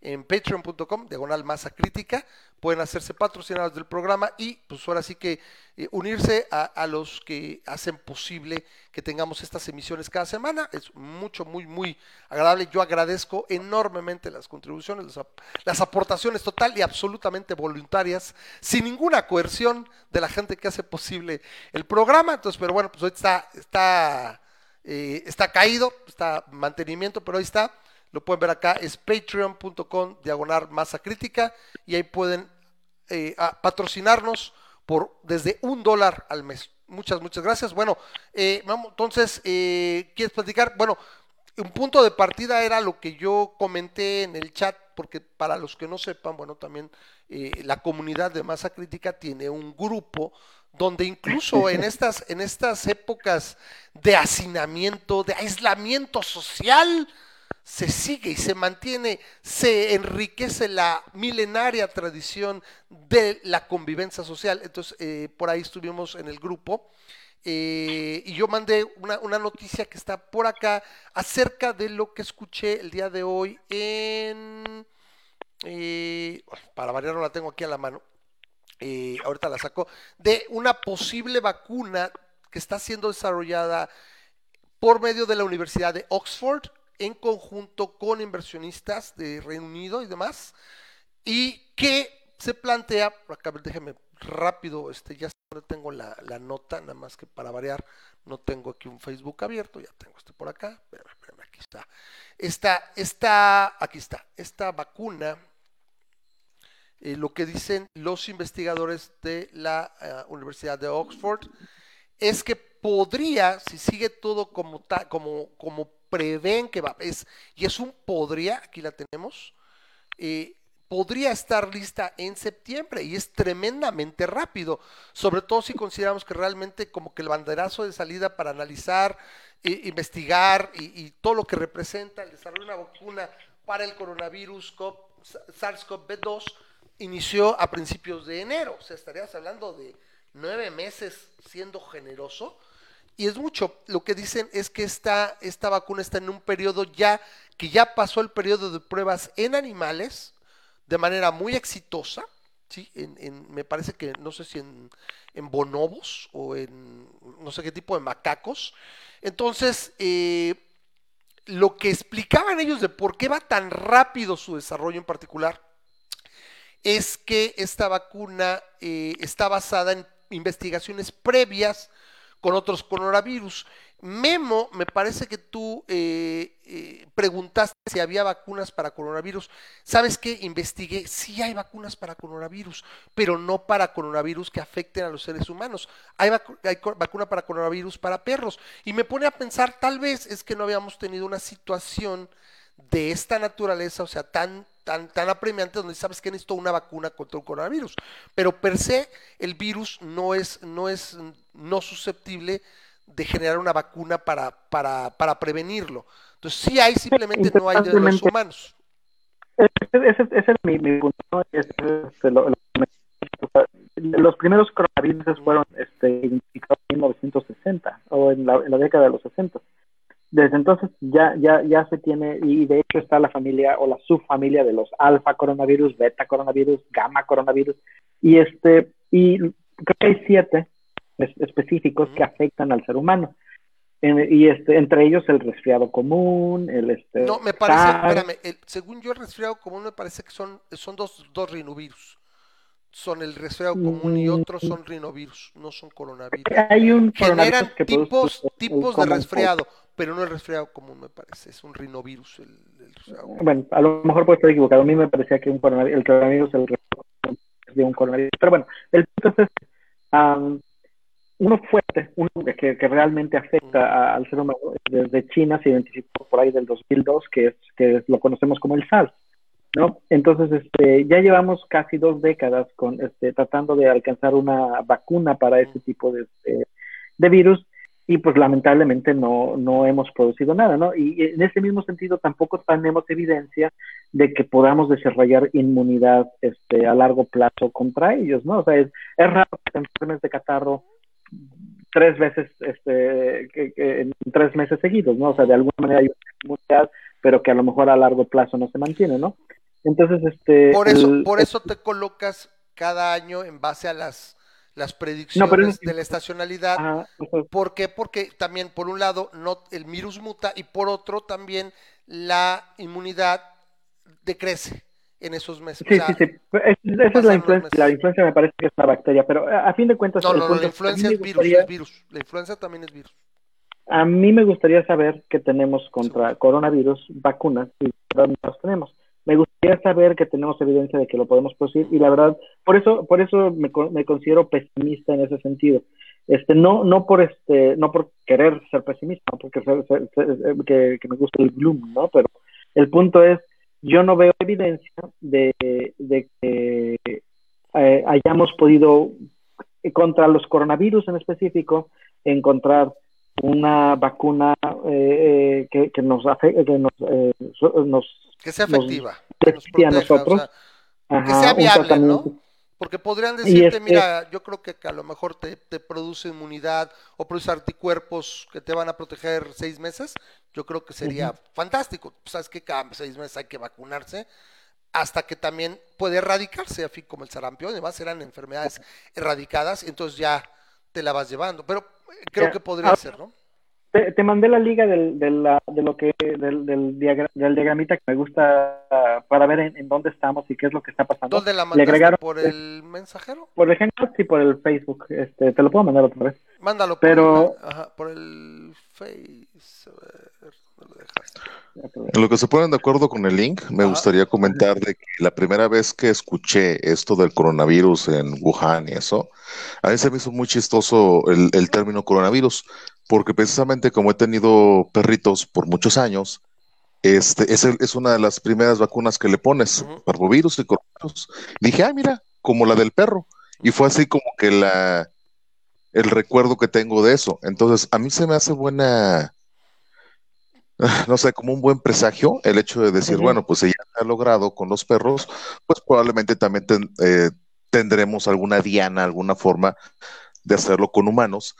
en patreon.com, diagonal masa crítica, pueden hacerse patrocinados del programa y pues ahora sí que eh, unirse a, los que hacen posible que tengamos estas emisiones cada semana. Es mucho, muy, muy agradable. Yo agradezco enormemente las contribuciones, las, las aportaciones total y absolutamente voluntarias, sin ninguna coerción de la gente que hace posible el programa. Entonces, pero bueno, pues hoy está, está, eh, está caído, está mantenimiento, pero ahí está. Lo pueden ver acá, es patreon.com diagonal masa crítica y ahí pueden eh, a- patrocinarnos por desde un dólar al mes. Muchas, muchas gracias. Bueno, eh, vamos, entonces, eh, ¿quieres platicar? Bueno, un punto de partida era lo que yo comenté en el chat, porque para los que no sepan, bueno, también eh, la comunidad de masa crítica tiene un grupo donde incluso en estas, en estas épocas de hacinamiento, de aislamiento social, se sigue y se mantiene, se enriquece la milenaria tradición de la convivencia social. Entonces, eh, por ahí estuvimos en el grupo eh, y yo mandé una, una noticia que está por acá acerca de lo que escuché el día de hoy en... eh, para variar no la tengo aquí a la mano, eh, ahorita la saco, de una posible vacuna que está siendo desarrollada por medio de la Universidad de Oxford en conjunto con inversionistas de Reino Unido y demás, y que se plantea, acá, déjeme rápido, este, ya tengo la, la nota, nada más que para variar, no tengo aquí un Facebook abierto, ya tengo este por acá, espérame, espérame, aquí está. Esta, esta, aquí está, esta vacuna, eh, lo que dicen los investigadores de la eh, Universidad de Oxford, es que podría, si sigue todo como, ta- como, como prevén que va, es, y es un podría, aquí la tenemos, eh, podría estar lista en septiembre y es tremendamente rápido, sobre todo si consideramos que realmente como que el banderazo de salida para analizar, eh, investigar y, todo lo que representa el desarrollo de una vacuna para el coronavirus COP- SARS-CoV-2 inició a principios de enero, o sea, estarías hablando de nueve meses siendo generoso. Y es mucho. Lo que dicen es que esta, esta vacuna está en un periodo ya, que ya pasó el periodo de pruebas en animales de manera muy exitosa. ¿sí? Me parece que no sé si en, en bonobos o en no sé qué tipo de macacos. Entonces, eh, lo que explicaban ellos de por qué va tan rápido su desarrollo en particular es que esta vacuna eh, está basada en investigaciones previas con otros coronavirus. Memo, me parece que tú eh, eh, preguntaste si había vacunas para coronavirus. ¿Sabes qué? Investigué, sí hay vacunas para coronavirus, pero no para coronavirus que afecten a los seres humanos. Hay, vacuna para coronavirus para perros. Y me pone a pensar, tal vez es que no habíamos tenido una situación de esta naturaleza, o sea, tan, tan, tan apremiante, donde sabes que necesito una vacuna contra un coronavirus. Pero per se, el virus no es, no es no susceptible de generar una vacuna para, para, para prevenirlo. Entonces, sí hay, simplemente no hay de los humanos. Ese, ese, ese es mi, mi punto. ¿no? Es- es- es lo- lo los primeros coronavirus fueron este, identificados en 1960 o en la, en la década de los 60. Desde entonces ya, ya, ya se tiene, y de hecho está la familia o la subfamilia de los alfa coronavirus, beta coronavirus, gamma coronavirus, y este, y creo que hay siete es- específicos que afectan al ser humano. En- y este, entre ellos el resfriado común, el este. No, me parece, espérame, el- según yo el resfriado común me parece que son, son dos, dos rinovirus. Son el resfriado común y Mm. otros son rinovirus, no son coronavirus. Hay un Generan coronavirus que tipos, tipos de resfriado, pero no el resfriado común me parece, es un rinovirus el, el resfriado común. Bueno, a lo mejor puedo estar equivocado. A mí me parecía que un coronavirus, el coronavirus el de un coronavirus. Pero bueno, el punto es. Am, uno fuerte, uno que, que realmente afecta a- al ser humano, desde China se identificó por ahí del 2002, que es que lo conocemos como el SARS. ¿no? Entonces, este, ya llevamos casi dos décadas con, este, tratando de alcanzar una vacuna para ese tipo de, de virus y pues lamentablemente no, no hemos producido nada, ¿no? Y en ese mismo sentido tampoco tenemos evidencia de que podamos desarrollar inmunidad este, a largo plazo contra ellos, ¿no? O sea, es, es raro que te enfermes de catarro tres veces, este, que, que en tres meses seguidos, ¿no? O sea, de alguna manera hay una inmunidad, pero que a lo mejor a largo plazo no se mantiene, ¿no? Entonces, este... Por eso, el- por eso te colocas cada año en base a las, las predicciones es- de la estacionalidad. Ajá, eso- ¿Por qué? Porque también, por un lado, no, el virus muta y por otro, también la inmunidad decrece en esos meses. O Sí, sea, sí, sí. Es- esa es la influencia. La influencia me parece que es una bacteria, pero a, a fin de cuentas. No, no, la influencia es virus, gustaría- es virus. La influenza también es virus. A mí me gustaría saber que tenemos contra coronavirus vacunas y no las tenemos. Gustaría saber que tenemos evidencia de que lo podemos producir y la verdad, por eso, por eso me, me considero pesimista en ese sentido. Este, no, no por este, no por querer ser pesimista, porque ser- ser- que, me gusta el gloom, ¿no? Pero el punto es, yo no veo evidencia de, de que eh, hayamos podido eh, contra los coronavirus en específico encontrar una vacuna eh, eh, que, que nos afe- que nos, eh, nos Que sea efectiva. Que nos a proteja, o sea, que sea viable. ¿no? Porque podrían decirte, este- mira, yo creo que, que a lo mejor te, te produce inmunidad o produce anticuerpos que te van a proteger seis meses. Yo creo que sería fantástico. Pues, Sabes que cada seis meses hay que vacunarse hasta que también puede erradicarse, así como el sarampión, además eran enfermedades erradicadas, entonces ya te la vas llevando. Pero eh, creo que podría ahora- ser, ¿no? Te, te mandé la liga del, del, la- de lo que del, del, diagra- del diagramita que me gusta para ver en, en dónde estamos y qué es lo que está pasando. ¿Dónde la Le mandaste? agregaron ¿Por el mensajero? por el Hangout y por el Facebook. Este, te lo puedo mandar otra vez. Mándalo por, Pero- el, ajá, por el Face. A ver, ¿dónde lo dejaste? En lo que se ponen de acuerdo con el link, me gustaría comentar de que la primera vez que escuché esto del coronavirus en Wuhan y eso, a mí se me hizo muy chistoso el, el término coronavirus, porque precisamente como he tenido perritos por muchos años, este es, el- es una de las primeras vacunas que le pones, Ujú. parvovirus y coronavirus. Dije, ah, mira, como la del perro. Y fue así como que la el recuerdo que tengo de eso. Entonces, a mí se me hace buena no sé, como un buen presagio el hecho de decir, bueno, pues si ya se ha logrado con los perros, pues probablemente también ten- eh, tendremos alguna diana, alguna forma de hacerlo con humanos.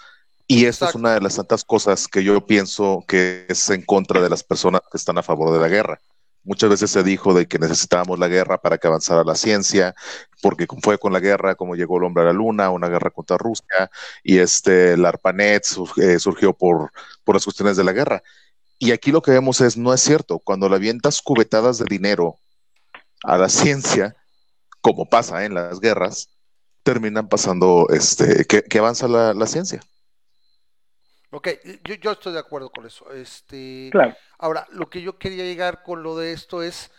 Y esto es una de las tantas cosas que yo pienso que es en contra de las personas que están a favor de la guerra. Muchas veces se dijo de que necesitábamos la guerra para que avanzara la ciencia, porque fue con la guerra como llegó el hombre a la luna, una guerra contra Rusia, y este, el ARPANET eh, surgió por, por las cuestiones de la guerra. Y aquí lo que vemos es, no es cierto, cuando le avientas cubetadas de dinero a la ciencia, como pasa en las guerras, terminan pasando, este, que, que avanza la, la ciencia. Ok, yo, yo estoy de acuerdo con eso. Este, Claro. Ahora, lo que yo quería llegar con lo de esto es,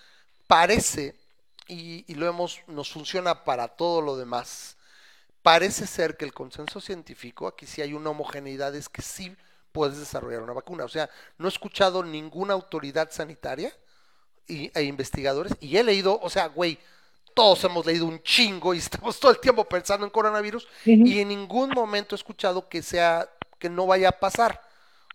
parece, y, y lo hemos, nos funciona para todo lo demás, parece ser que el consenso científico, aquí sí hay una homogeneidad, es que sí puedes desarrollar una vacuna. O sea, no he escuchado ninguna autoridad sanitaria y, e investigadores, y he leído, o sea, güey, todos hemos leído un chingo y estamos todo el tiempo pensando en coronavirus, y en ningún momento he escuchado que sea, que no vaya a pasar.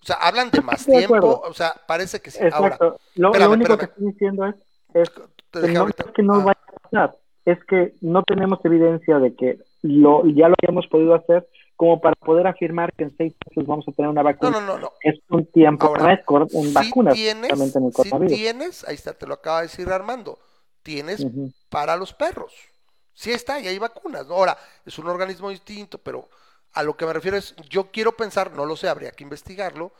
O sea, hablan de más Estoy tiempo, o sea, parece que sí. Ahora, Exacto. lo, lo espérame, único espérame. que estoy diciendo es, es que no ahorita. es que no Ah, vaya a pasar, es que no tenemos evidencia de que lo, ya lo hayamos podido hacer como para poder afirmar que en seis meses vamos a tener una No, vacuna. no, no, no. Es un tiempo, Ahora, no cor- en Si vacunas, tienes, realmente en el si tienes, ahí está, te lo acaba de decir Armando, tienes para los perros. Sí está, y hay vacunas. ¿no? Ahora, es un organismo distinto, pero a lo que me refiero es, yo quiero pensar, no lo sé, habría que investigarlo,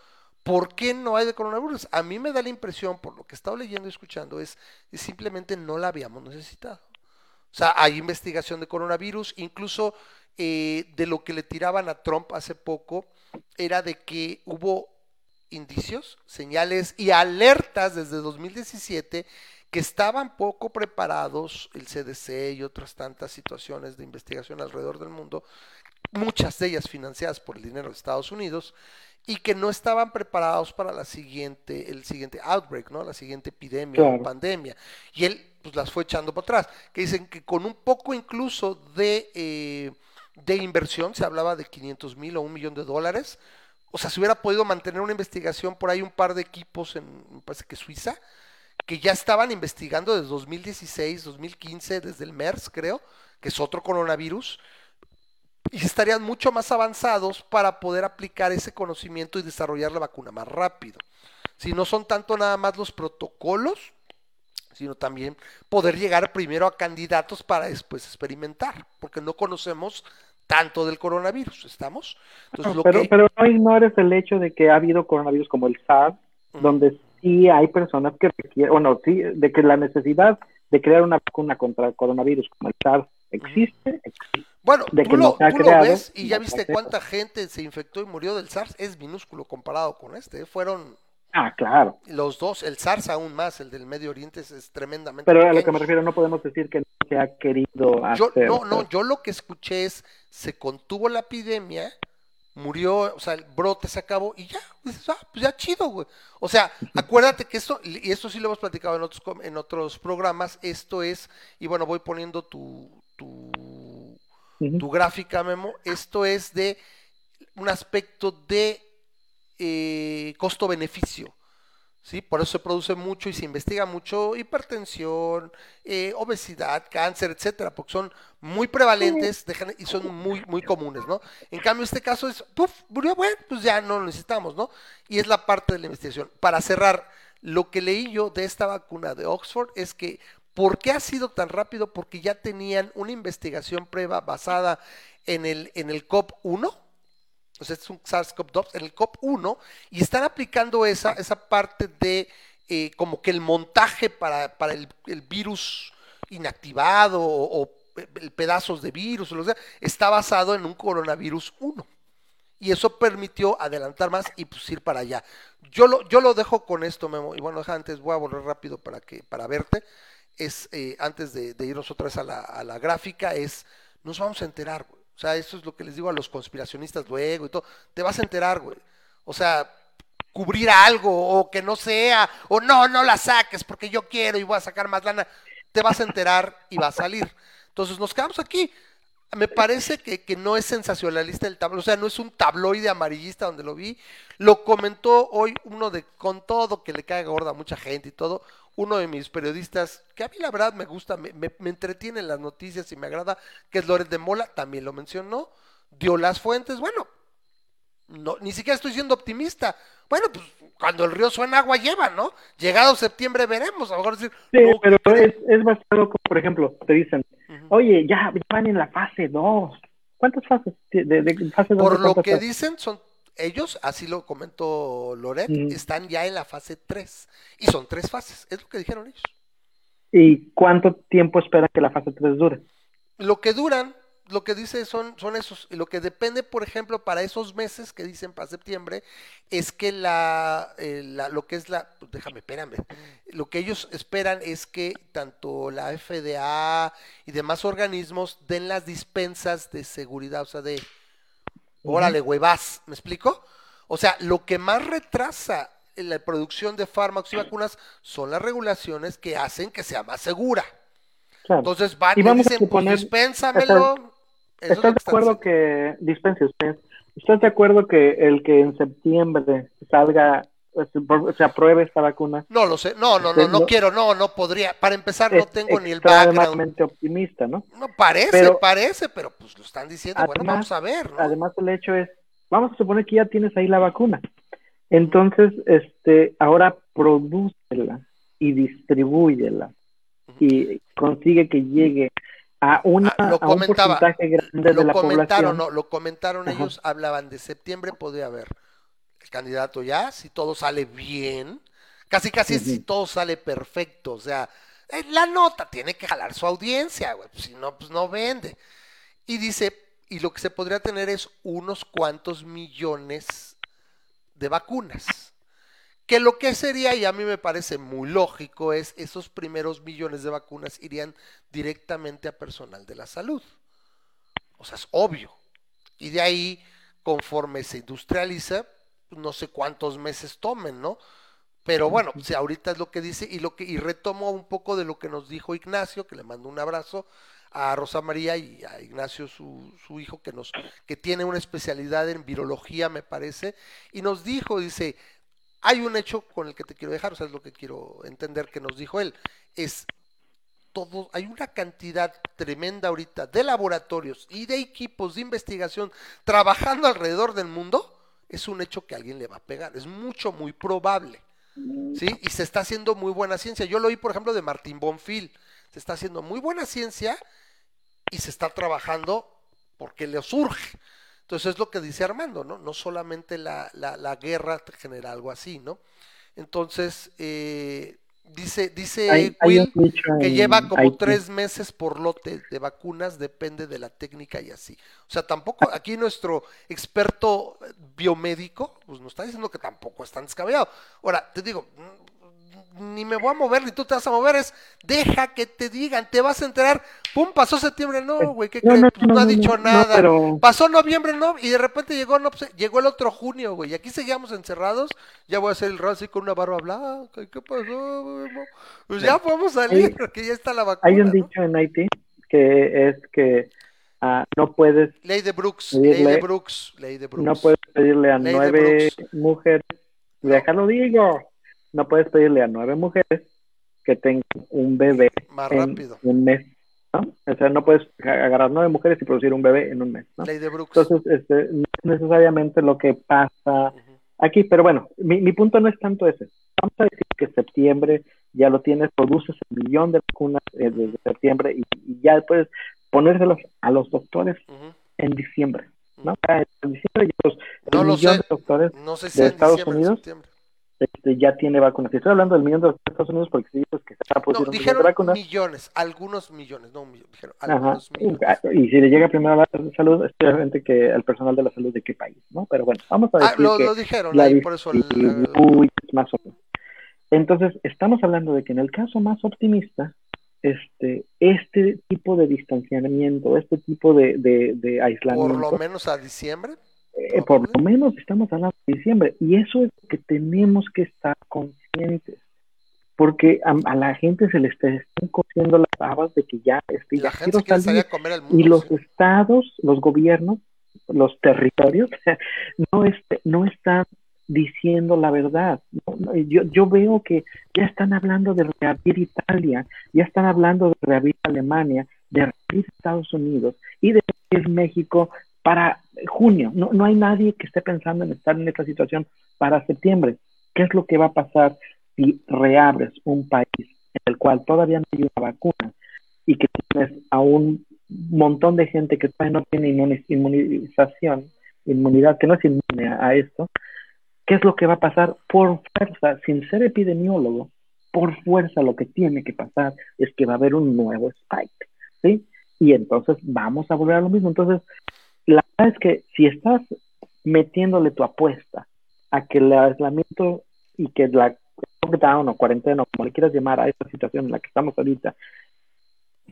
¿por qué no hay de coronavirus? A mí me da la impresión, por lo que he estado leyendo y escuchando, es, es simplemente no la habíamos necesitado. O sea, hay investigación de coronavirus, incluso eh, de lo que le tiraban a Trump hace poco, era de que hubo indicios, señales y alertas desde 2017 que estaban poco preparados el CDC y otras tantas situaciones de investigación alrededor del mundo, muchas de ellas financiadas por el dinero de Estados Unidos, y que no estaban preparados para la siguiente, el siguiente outbreak, ¿no? La siguiente epidemia o pandemia. Y él pues las fue echando para atrás. Que dicen que con un poco incluso de, eh, de inversión, se hablaba de 500 mil o un millón de dólares, o sea, se hubiera podido mantener una investigación por ahí un par de equipos en, me parece que Suiza, que ya estaban investigando desde 2016, 2015, desde el MERS, creo, que es otro coronavirus, y estarían mucho más avanzados para poder aplicar ese conocimiento y desarrollar la vacuna más rápido. Si no son tanto nada más los protocolos, sino también poder llegar primero a candidatos para después experimentar, porque no conocemos tanto del coronavirus, ¿estamos? Entonces, lo pero, que- pero no ignores el hecho de que ha habido coronavirus como el SARS, donde sí hay personas que requieren, bueno, sí, de que la necesidad de crear una vacuna contra el coronavirus como el SARS existe, existe. Bueno, de tú, lo, no tú ves y ya no viste cuánta gente se infectó y murió del SARS, es minúsculo comparado con este, ¿eh? fueron Ah, claro. los dos, el SARS aún más, el del Medio Oriente es, es tremendamente Pero a lo que me refiero, no podemos decir que no se ha querido Yo, hacer. no, no, ¿sabes? yo lo que escuché es, se contuvo la epidemia, murió, o sea, el brote se acabó y ya, dices, ah, pues ya chido, güey. O sea, acuérdate que esto, y esto sí lo hemos platicado en otros, en otros programas, esto es, y bueno, voy poniendo tu, tu, gráfica, Memo, esto es de un aspecto de eh, costo-beneficio. ¿sí? Por eso se produce mucho y se investiga mucho hipertensión, eh, obesidad, cáncer, etcétera, porque son muy prevalentes dejan- y son muy, muy comunes, ¿no? En cambio, este caso es, puf, murió, bueno, pues ya no lo necesitamos, ¿no? Y es la parte de la investigación. Para cerrar, lo que leí yo de esta vacuna de Oxford es que, ¿por qué ha sido tan rápido? Porque ya tenían una investigación prueba basada en el, en el COP1, o sea, es un SARS-CoV-2 en el COP1 y están aplicando esa, esa parte de eh, como que el montaje para, para el, el virus inactivado o, o pe- pedazos de virus, o lo sea, está basado en un coronavirus 1. Y eso permitió adelantar más y pues ir para allá. Yo lo, yo lo dejo con esto, Memo. Y bueno, antes voy a volver rápido para que, para verte. Es eh, antes de, irnos otra vez a la, a la gráfica, es nos vamos a enterar, güey. O sea, eso es lo que les digo a los conspiracionistas luego y todo. Te vas a enterar, güey. O sea, cubrir algo o que no sea, o no, no la saques porque yo quiero y voy a sacar más lana. Te vas a enterar y va a salir. Entonces nos quedamos aquí. Me parece que, que no es sensacionalista el tabloide, o sea, no es un tabloide amarillista donde lo vi. Lo comentó hoy uno de, con todo que le cae gorda a mucha gente y todo, uno de mis periodistas, que a mí la verdad me gusta, me, me, me entretiene en las noticias y me agrada, que es Loret de Mola, también lo mencionó, dio las fuentes, bueno, no, ni siquiera estoy siendo optimista. Bueno, pues cuando el río suena agua lleva, ¿no? Llegado septiembre veremos, a lo mejor decir, Sí, no, pero es, es basado, como, por ejemplo, te dicen, oye, ya van en la fase 2. ¿Cuántas fases? De, de, de fase dos Por lo que fases? dicen, son ellos, así lo comentó Loret, están ya en la fase 3. Y son tres fases, es lo que dijeron ellos. ¿Y cuánto tiempo esperan que la fase 3 dure? Lo que duran, lo que dice son, son esos. Y lo que depende, por ejemplo, para esos meses que dicen para septiembre, es que la, eh, la- lo que es la, pues déjame, espérame, lo que ellos esperan es que tanto la FDA y demás organismos den las dispensas de seguridad, o sea, de, órale, güey, vas, ¿me explico? O sea, lo que más retrasa la producción de fármacos y vacunas son las regulaciones que hacen que sea más segura. Claro. Entonces van Y y vamos a dicen, pues suponer- dispénsamelo. Eso es lo ¿Estás que de acuerdo que, dispense usted, ¿estás de acuerdo que el que en septiembre salga, pues, se apruebe esta vacuna? No lo sé, no, no, no, no quiero, no, no podría. Para empezar, no tengo ni el background. optimista, ¿no? No parece, Pero- parece, pero pues lo están diciendo. bueno, vamos a ver, ¿no? Además, el hecho es, vamos a suponer que ya tienes ahí la vacuna. Entonces, este, ahora prodúcela y distribúyela y consigue que llegue a, una, Ah, lo a un porcentaje grande de lo la comentaron, población. no, lo comentaron Ajá. ellos, hablaban de septiembre, podría haber el candidato ya, si todo sale bien, casi casi si todo sale perfecto, o sea, eh, la nota tiene que jalar su audiencia, güey, pues, si no, pues no vende. Y dice, y lo que se podría tener es unos cuantos millones de vacunas. Que lo que sería, y a mí me parece muy lógico, es esos primeros millones de vacunas irían directamente a personal de la salud. O sea, es obvio. Y de ahí, conforme se industrializa, no sé cuántos meses tomen, ¿no? Pero bueno, si ahorita es lo que dice y lo que y retomo un poco de lo que nos dijo Ignacio, que le mando un abrazo a Rosa María y a Ignacio su, su hijo que nos que tiene una especialidad en virología, me parece, y nos dijo, dice, hay un hecho con el que te quiero dejar, o sea, es lo que quiero entender que nos dijo él, es todo, hay una cantidad tremenda ahorita de laboratorios y de equipos de investigación trabajando alrededor del mundo, es un hecho que alguien le va a pegar, es mucho, muy probable. ¿Sí? Y se está haciendo muy buena ciencia. Yo lo oí, por ejemplo, de Martín Bonfil. Se está haciendo muy buena ciencia y se está trabajando porque le surge. Entonces es lo que dice Armando, ¿no? No solamente la, la, la guerra genera algo así, ¿no? Entonces, eh, dice, dice Hay- Will que en lleva como tres meses por lote de vacunas, depende de la técnica y así. O sea, tampoco, aquí nuestro experto biomédico, pues nos está diciendo que tampoco es tan descabellado. Ahora, te digo, ni me voy a mover, ni tú te vas a mover, es deja que te digan, te vas a enterar, pum, pasó septiembre, no, güey, ¿qué No, no, Pues no, no, ha no, dicho no, nada. pero- Pasó noviembre, no, y de repente llegó, no, pues, llegó el otro junio, güey, y aquí seguíamos encerrados, ya voy a hacer el rol así con una barba blanca, ¿y ¿qué pasó? Pues ya podemos salir, Hay- porque ya está la vacuna, Hay un ¿no? dicho en Haití que es que ah, no puedes Ley de Brooks, Pedirle- ley de Brooks, ley de Brooks. no puedes pedirle a Ley nueve mujeres, déjalo digo, no puedes pedirle a nueve mujeres que tengan un bebé Más en rápido. un mes, ¿no? O sea, no puedes agarrar nueve mujeres y producir un bebé en un mes, ¿no? Ley de Brooks. Entonces, este, no es necesariamente lo que pasa aquí, pero bueno, mi, mi punto no es tanto ese. Vamos a decir que septiembre ya lo tienes, produces un millón de vacunas eh, desde septiembre y, y ya puedes ponérselos a los doctores en diciembre, ¿no? Ah, En diciembre ya los, No el lo millón sé. de doctores No sé si de Estados diciembre Unidos, septiembre. Este, ya tiene vacunas. Y estoy hablando del millón de Estados Unidos porque si dices que se va a No, dijeron vacunas, millones, algunos millones, no un millón, dijeron Ajá. algunos millones. Y si le llega primero a la salud, es obviamente que al personal de la salud de qué país, ¿no? Pero bueno, vamos a Ah, decir lo, que lo dijeron la ahí, por eso. la- uy, más o menos. Entonces, estamos hablando de que en el caso más optimista, este, este tipo de distanciamiento, este tipo de, de, de por aislamiento, lo menos a diciembre. Eh, por lo menos estamos hablando de diciembre, y eso es lo que tenemos que estar conscientes, porque a, a la gente se le está, están cociendo las habas de que ya, este, La gente salir comer al mundo. y los sí. estados, los gobiernos, los territorios, no, este, no están diciendo la verdad. No, no, yo, yo veo que ya están hablando de reabrir Italia, ya están hablando de reabrir Alemania, de reabrir Estados Unidos y de reabrir México para junio. No, no hay nadie que esté pensando en estar en esta situación para septiembre. ¿Qué es lo que va a pasar si reabres un país en el cual todavía no hay una vacuna y que tienes a un montón de gente que todavía no tiene inmuniz- inmunización, inmunidad, que no es inmune a, a esto? ¿Qué es lo que va a pasar? Por fuerza, sin ser epidemiólogo, por fuerza lo que tiene que pasar es que va a haber un nuevo spike, ¿sí? Y entonces vamos a volver a lo mismo. Entonces, la verdad es que si estás metiéndole tu apuesta a que el aislamiento y que la lockdown o cuarentena, o como le quieras llamar a esta situación en la que estamos ahorita,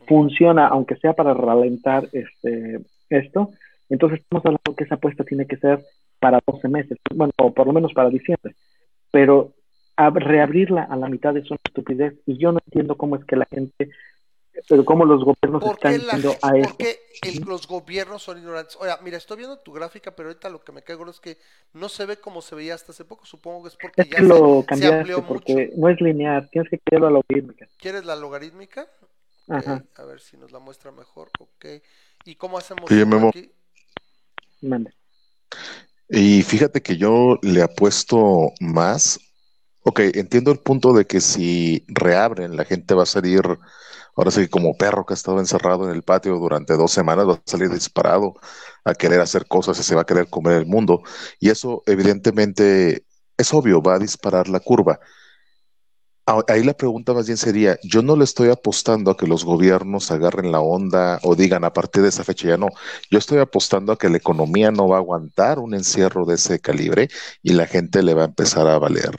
funciona, aunque sea para ralentar este, esto, entonces estamos hablando que esa apuesta tiene que ser para 12 meses, bueno, o por lo menos para diciembre, pero ab- reabrirla a la mitad es una estupidez y yo no entiendo cómo es que la gente, pero cómo los gobiernos ¿Por están la, diciendo a por eso. qué el- los gobiernos son ignorantes? Oiga, mira, estoy viendo tu gráfica, pero ahorita lo que me caigo es que no se ve como se veía hasta hace poco. Supongo que es porque Es ya que lo se, amplió porque mucho. no es lineal, tienes que a la logarítmica. ¿Quieres la logarítmica? Ajá, A ver si nos la muestra mejor. Ok. ¿Y cómo hacemos Oye, Memo. aquí? mande. Y fíjate que yo le apuesto más. Ok, entiendo el punto de que si reabren, la gente va a salir, ahora sí, como perro que ha estado encerrado en el patio durante dos semanas, va a salir disparado a querer hacer cosas y se va a querer comer el mundo. Y eso, evidentemente, es obvio, va a disparar la curva. Ah, Ahí la pregunta más bien sería, yo no le estoy apostando a que los gobiernos agarren la onda o digan a partir de esa fecha ya no. Yo estoy apostando a que la economía no va a aguantar un encierro de ese calibre y la gente le va a empezar a valer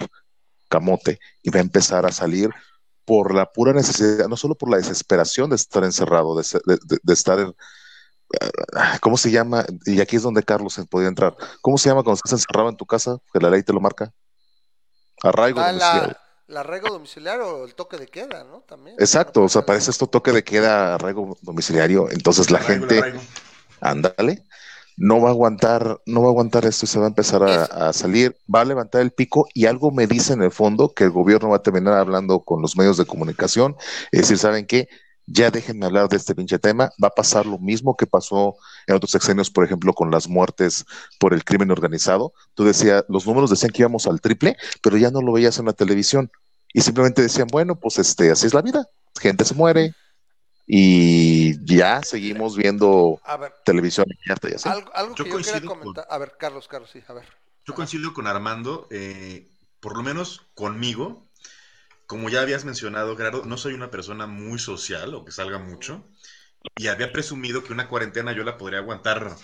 camote y va a empezar a salir por la pura necesidad, no solo por la desesperación de estar encerrado, de, de- de- de estar en, ah, ¿cómo se llama? Y aquí es donde Carlos se podía entrar. ¿Cómo se llama cuando estás encerrado en tu casa? Que la ley te lo marca. Arraigo Ah, domiciliario. la, la arraigo domiciliario o el toque de queda, ¿no? También. Exacto, o sea, parece esto toque de queda, arraigo domiciliario. Entonces la Arraigo, gente, arraigo. ándale, no va a aguantar, no va a aguantar esto y se va a empezar a, salir, va a levantar el pico y algo me dice en el fondo que el gobierno va a terminar hablando con los medios de comunicación y decir, ¿saben qué? Ya déjenme hablar de este pinche tema. Va a pasar lo mismo que pasó en otros sexenios, por ejemplo, con las muertes por el crimen organizado. Tú decías, los números decían que íbamos al triple, pero ya no lo veías en la televisión. Y simplemente decían, bueno, pues este, así es la vida. Gente se muere y ya seguimos viendo A ver, televisión abierta y así. algo, algo Yo que yo quería coincido con- comentar. A ver, Carlos, Carlos, sí, a ver. Yo coincido con Armando, eh, por lo menos conmigo, como ya habías mencionado, Gerardo, no soy una persona muy social o que salga mucho, y había presumido que una cuarentena yo la podría aguantar,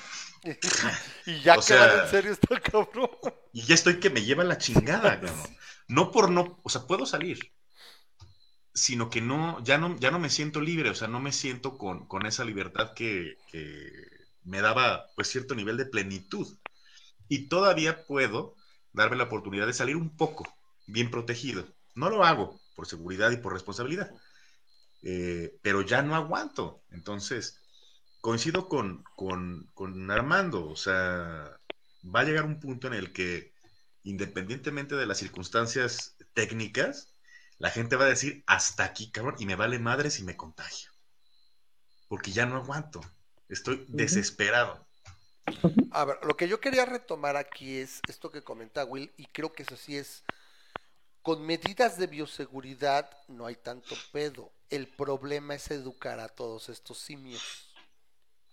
y ya O sea- en serio está cabrón. y ya estoy que me lleva la chingada, cabrón. No por no, o sea, puedo salir, sino que no, ya no, ya no me siento libre, o sea, no me siento con, con esa libertad que, que me daba, pues, cierto nivel de plenitud. Y todavía puedo darme la oportunidad de salir un poco bien protegido. No lo hago por seguridad y por responsabilidad, Eh, pero ya no aguanto. Entonces, coincido con, con, con Armando, o sea, va a llegar un punto en el que, independientemente de las circunstancias técnicas, la gente va a decir, hasta aquí, cabrón, y me vale madre si me contagio. Porque ya no aguanto. Estoy desesperado. A ver, lo que yo quería retomar aquí es esto que comenta Will, y creo que eso sí es, con medidas de bioseguridad no hay tanto pedo. El problema es educar a todos estos simios.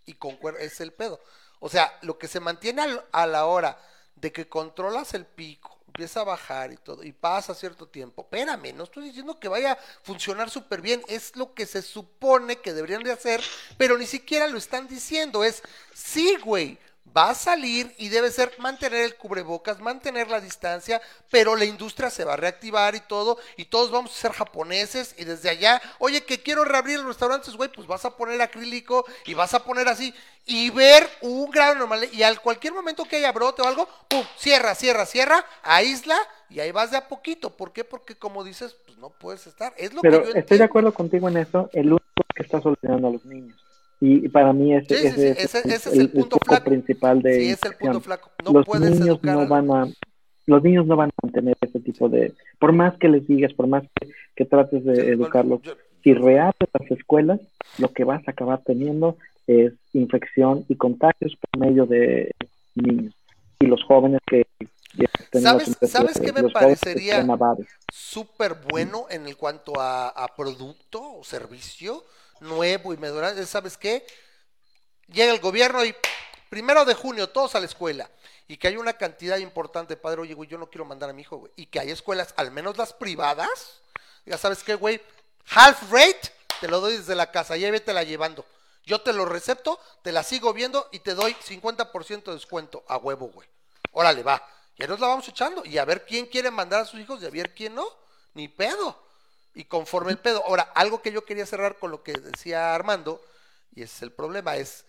Y concuerdo, es el pedo. O sea, lo que se mantiene a la hora de que controlas el pico, empieza a bajar y todo, y pasa cierto tiempo. Espérame, no estoy diciendo que vaya a funcionar súper bien, es lo que se supone que deberían de hacer, pero ni siquiera lo están diciendo. Es, sí, güey, va a salir y debe ser mantener el cubrebocas, mantener la distancia, pero la industria se va a reactivar y todo, y todos vamos a ser japoneses, y desde allá, oye, que quiero reabrir los restaurantes, güey, pues vas a poner acrílico y vas a poner así, y ver un grado normal, y al cualquier momento que haya brote o algo, pum, cierra, cierra, cierra, aísla, y ahí vas de a poquito. ¿Por qué? Porque como dices, pues no puedes estar. Es lo Pero que yo estoy de acuerdo contigo en eso. El único que está solucionando a los niños. Y, para mí ese, Sí, sí, sí, ese ese- ese es el punto flaco. principal de Sí, es el punto flaco. No los puedes niños educar no van a los niños no van a mantener ese tipo de por más que les digas por más que, que trates de Sí, bueno, educarlos yo- si reabres las escuelas lo que vas a acabar teniendo es infección y contagios por medio de niños y los jóvenes que ¿Sabes- sabes qué me parecería? súper bueno en el cuanto a, a producto o servicio nuevo y medorable. ¿Sabes qué? Llega el gobierno y primero de junio todos a la escuela y que hay una cantidad importante, padre, oye, güey, yo no quiero mandar a mi hijo, güey, y que hay escuelas, al menos las privadas, ya sabes qué, güey, half rate, te lo doy desde la casa, ya vete la llevando. Yo te lo recepto, te la sigo viendo y te doy 50% de descuento a huevo, güey. Órale, va. Ya nos la vamos echando y a ver quién quiere mandar a sus hijos y a ver quién no. Ni pedo. Y conforme el pedo. Ahora, algo que yo quería cerrar con lo que decía Armando, y ese es el problema, es,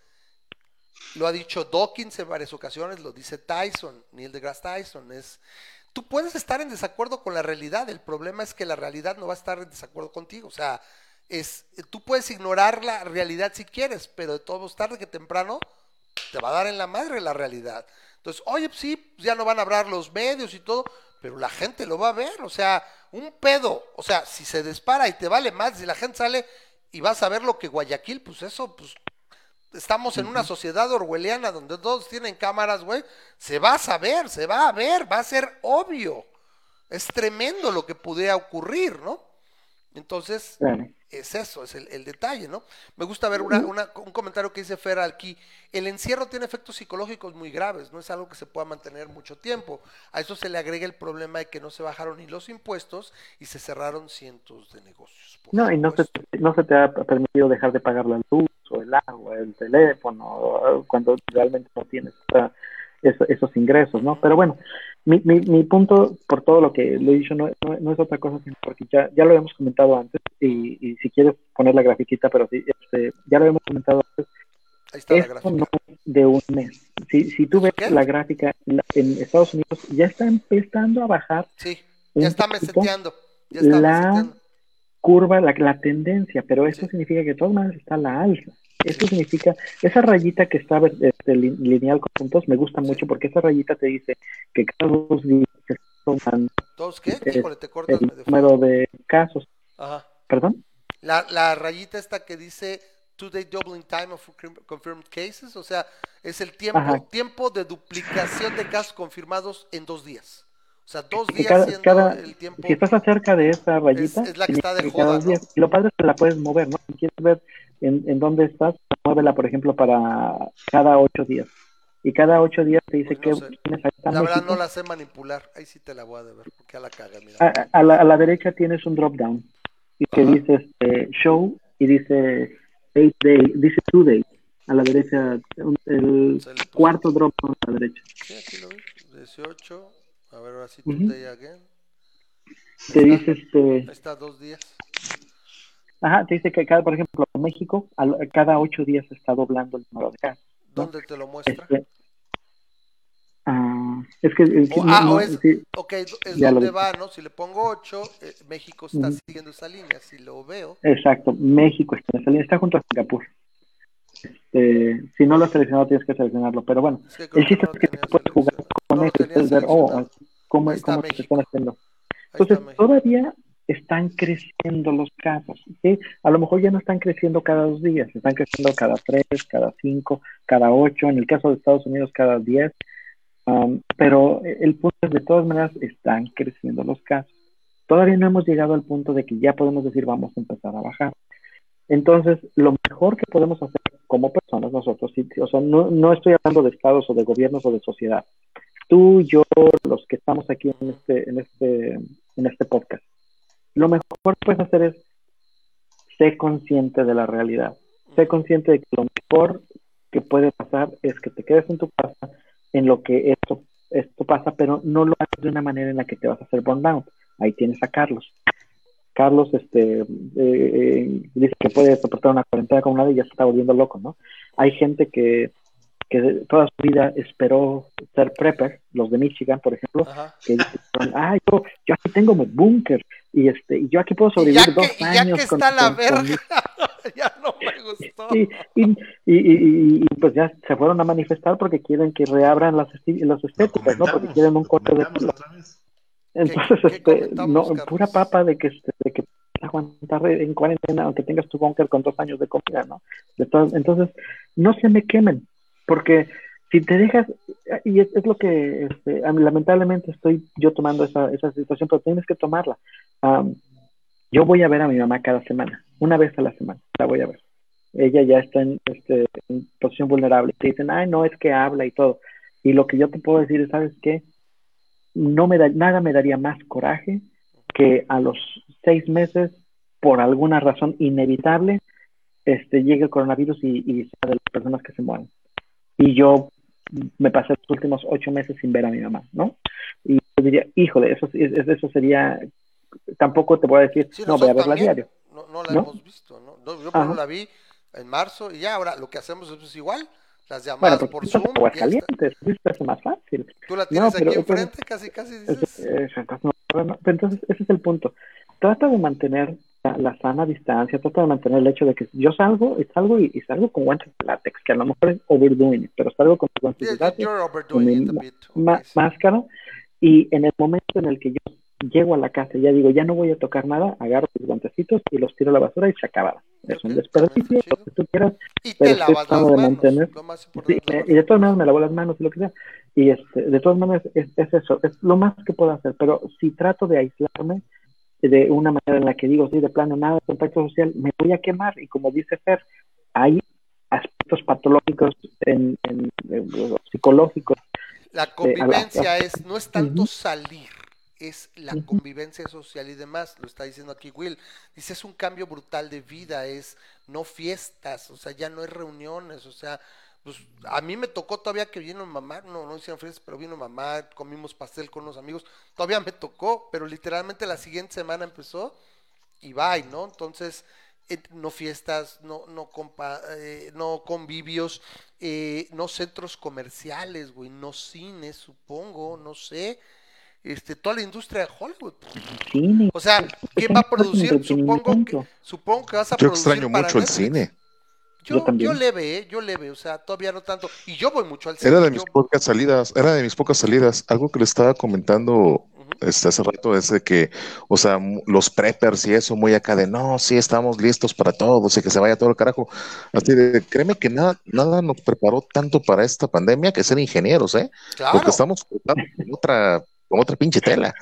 lo ha dicho Dawkins en varias ocasiones, lo dice Tyson, Neil deGrasse Tyson, es, tú puedes estar en desacuerdo con la realidad, el problema es que la realidad no va a estar en desacuerdo contigo, o sea, es, tú puedes ignorar la realidad si quieres, pero de todos tarde que temprano, te va a dar en la madre la realidad. Entonces, oye, pues sí, ya no van a hablar los medios y todo, pero la gente lo va a ver, o sea, un pedo, o sea, si se dispara y te vale más, si la gente sale y vas a ver lo que Guayaquil, pues eso, pues estamos en una sociedad orwelliana donde todos tienen cámaras, güey, se va a saber, se va a ver, va a ser obvio. Es tremendo lo que pudiera ocurrir, ¿no? Entonces. Es eso, es el, el detalle, ¿no? Me gusta ver una, una- un comentario que dice Fer aquí. El encierro tiene efectos psicológicos muy graves, no es algo que se pueda mantener mucho tiempo. A eso se le agrega el problema de que no se bajaron ni los impuestos y se cerraron cientos de negocios. No, y no se, no se te ha permitido dejar de pagar la luz o el agua, el teléfono, cuando realmente no tienes esos ingresos, ¿no? Pero bueno, mi, mi, mi punto, por todo lo que le he dicho, no, no, no es otra cosa, sino porque ya, ya lo hemos comentado antes, y, y si quieres poner la grafiquita, pero sí, este, ya lo hemos comentado antes, Ahí está la esto gráfica. no es de un mes. Si, si tú ves ¿Qué? la gráfica la- en Estados Unidos, ya está empezando a bajar Sí, Ya está meseteando. Ya está la meseteando. curva, la, la tendencia, pero esto Sí. significa que de todas maneras está a la alza. Esto significa, esa rayita que está este, li- lineal con puntos me gusta mucho porque esa rayita te dice que cada dos días se toman ¿Todos qué? el, Híjole, te cortas el número de casos. Ajá. ¿Perdón? La, la rayita esta que dice two-day doubling time of confirm- confirmed cases, o sea, es el tiempo, Ajá. tiempo de duplicación de casos confirmados en dos días. O sea, dos Que días cada, siendo cada- el tiempo. si estás acerca de esa rayita, es la que está de joda, ¿no? Y lo padre es que la puedes mover, ¿no? Si quieres ver en, en dónde estás, muévela, por ejemplo, para cada ocho días. Y cada ocho días te dice Pues que no sé. tienes ahí La verdad México. no la sé manipular. Ahí sí te la voy a deber, porque ya la caga, mira. a, a la, a la derecha tienes un drop down y que Ajá. dice este, show y dice eight day, dice two day a la derecha, el puso- cuarto drop down a la derecha. Sí, aquí lo vi. 18. A ver, ahora sí, Ujú. today again. Te dice este, está, dos días. ajá, te dice que cada, por ejemplo, México cada ocho días está doblando el número de casos. ¿Dónde te lo muestra? Este, ah, es que, es que O, no- ah, no, es, sí, ok, es donde va, ¿no? Si le pongo 8, México está Ujú. siguiendo esa línea. Si lo veo, exacto, México está en esa línea, está junto a Singapur. Este, si no lo has seleccionado tienes que seleccionarlo, pero bueno, es que creo el chiste no es que puedes jugar con No puedes ver, oh, seleccionado. cómo, cómo se están haciendo. Entonces, todavía están creciendo los casos. ¿sí? A lo mejor ya no están creciendo cada dos días, están creciendo cada tres, cada cinco, cada ocho, en el caso de Estados Unidos cada diez. Um, pero el punto es, de todas maneras, están creciendo los casos. Todavía no hemos llegado al punto de que ya podemos decir vamos a empezar a bajar. Entonces, lo mejor que podemos hacer como personas nosotros, o sea, no, no estoy hablando de estados o de gobiernos o de sociedad. Tú, yo, los que estamos aquí en este, en este, en este podcast, lo mejor que puedes hacer es ser consciente de la realidad. Sé consciente de que lo mejor que puede pasar es que te quedes en tu casa en lo que esto, esto pasa, pero no lo hagas de una manera en la que te vas a hacer burnout. Ahí tienes a Carlos. Carlos este, eh, eh, dice que puede soportar una cuarentena con una y ya se está volviendo loco, ¿no? Hay gente que, que toda su vida esperó ser prepper, los de Michigan, por ejemplo, Ajá. que dicen, ah, yo, yo aquí tengo mi búnker y este y yo aquí puedo sobrevivir ya dos que, y ya años que con- está la con- con verga, ya no me gustó. y, y, y, y- y, pues ya se fueron a manifestar porque quieren que reabran las, las estéticas, ¿no? Porque quieren un corte de otra vez. Entonces, qué este, no, Carlos? pura papa de que, este, de que aguantar en cuarentena, aunque tengas tu búnker con dos años de comida, ¿no? Entonces, no se me quemen, porque si te dejas, y es, es lo que, este, lamentablemente estoy yo tomando esa, esa situación, pero tienes que tomarla. Am, yo voy a ver a mi mamá cada semana, una vez a la semana, la voy a ver. Ella ya está en, este, en posición vulnerable. Te dicen, ay, no, es que habla y todo. Y lo que yo te puedo decir es, ¿sabes qué? No me da, nada me daría más coraje que a los seis meses, por alguna razón inevitable, este, llegue el coronavirus y, y sea de las personas que se mueren. Y yo me pasé los últimos ocho meses sin ver a mi mamá, ¿no? Y yo diría, híjole, eso, es- eso sería, tampoco te voy a decir, Sí, no, voy a verla también diario. No, no la ¿no? hemos visto, ¿no? No, yo por ejemplo, la vi en marzo y ya ahora lo que hacemos es pues, igual, las Bueno, llamadas porque por Zoom. Aguascalientes, eso se hace más fácil. Tú la tienes pero aquí enfrente, casi, casi Eso- dices. entonces, no, no, pero entonces, ese es el punto. Trata de mantener la, la sana distancia, trata de mantener el hecho de que yo salgo y salgo y, y salgo con guantes de látex, que a lo mejor es overdoing it, pero salgo con guantes Yeah, de látex, con mi it a ma- bit. ma- ok, sí. máscara, y en el momento en el que yo llego a la casa y ya digo, ya no voy a tocar nada, agarro mis guantecitos y los tiro a la basura y se acabaron. Es un desperdicio, lo que tú quieras, Y pero te lavas las de mantener- Lo más Sí, importante. eh, y de todas maneras me lavo las manos y lo que sea. Y este, de todas maneras es, es eso, es lo más que puedo hacer. Pero si trato de aislarme de una manera en la que digo, sí, de plano, nada de contacto social, me voy a quemar. Y como dice Fer, hay aspectos patológicos en, en- en- psicológicos. La convivencia es, no es tanto salir, es la convivencia social y demás, lo está diciendo aquí Will. Dice, es un cambio brutal de vida, es no fiestas, o sea, ya no hay reuniones, o sea, pues a mí me tocó todavía que vino mamá, no, no hicieron fiestas, pero vino mamá, comimos pastel con los amigos, todavía me tocó, pero literalmente la siguiente semana empezó y bye, ¿no? Entonces, eh, no fiestas, no, no, compa- eh, no convivios, eh, no centros comerciales, güey, no cines, supongo, no sé. Este, toda la industria de Hollywood. Cine. O sea, ¿quién va a producir? Supongo que, supongo que vas a Yo producir extraño para mucho el cine. Yo, Yo también. yo leve, ¿eh? yo leve, o sea, todavía no tanto. Y yo voy mucho al cine. Era de yo- mis pocas salidas, era de mis pocas salidas. Algo que le estaba comentando este, hace rato es de que, o sea, los preppers y eso, muy acá de, no, sí, estamos listos para todos y que se vaya todo el carajo. Así de, créeme que nada, nada nos preparó tanto para esta pandemia que ser ingenieros, ¿eh? Claro. Porque estamos con otra, con otra pinche tela.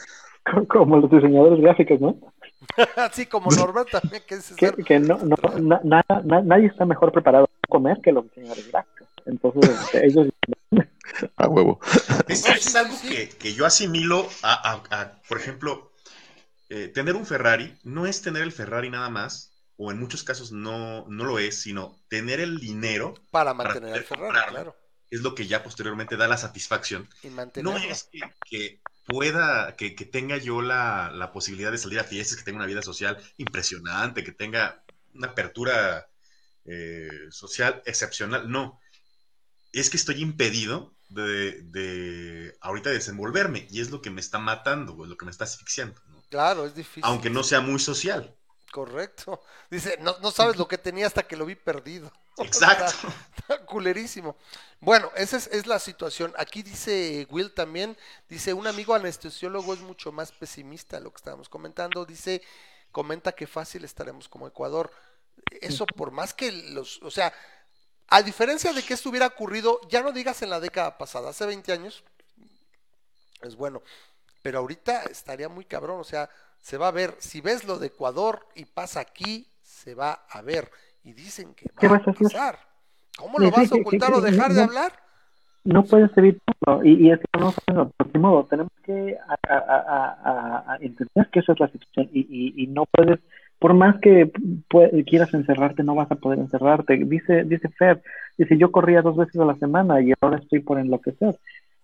Como los diseñadores gráficos, ¿no? Así como Norbert también, que es Que, que no, no, na- na- na- nadie está mejor preparado para comer que los diseñadores gráficos. Entonces, este, ellos A huevo. Es, es algo. Que, que yo asimilo a, a- a, por ejemplo, eh, tener un Ferrari no es tener el Ferrari nada más, o en muchos casos no, no lo es, sino tener el dinero para mantener poder Ferrari, comprarlo. claro. es lo que ya posteriormente da la satisfacción. Y No es que, que pueda, que, que tenga yo la, la posibilidad de salir a fiestas, que tenga una vida social impresionante, que tenga una apertura eh, social excepcional. No, es que estoy impedido de, de ahorita desenvolverme y es lo que me está matando, es lo que me está asfixiando, ¿no? Claro, es difícil. aunque no sea muy social. Correcto. Dice, no, no sabes lo que tenía hasta que lo vi perdido. Exacto. Está, está culerísimo. Bueno, esa es, es la situación. Aquí dice Will también, dice, un amigo anestesiólogo es mucho más pesimista, lo que estábamos comentando. Dice, comenta que fácil estaremos como Ecuador. Eso por más que los, o sea, a diferencia de que esto hubiera ocurrido, ya no digas en la década pasada, hace 20 años, es bueno. Pero ahorita estaría muy cabrón, o sea, se va a ver. Si ves lo de Ecuador y pasa aquí, se va a ver. Y dicen que ¿Qué va a vas a hacer? pasar. ¿Cómo lo vas a ocultar o dejar de hablar? no puedes evitarlo. Y, y es que no sabemos, por qué modo, tenemos que a- a- a- a- a entender que esa es la situación y, y, y no puedes, por más que pu- quieras encerrarte, no vas a poder encerrarte. Dice, dice Fer, dice, yo corría dos veces a la semana y ahora estoy por enloquecer.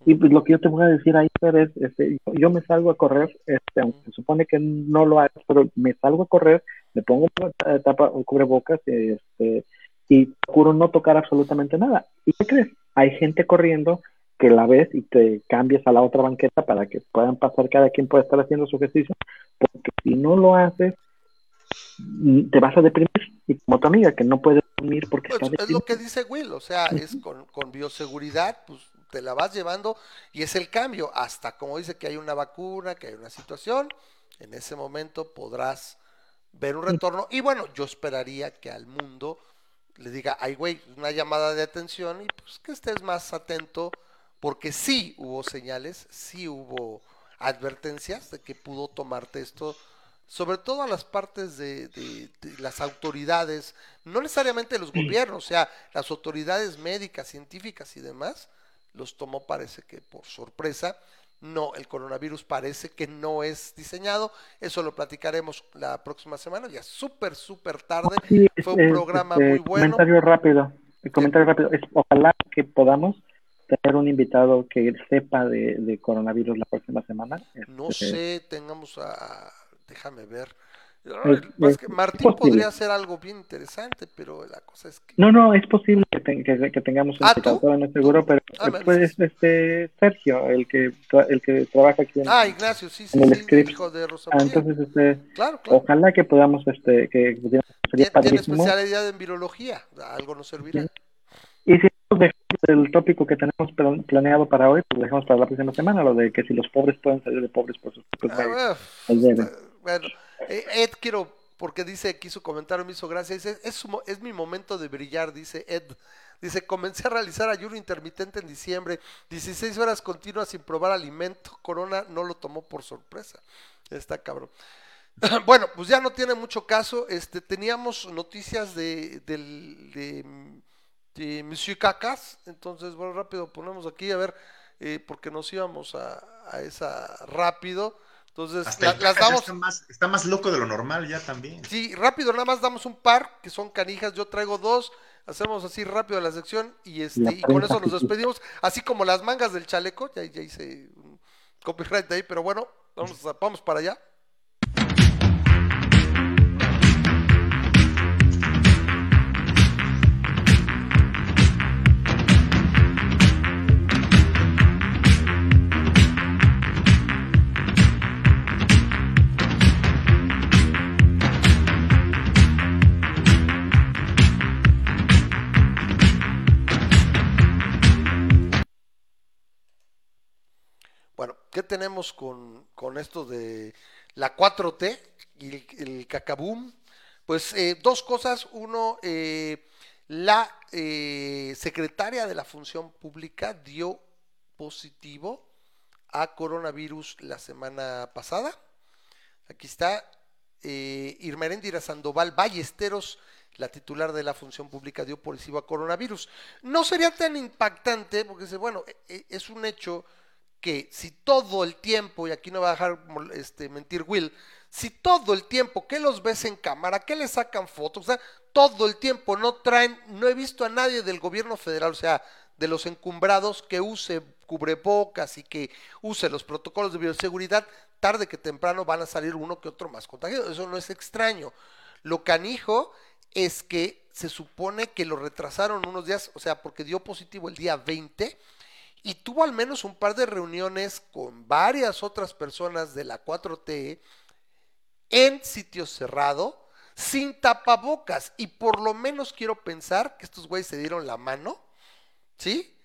Y pues lo que yo te voy a decir ahí, Fer, es, este, yo, yo me salgo a correr, este, aunque se supone que no lo hago, pero me salgo a correr, me pongo eh, tapa, cubrebocas, este, y procuro no tocar absolutamente nada. ¿Y qué crees? Hay gente corriendo que la ves y te cambias a la otra banqueta para que puedan pasar, cada quien pueda estar haciendo su ejercicio, porque si no lo haces, mm, te vas a deprimir. Y como tu amiga, que no puede dormir porque Pues, está es lo que dice Will, o sea, es con, con bioseguridad, pues te la vas llevando y es el cambio. Hasta como dice que hay una vacuna, que hay una situación, en ese momento podrás ver un retorno. Y bueno, yo esperaría que al mundo le diga, ay güey, una llamada de atención y pues que estés más atento, porque sí hubo señales, sí hubo advertencias de que pudo tomarte esto, sobre todo a las partes de, de- de las autoridades, no necesariamente los gobiernos, o sea, las autoridades médicas, científicas y demás, los tomó parece que por sorpresa. No, el coronavirus parece que no es diseñado. Eso lo platicaremos la próxima semana, ya súper, súper tarde. Sí, Fue un es- programa este, muy bueno. Comentario rápido. el comentario rápido. Es, ojalá que podamos tener un invitado que sepa de, de coronavirus la próxima semana. No Este, sé, tengamos a... Déjame ver. Es- es que es Martín podría hacer algo bien interesante, pero la cosa es que... No, no, es posible que, te- que, que tengamos un Ah, no seguro, pero Ah, me pues, este Sergio, el que tra- el que trabaja aquí en, Ah, Ignacio, sí, sí, en el sí, script. hijo de Rosa Ah, entonces este Claro, claro. ojalá que podamos este que sería Tiene, tiene padrísimo. especialidad en virología, algo nos servirá. Y si el tópico que tenemos plan- planeado para hoy, pues lo dejamos para la próxima semana, lo de que si los pobres pueden salir de pobres por sus propios Ah. Bueno, eh, Ed, quiero, porque dice aquí su comentario me hizo gracia, dice, es, su es mi momento de brillar, dice Ed. Dice, comencé a realizar ayuno intermitente en diciembre, 16 horas continuas sin probar alimento, Corona no lo tomó por sorpresa. Está cabrón. Bueno, pues ya no tiene mucho caso. Este, teníamos noticias de, del, de, de Monsieur Cacas. Entonces, bueno, rápido ponemos aquí a ver, eh, porque nos íbamos a, a esa rápido. Entonces, la- las damos. está más, está más loco de lo normal ya también. Sí, rápido, nada más damos un par, que son canijas. Yo traigo dos. Hacemos así rápido la sección y este La y con eso nos despedimos, así como las mangas del chaleco, ya, ya hice un copyright de ahí, pero bueno, vamos, a- vamos para allá. ¿Qué tenemos con, con esto de la 4T y el, el cacaboom? Pues eh, dos cosas. Uno, eh, la eh, secretaria de la Función Pública dio positivo a coronavirus la semana pasada. Aquí está eh, Irma Heréndira Sandoval Ballesteros, la titular de la función pública, dio positivo a coronavirus. No sería tan impactante, porque bueno, e- e- es un hecho que si todo el tiempo, y aquí no va a dejar este, mentir Will, si todo el tiempo que los ves en cámara, que le sacan fotos, o sea, todo el tiempo no traen, no he visto a nadie del gobierno federal, o sea, de los encumbrados que use cubrebocas y que use los protocolos de bioseguridad, tarde que temprano van a salir uno que otro más contagiado. Eso no es extraño. Lo canijo es que se supone que lo retrasaron unos días, o sea, porque dio positivo el día 20 y tuvo al menos un par de reuniones con varias otras personas de la 4T en sitio cerrado, sin tapabocas. Y por lo menos quiero pensar que estos güeyes se dieron la mano, ¿sí?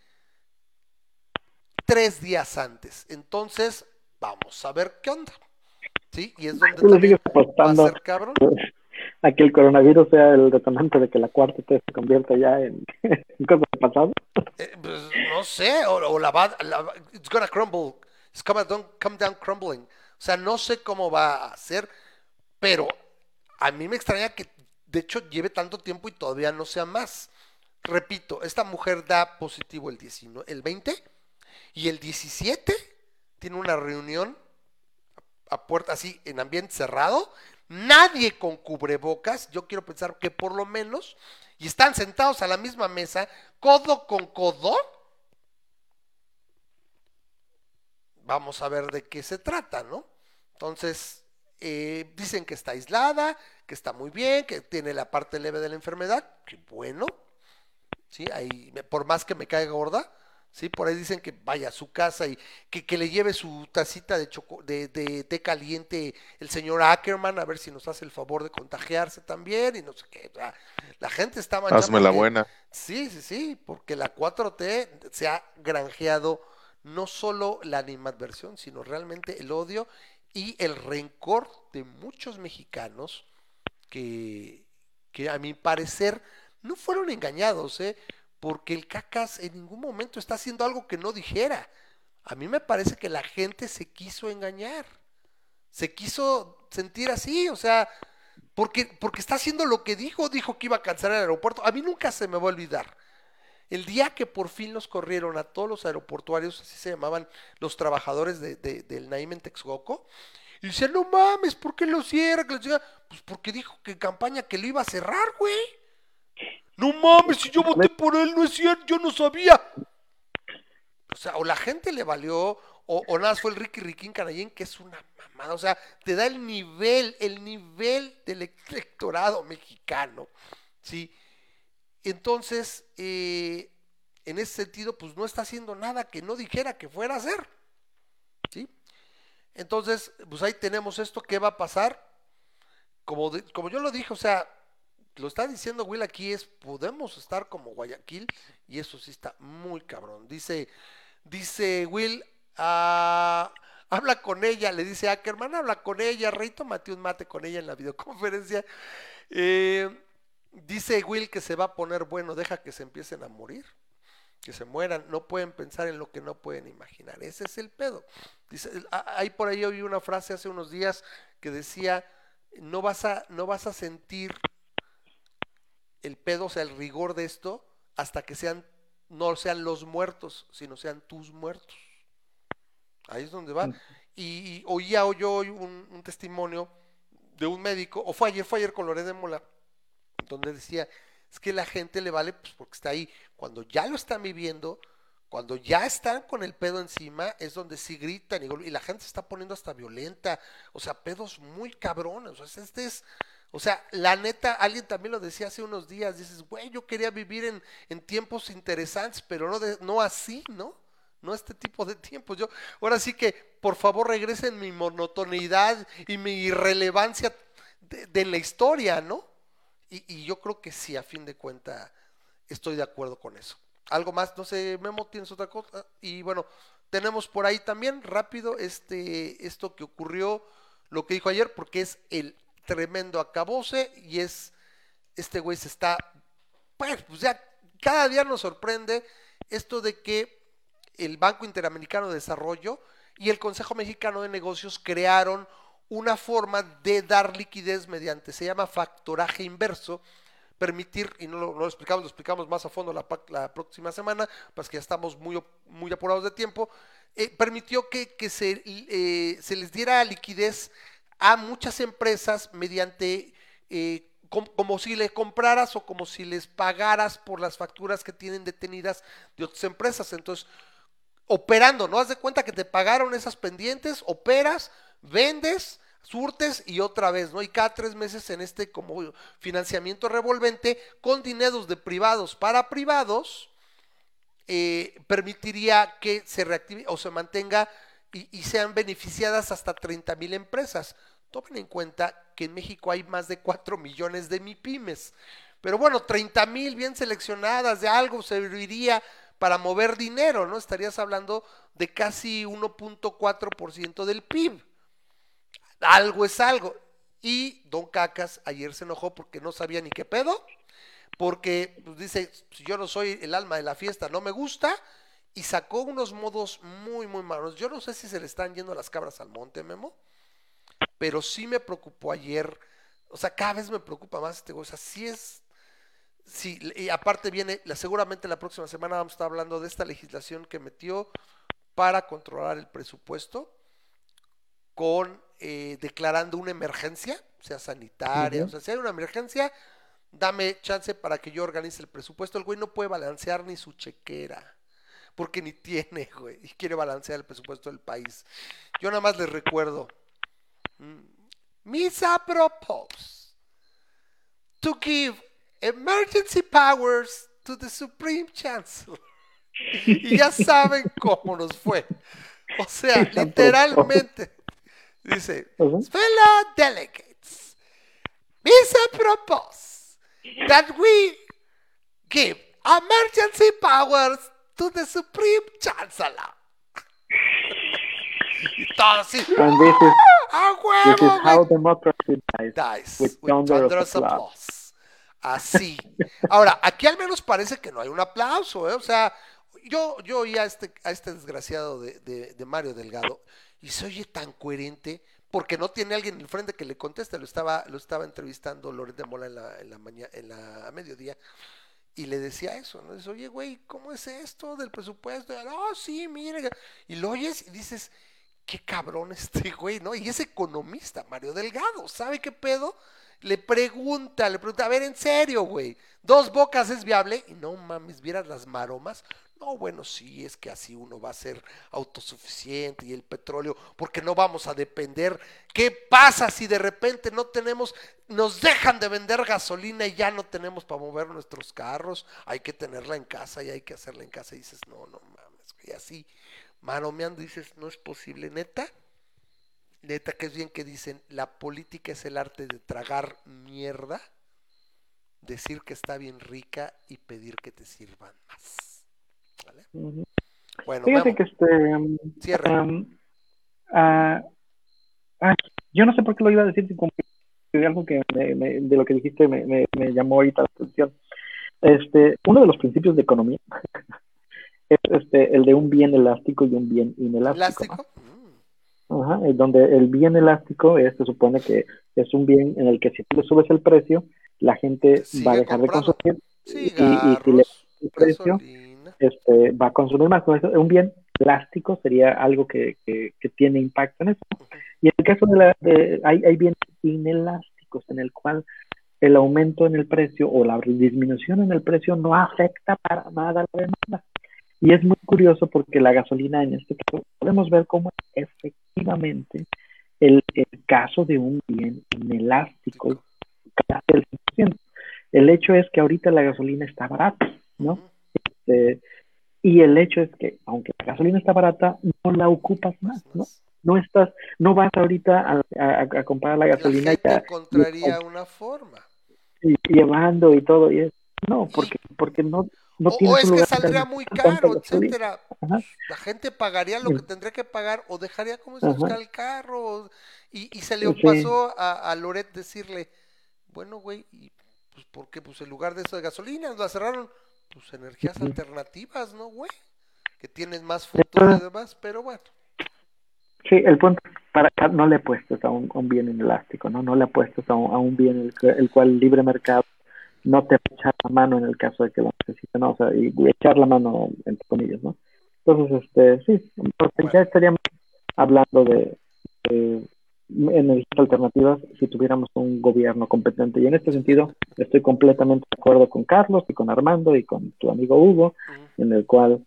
Tres días antes. Entonces, vamos a ver qué onda. ¿Sí? Y es donde también va a ser cabrón. A que el coronavirus sea el detonante de que la cuarta T se convierta ya en, en cosas del pasado. Eh, pues, no sé, o, o la va, la it's gonna crumble, it's come down, come down crumbling. O sea, no sé cómo va a ser, pero a mí me extraña que de hecho lleve tanto tiempo y todavía no sea más. Repito, esta mujer da positivo el 19, el 20 y el 17 tiene una reunión a puerta así en ambiente cerrado, nadie con cubrebocas, yo quiero pensar que por lo menos, y están sentados a la misma mesa, codo con codo. Vamos a ver de qué se trata, ¿no? Entonces, eh, dicen que está aislada, que está muy bien, que tiene la parte leve de la enfermedad, que bueno, ¿sí? Ahí, por más que me caiga gorda, ¿sí? Por ahí dicen que vaya a su casa y que, que le lleve su tacita de, choco- de, de té caliente el señor Ackerman, a ver si nos hace el favor de contagiarse también y no sé qué. la gente está Hazme la que- buena. Sí, sí, sí, porque la 4T se ha granjeado no solo la animadversión, sino realmente el odio y el rencor de muchos mexicanos que, que a mi parecer no fueron engañados, ¿eh? Porque el cacas en ningún momento está haciendo algo que no dijera. A mí me parece que la gente se quiso engañar, se quiso sentir así, o sea, porque, porque está haciendo lo que dijo, dijo que iba a cancelar el aeropuerto. A mí nunca se me va a olvidar. El día que por fin los corrieron a todos los aeroportuarios, así se llamaban los trabajadores de, de- del Naim en Texcoco, y decían, no mames, ¿por qué lo cierra? Que la chingada?". Pues porque dijo que en campaña que lo iba a cerrar, güey. No mames, si yo voté por él, no es cierto, yo no sabía. O sea, o la gente le valió, o, o nada, fue el Ricky Riquín Canallín, que es una mamada. O sea, te da el nivel, el nivel del electorado mexicano. ¿Sí? Entonces, eh, en ese sentido, pues no está haciendo nada que no dijera que fuera a hacer. ¿Sí? Entonces, pues ahí tenemos esto, ¿qué va a pasar? Como, de- como yo lo dije, o sea, lo está diciendo Will aquí es, podemos estar como Guayaquil y eso sí está muy cabrón. Dice, dice Will, ah, habla con ella, le dice Ackerman, habla con ella, Rey, tómate un mate con ella en la videoconferencia. Eh, dice Will que se va a poner bueno, deja que se empiecen a morir, que se mueran, no pueden pensar en lo que no pueden imaginar. Ese es el pedo. Dice, ah, por ahí oí una frase hace unos días que decía, no vas a, no vas a sentir el pedo, o sea, el rigor de esto, hasta que sean, no sean los muertos, sino sean tus muertos. Ahí es donde va. Y, y oía yo hoy un, un testimonio de un médico, o fue ayer, fue ayer con Loré de Mola, donde decía, es que la gente le vale pues porque está ahí. Cuando ya lo están viviendo, cuando ya están con el pedo encima, es donde sí gritan y, y la gente se está poniendo hasta violenta. O sea, pedos muy cabrones. O sea, este es, o sea, la neta, alguien también lo decía hace unos días, dices, güey, yo quería vivir en, tiempos interesantes, pero no, de- no así, ¿no? No este tipo de tiempos. Yo, ahora sí que, por favor, regresen mi monotonidad y mi irrelevancia de, la historia, ¿no? Y, y yo creo que sí, a fin de cuentas, estoy de acuerdo con eso. algo más, no sé, Memo, ¿tienes otra cosa? Y bueno, tenemos por ahí también rápido este, esto que ocurrió, lo que dijo ayer, porque es el tremendo acabose y es, este güey se está, pues, pues ya cada día nos sorprende esto de que el Banco Interamericano de Desarrollo y el Consejo Mexicano de Negocios crearon una forma de dar liquidez mediante, se llama factoraje inverso, permitir, y no lo, explicamos, lo explicamos más a fondo la, la próxima semana, pues que ya estamos muy, muy apurados de tiempo, eh, permitió que, que se, eh, se les diera liquidez a muchas empresas mediante, eh, com- como si le compraras o como si les pagaras por las facturas que tienen detenidas de otras empresas. Entonces, operando, ¿no? Haz de cuenta que te pagaron esas pendientes, operas, vendes, surtes y otra vez, ¿no? Y cada tres meses en este como financiamiento revolvente con dineros de privados para privados, eh, permitiría que se reactive o se mantenga y, sean beneficiadas hasta 30 mil empresas. Tomen en cuenta que en México hay más de 4 millones de MIPIMES. Pero bueno, 30 mil bien seleccionadas de algo serviría para mover dinero, ¿no? Estarías hablando de casi 1.4% del PIB. Algo es algo. Y Don Cacas ayer se enojó porque no sabía ni qué pedo, porque pues, dice, "Si yo no soy el alma de la fiesta, no me gusta, y sacó unos modos muy, muy malos. Yo no sé si se le están yendo las cabras al monte, Memo, pero sí me preocupó ayer, o sea, cada vez me preocupa más este güey, o sea, sí es, sí, y aparte viene, la, seguramente la próxima semana vamos a estar hablando de esta legislación que metió para controlar el presupuesto, con eh, declarando una emergencia, sea sanitaria, o sea, si hay una emergencia, dame chance para que yo organice el presupuesto. El güey no puede balancear ni su chequera, porque ni tiene, güey, y quiere balancear el presupuesto del país. Yo nada más les recuerdo, mm, Misa propose to give emergency powers to the Supreme Chancellor. Y ya saben cómo nos fue. O sea, literalmente. Dice, fellow delegates, Misa propose that we give emergency powers to the Supreme Chancellor. Y todo así. And this is, ¡A this is huevo, how democracy dies. With with thunderous applause. Así. Ahora, aquí al menos parece que no hay un aplauso, ¿eh? O sea, yo, yo oí a este, a este desgraciado de, de- de Mario Delgado y se oye tan coherente porque no tiene alguien enfrente que le conteste. Lo estaba, lo estaba entrevistando Loret de Mola en la, en la mañana, en la, a mediodía y le decía eso, ¿no? Dice, oye, güey, ¿cómo es esto del presupuesto? Y, No, sí, mire. Y lo oyes y dices, qué cabrón este güey, ¿no? Y es economista, Mario Delgado, ¿sabe qué pedo? Le pregunta, le pregunta, a ver, en serio, güey, ¿dos bocas es viable? Y no mames, ¿vieras las maromas? No, bueno, sí, es que así uno va a ser autosuficiente y el petróleo, porque no vamos a depender. ¿Qué pasa si de repente no tenemos, nos dejan de vender gasolina y ya no tenemos para mover nuestros carros? Hay que tenerla en casa y hay que hacerla en casa. Y dices, no, no mames, y así, maromeando, dices, no es posible, neta. Neta, que es bien que dicen, la política es el arte de tragar mierda, decir que está bien rica y pedir que te sirvan más. ¿Vale? Ujú. Bueno, Fíjate que este. um, cierra. um, ah, ah, yo no sé por qué lo iba a decir, de algo que me- me- de lo que dijiste me, me- llamó ahorita la atención. Este, uno de los principios de economía es este, el de un bien elástico y un bien inelástico. ¿no? ¿Elástico? Mm, Ajá, donde el bien elástico es, se supone que es un bien en el que si tú le subes el precio, la gente va a dejar comprando. de consumir y, y si le Cigarros, el precio. Este, va a consumir más. Un bien plástico sería algo que, que, que tiene impacto en eso. Y en el caso de la, de- hay, hay bienes inelásticos en el cual el aumento en el precio o la disminución en el precio no afecta para nada la demanda. Y es muy curioso porque la gasolina en este caso podemos ver cómo efectivamente el, el caso de un bien inelástico casi el 100%. El hecho es que ahorita la gasolina está barata, ¿no? Este, y el hecho es que, aunque la gasolina está barata, no la ocupas más, ¿no? No estás, no vas ahorita a, a- a comprar la La gasolina gente y a- encontraría una forma. y llevando y todo y eso. No, porque, porque no, no o, tienes o es que saldría muy caro, etcétera. La gente pagaría lo que tendría que pagar o dejaría como se Ajá. buscar el carro. Y, y se le Sí. pasó a, a Loret decirle, bueno, güey, y pues ¿por qué? Pues en lugar de eso de gasolina, la cerraron, pues energías alternativas, ¿no, güey? Que tienen más futuro y demás, pero bueno. Sí, el punto es, para no le apuestes a un, a un bien inelástico, ¿no? No le apuestes a un, a un bien el, el cual el libre mercado no te va a echar la mano en el caso de que lo necesite, ¿no? O sea, y, y echar la mano entre comillas, ¿no? Entonces, este, sí, porque ya estaríamos hablando de, de energías alternativas si tuviéramos un gobierno competente. Y en este sentido, estoy completamente de acuerdo con Carlos y con Armando y con tu amigo Hugo, en el cual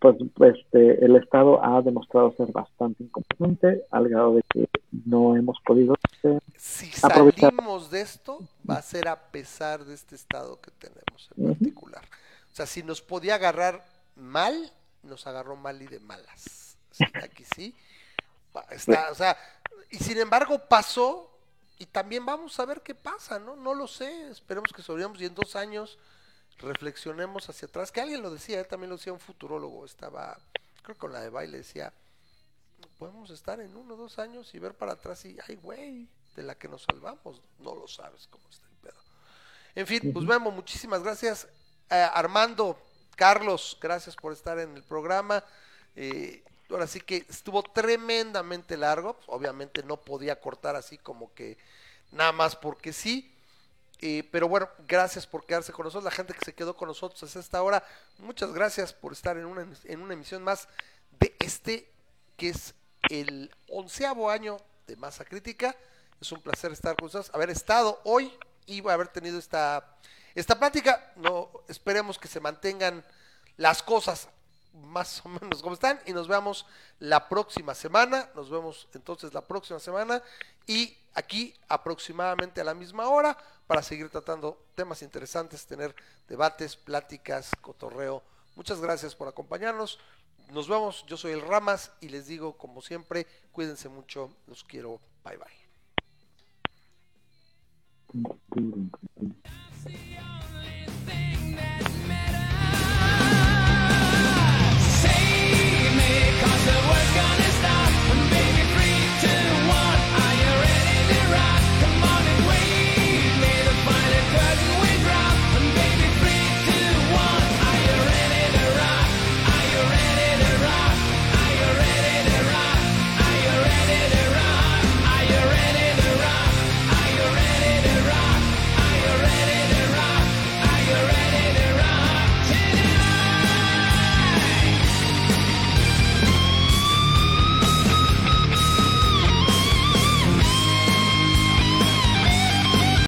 pues este el Estado ha demostrado ser bastante incompetente al grado de que no hemos podido este, Si Aprovechar. salimos de esto, va a ser a pesar de este estado que tenemos en particular. O sea, si nos podía agarrar mal, nos agarró mal y de malas. Aquí sí. Está, o sea, y sin embargo pasó y también vamos a ver qué pasa, ¿no? No lo sé. Esperemos que sobrevivamos y en dos años reflexionemos hacia atrás. Que alguien lo decía, él también lo decía un futurólogo. Estaba, creo que con la de baile decía, podemos estar en uno o dos años y ver para atrás y, ay, güey, de la que nos salvamos. No lo sabes cómo está el pedo. En fin, pues Memo, muchísimas gracias. Eh, Armando, Carlos, gracias por estar en el programa. Eh, ahora sí que estuvo tremendamente largo. Pues, obviamente no podía cortar así como que nada más porque sí. Eh, pero bueno, gracias por quedarse con nosotros. La gente que se quedó con nosotros hasta esta hora, muchas gracias por estar en una, en una emisión más de este, que es el onceavo año de Masa Crítica. Es un placer estar con ustedes, haber estado hoy y haber tenido esta, esta plática. No, esperemos que se mantengan las cosas más o menos como están y nos vemos la próxima semana. Nos vemos entonces la próxima semana y aquí aproximadamente a la misma hora para seguir tratando temas interesantes, tener debates, pláticas, cotorreo. Muchas gracias por acompañarnos. Nos vemos. Yo soy el Ramas y les digo como siempre, cuídense mucho. Los quiero. Bye bye.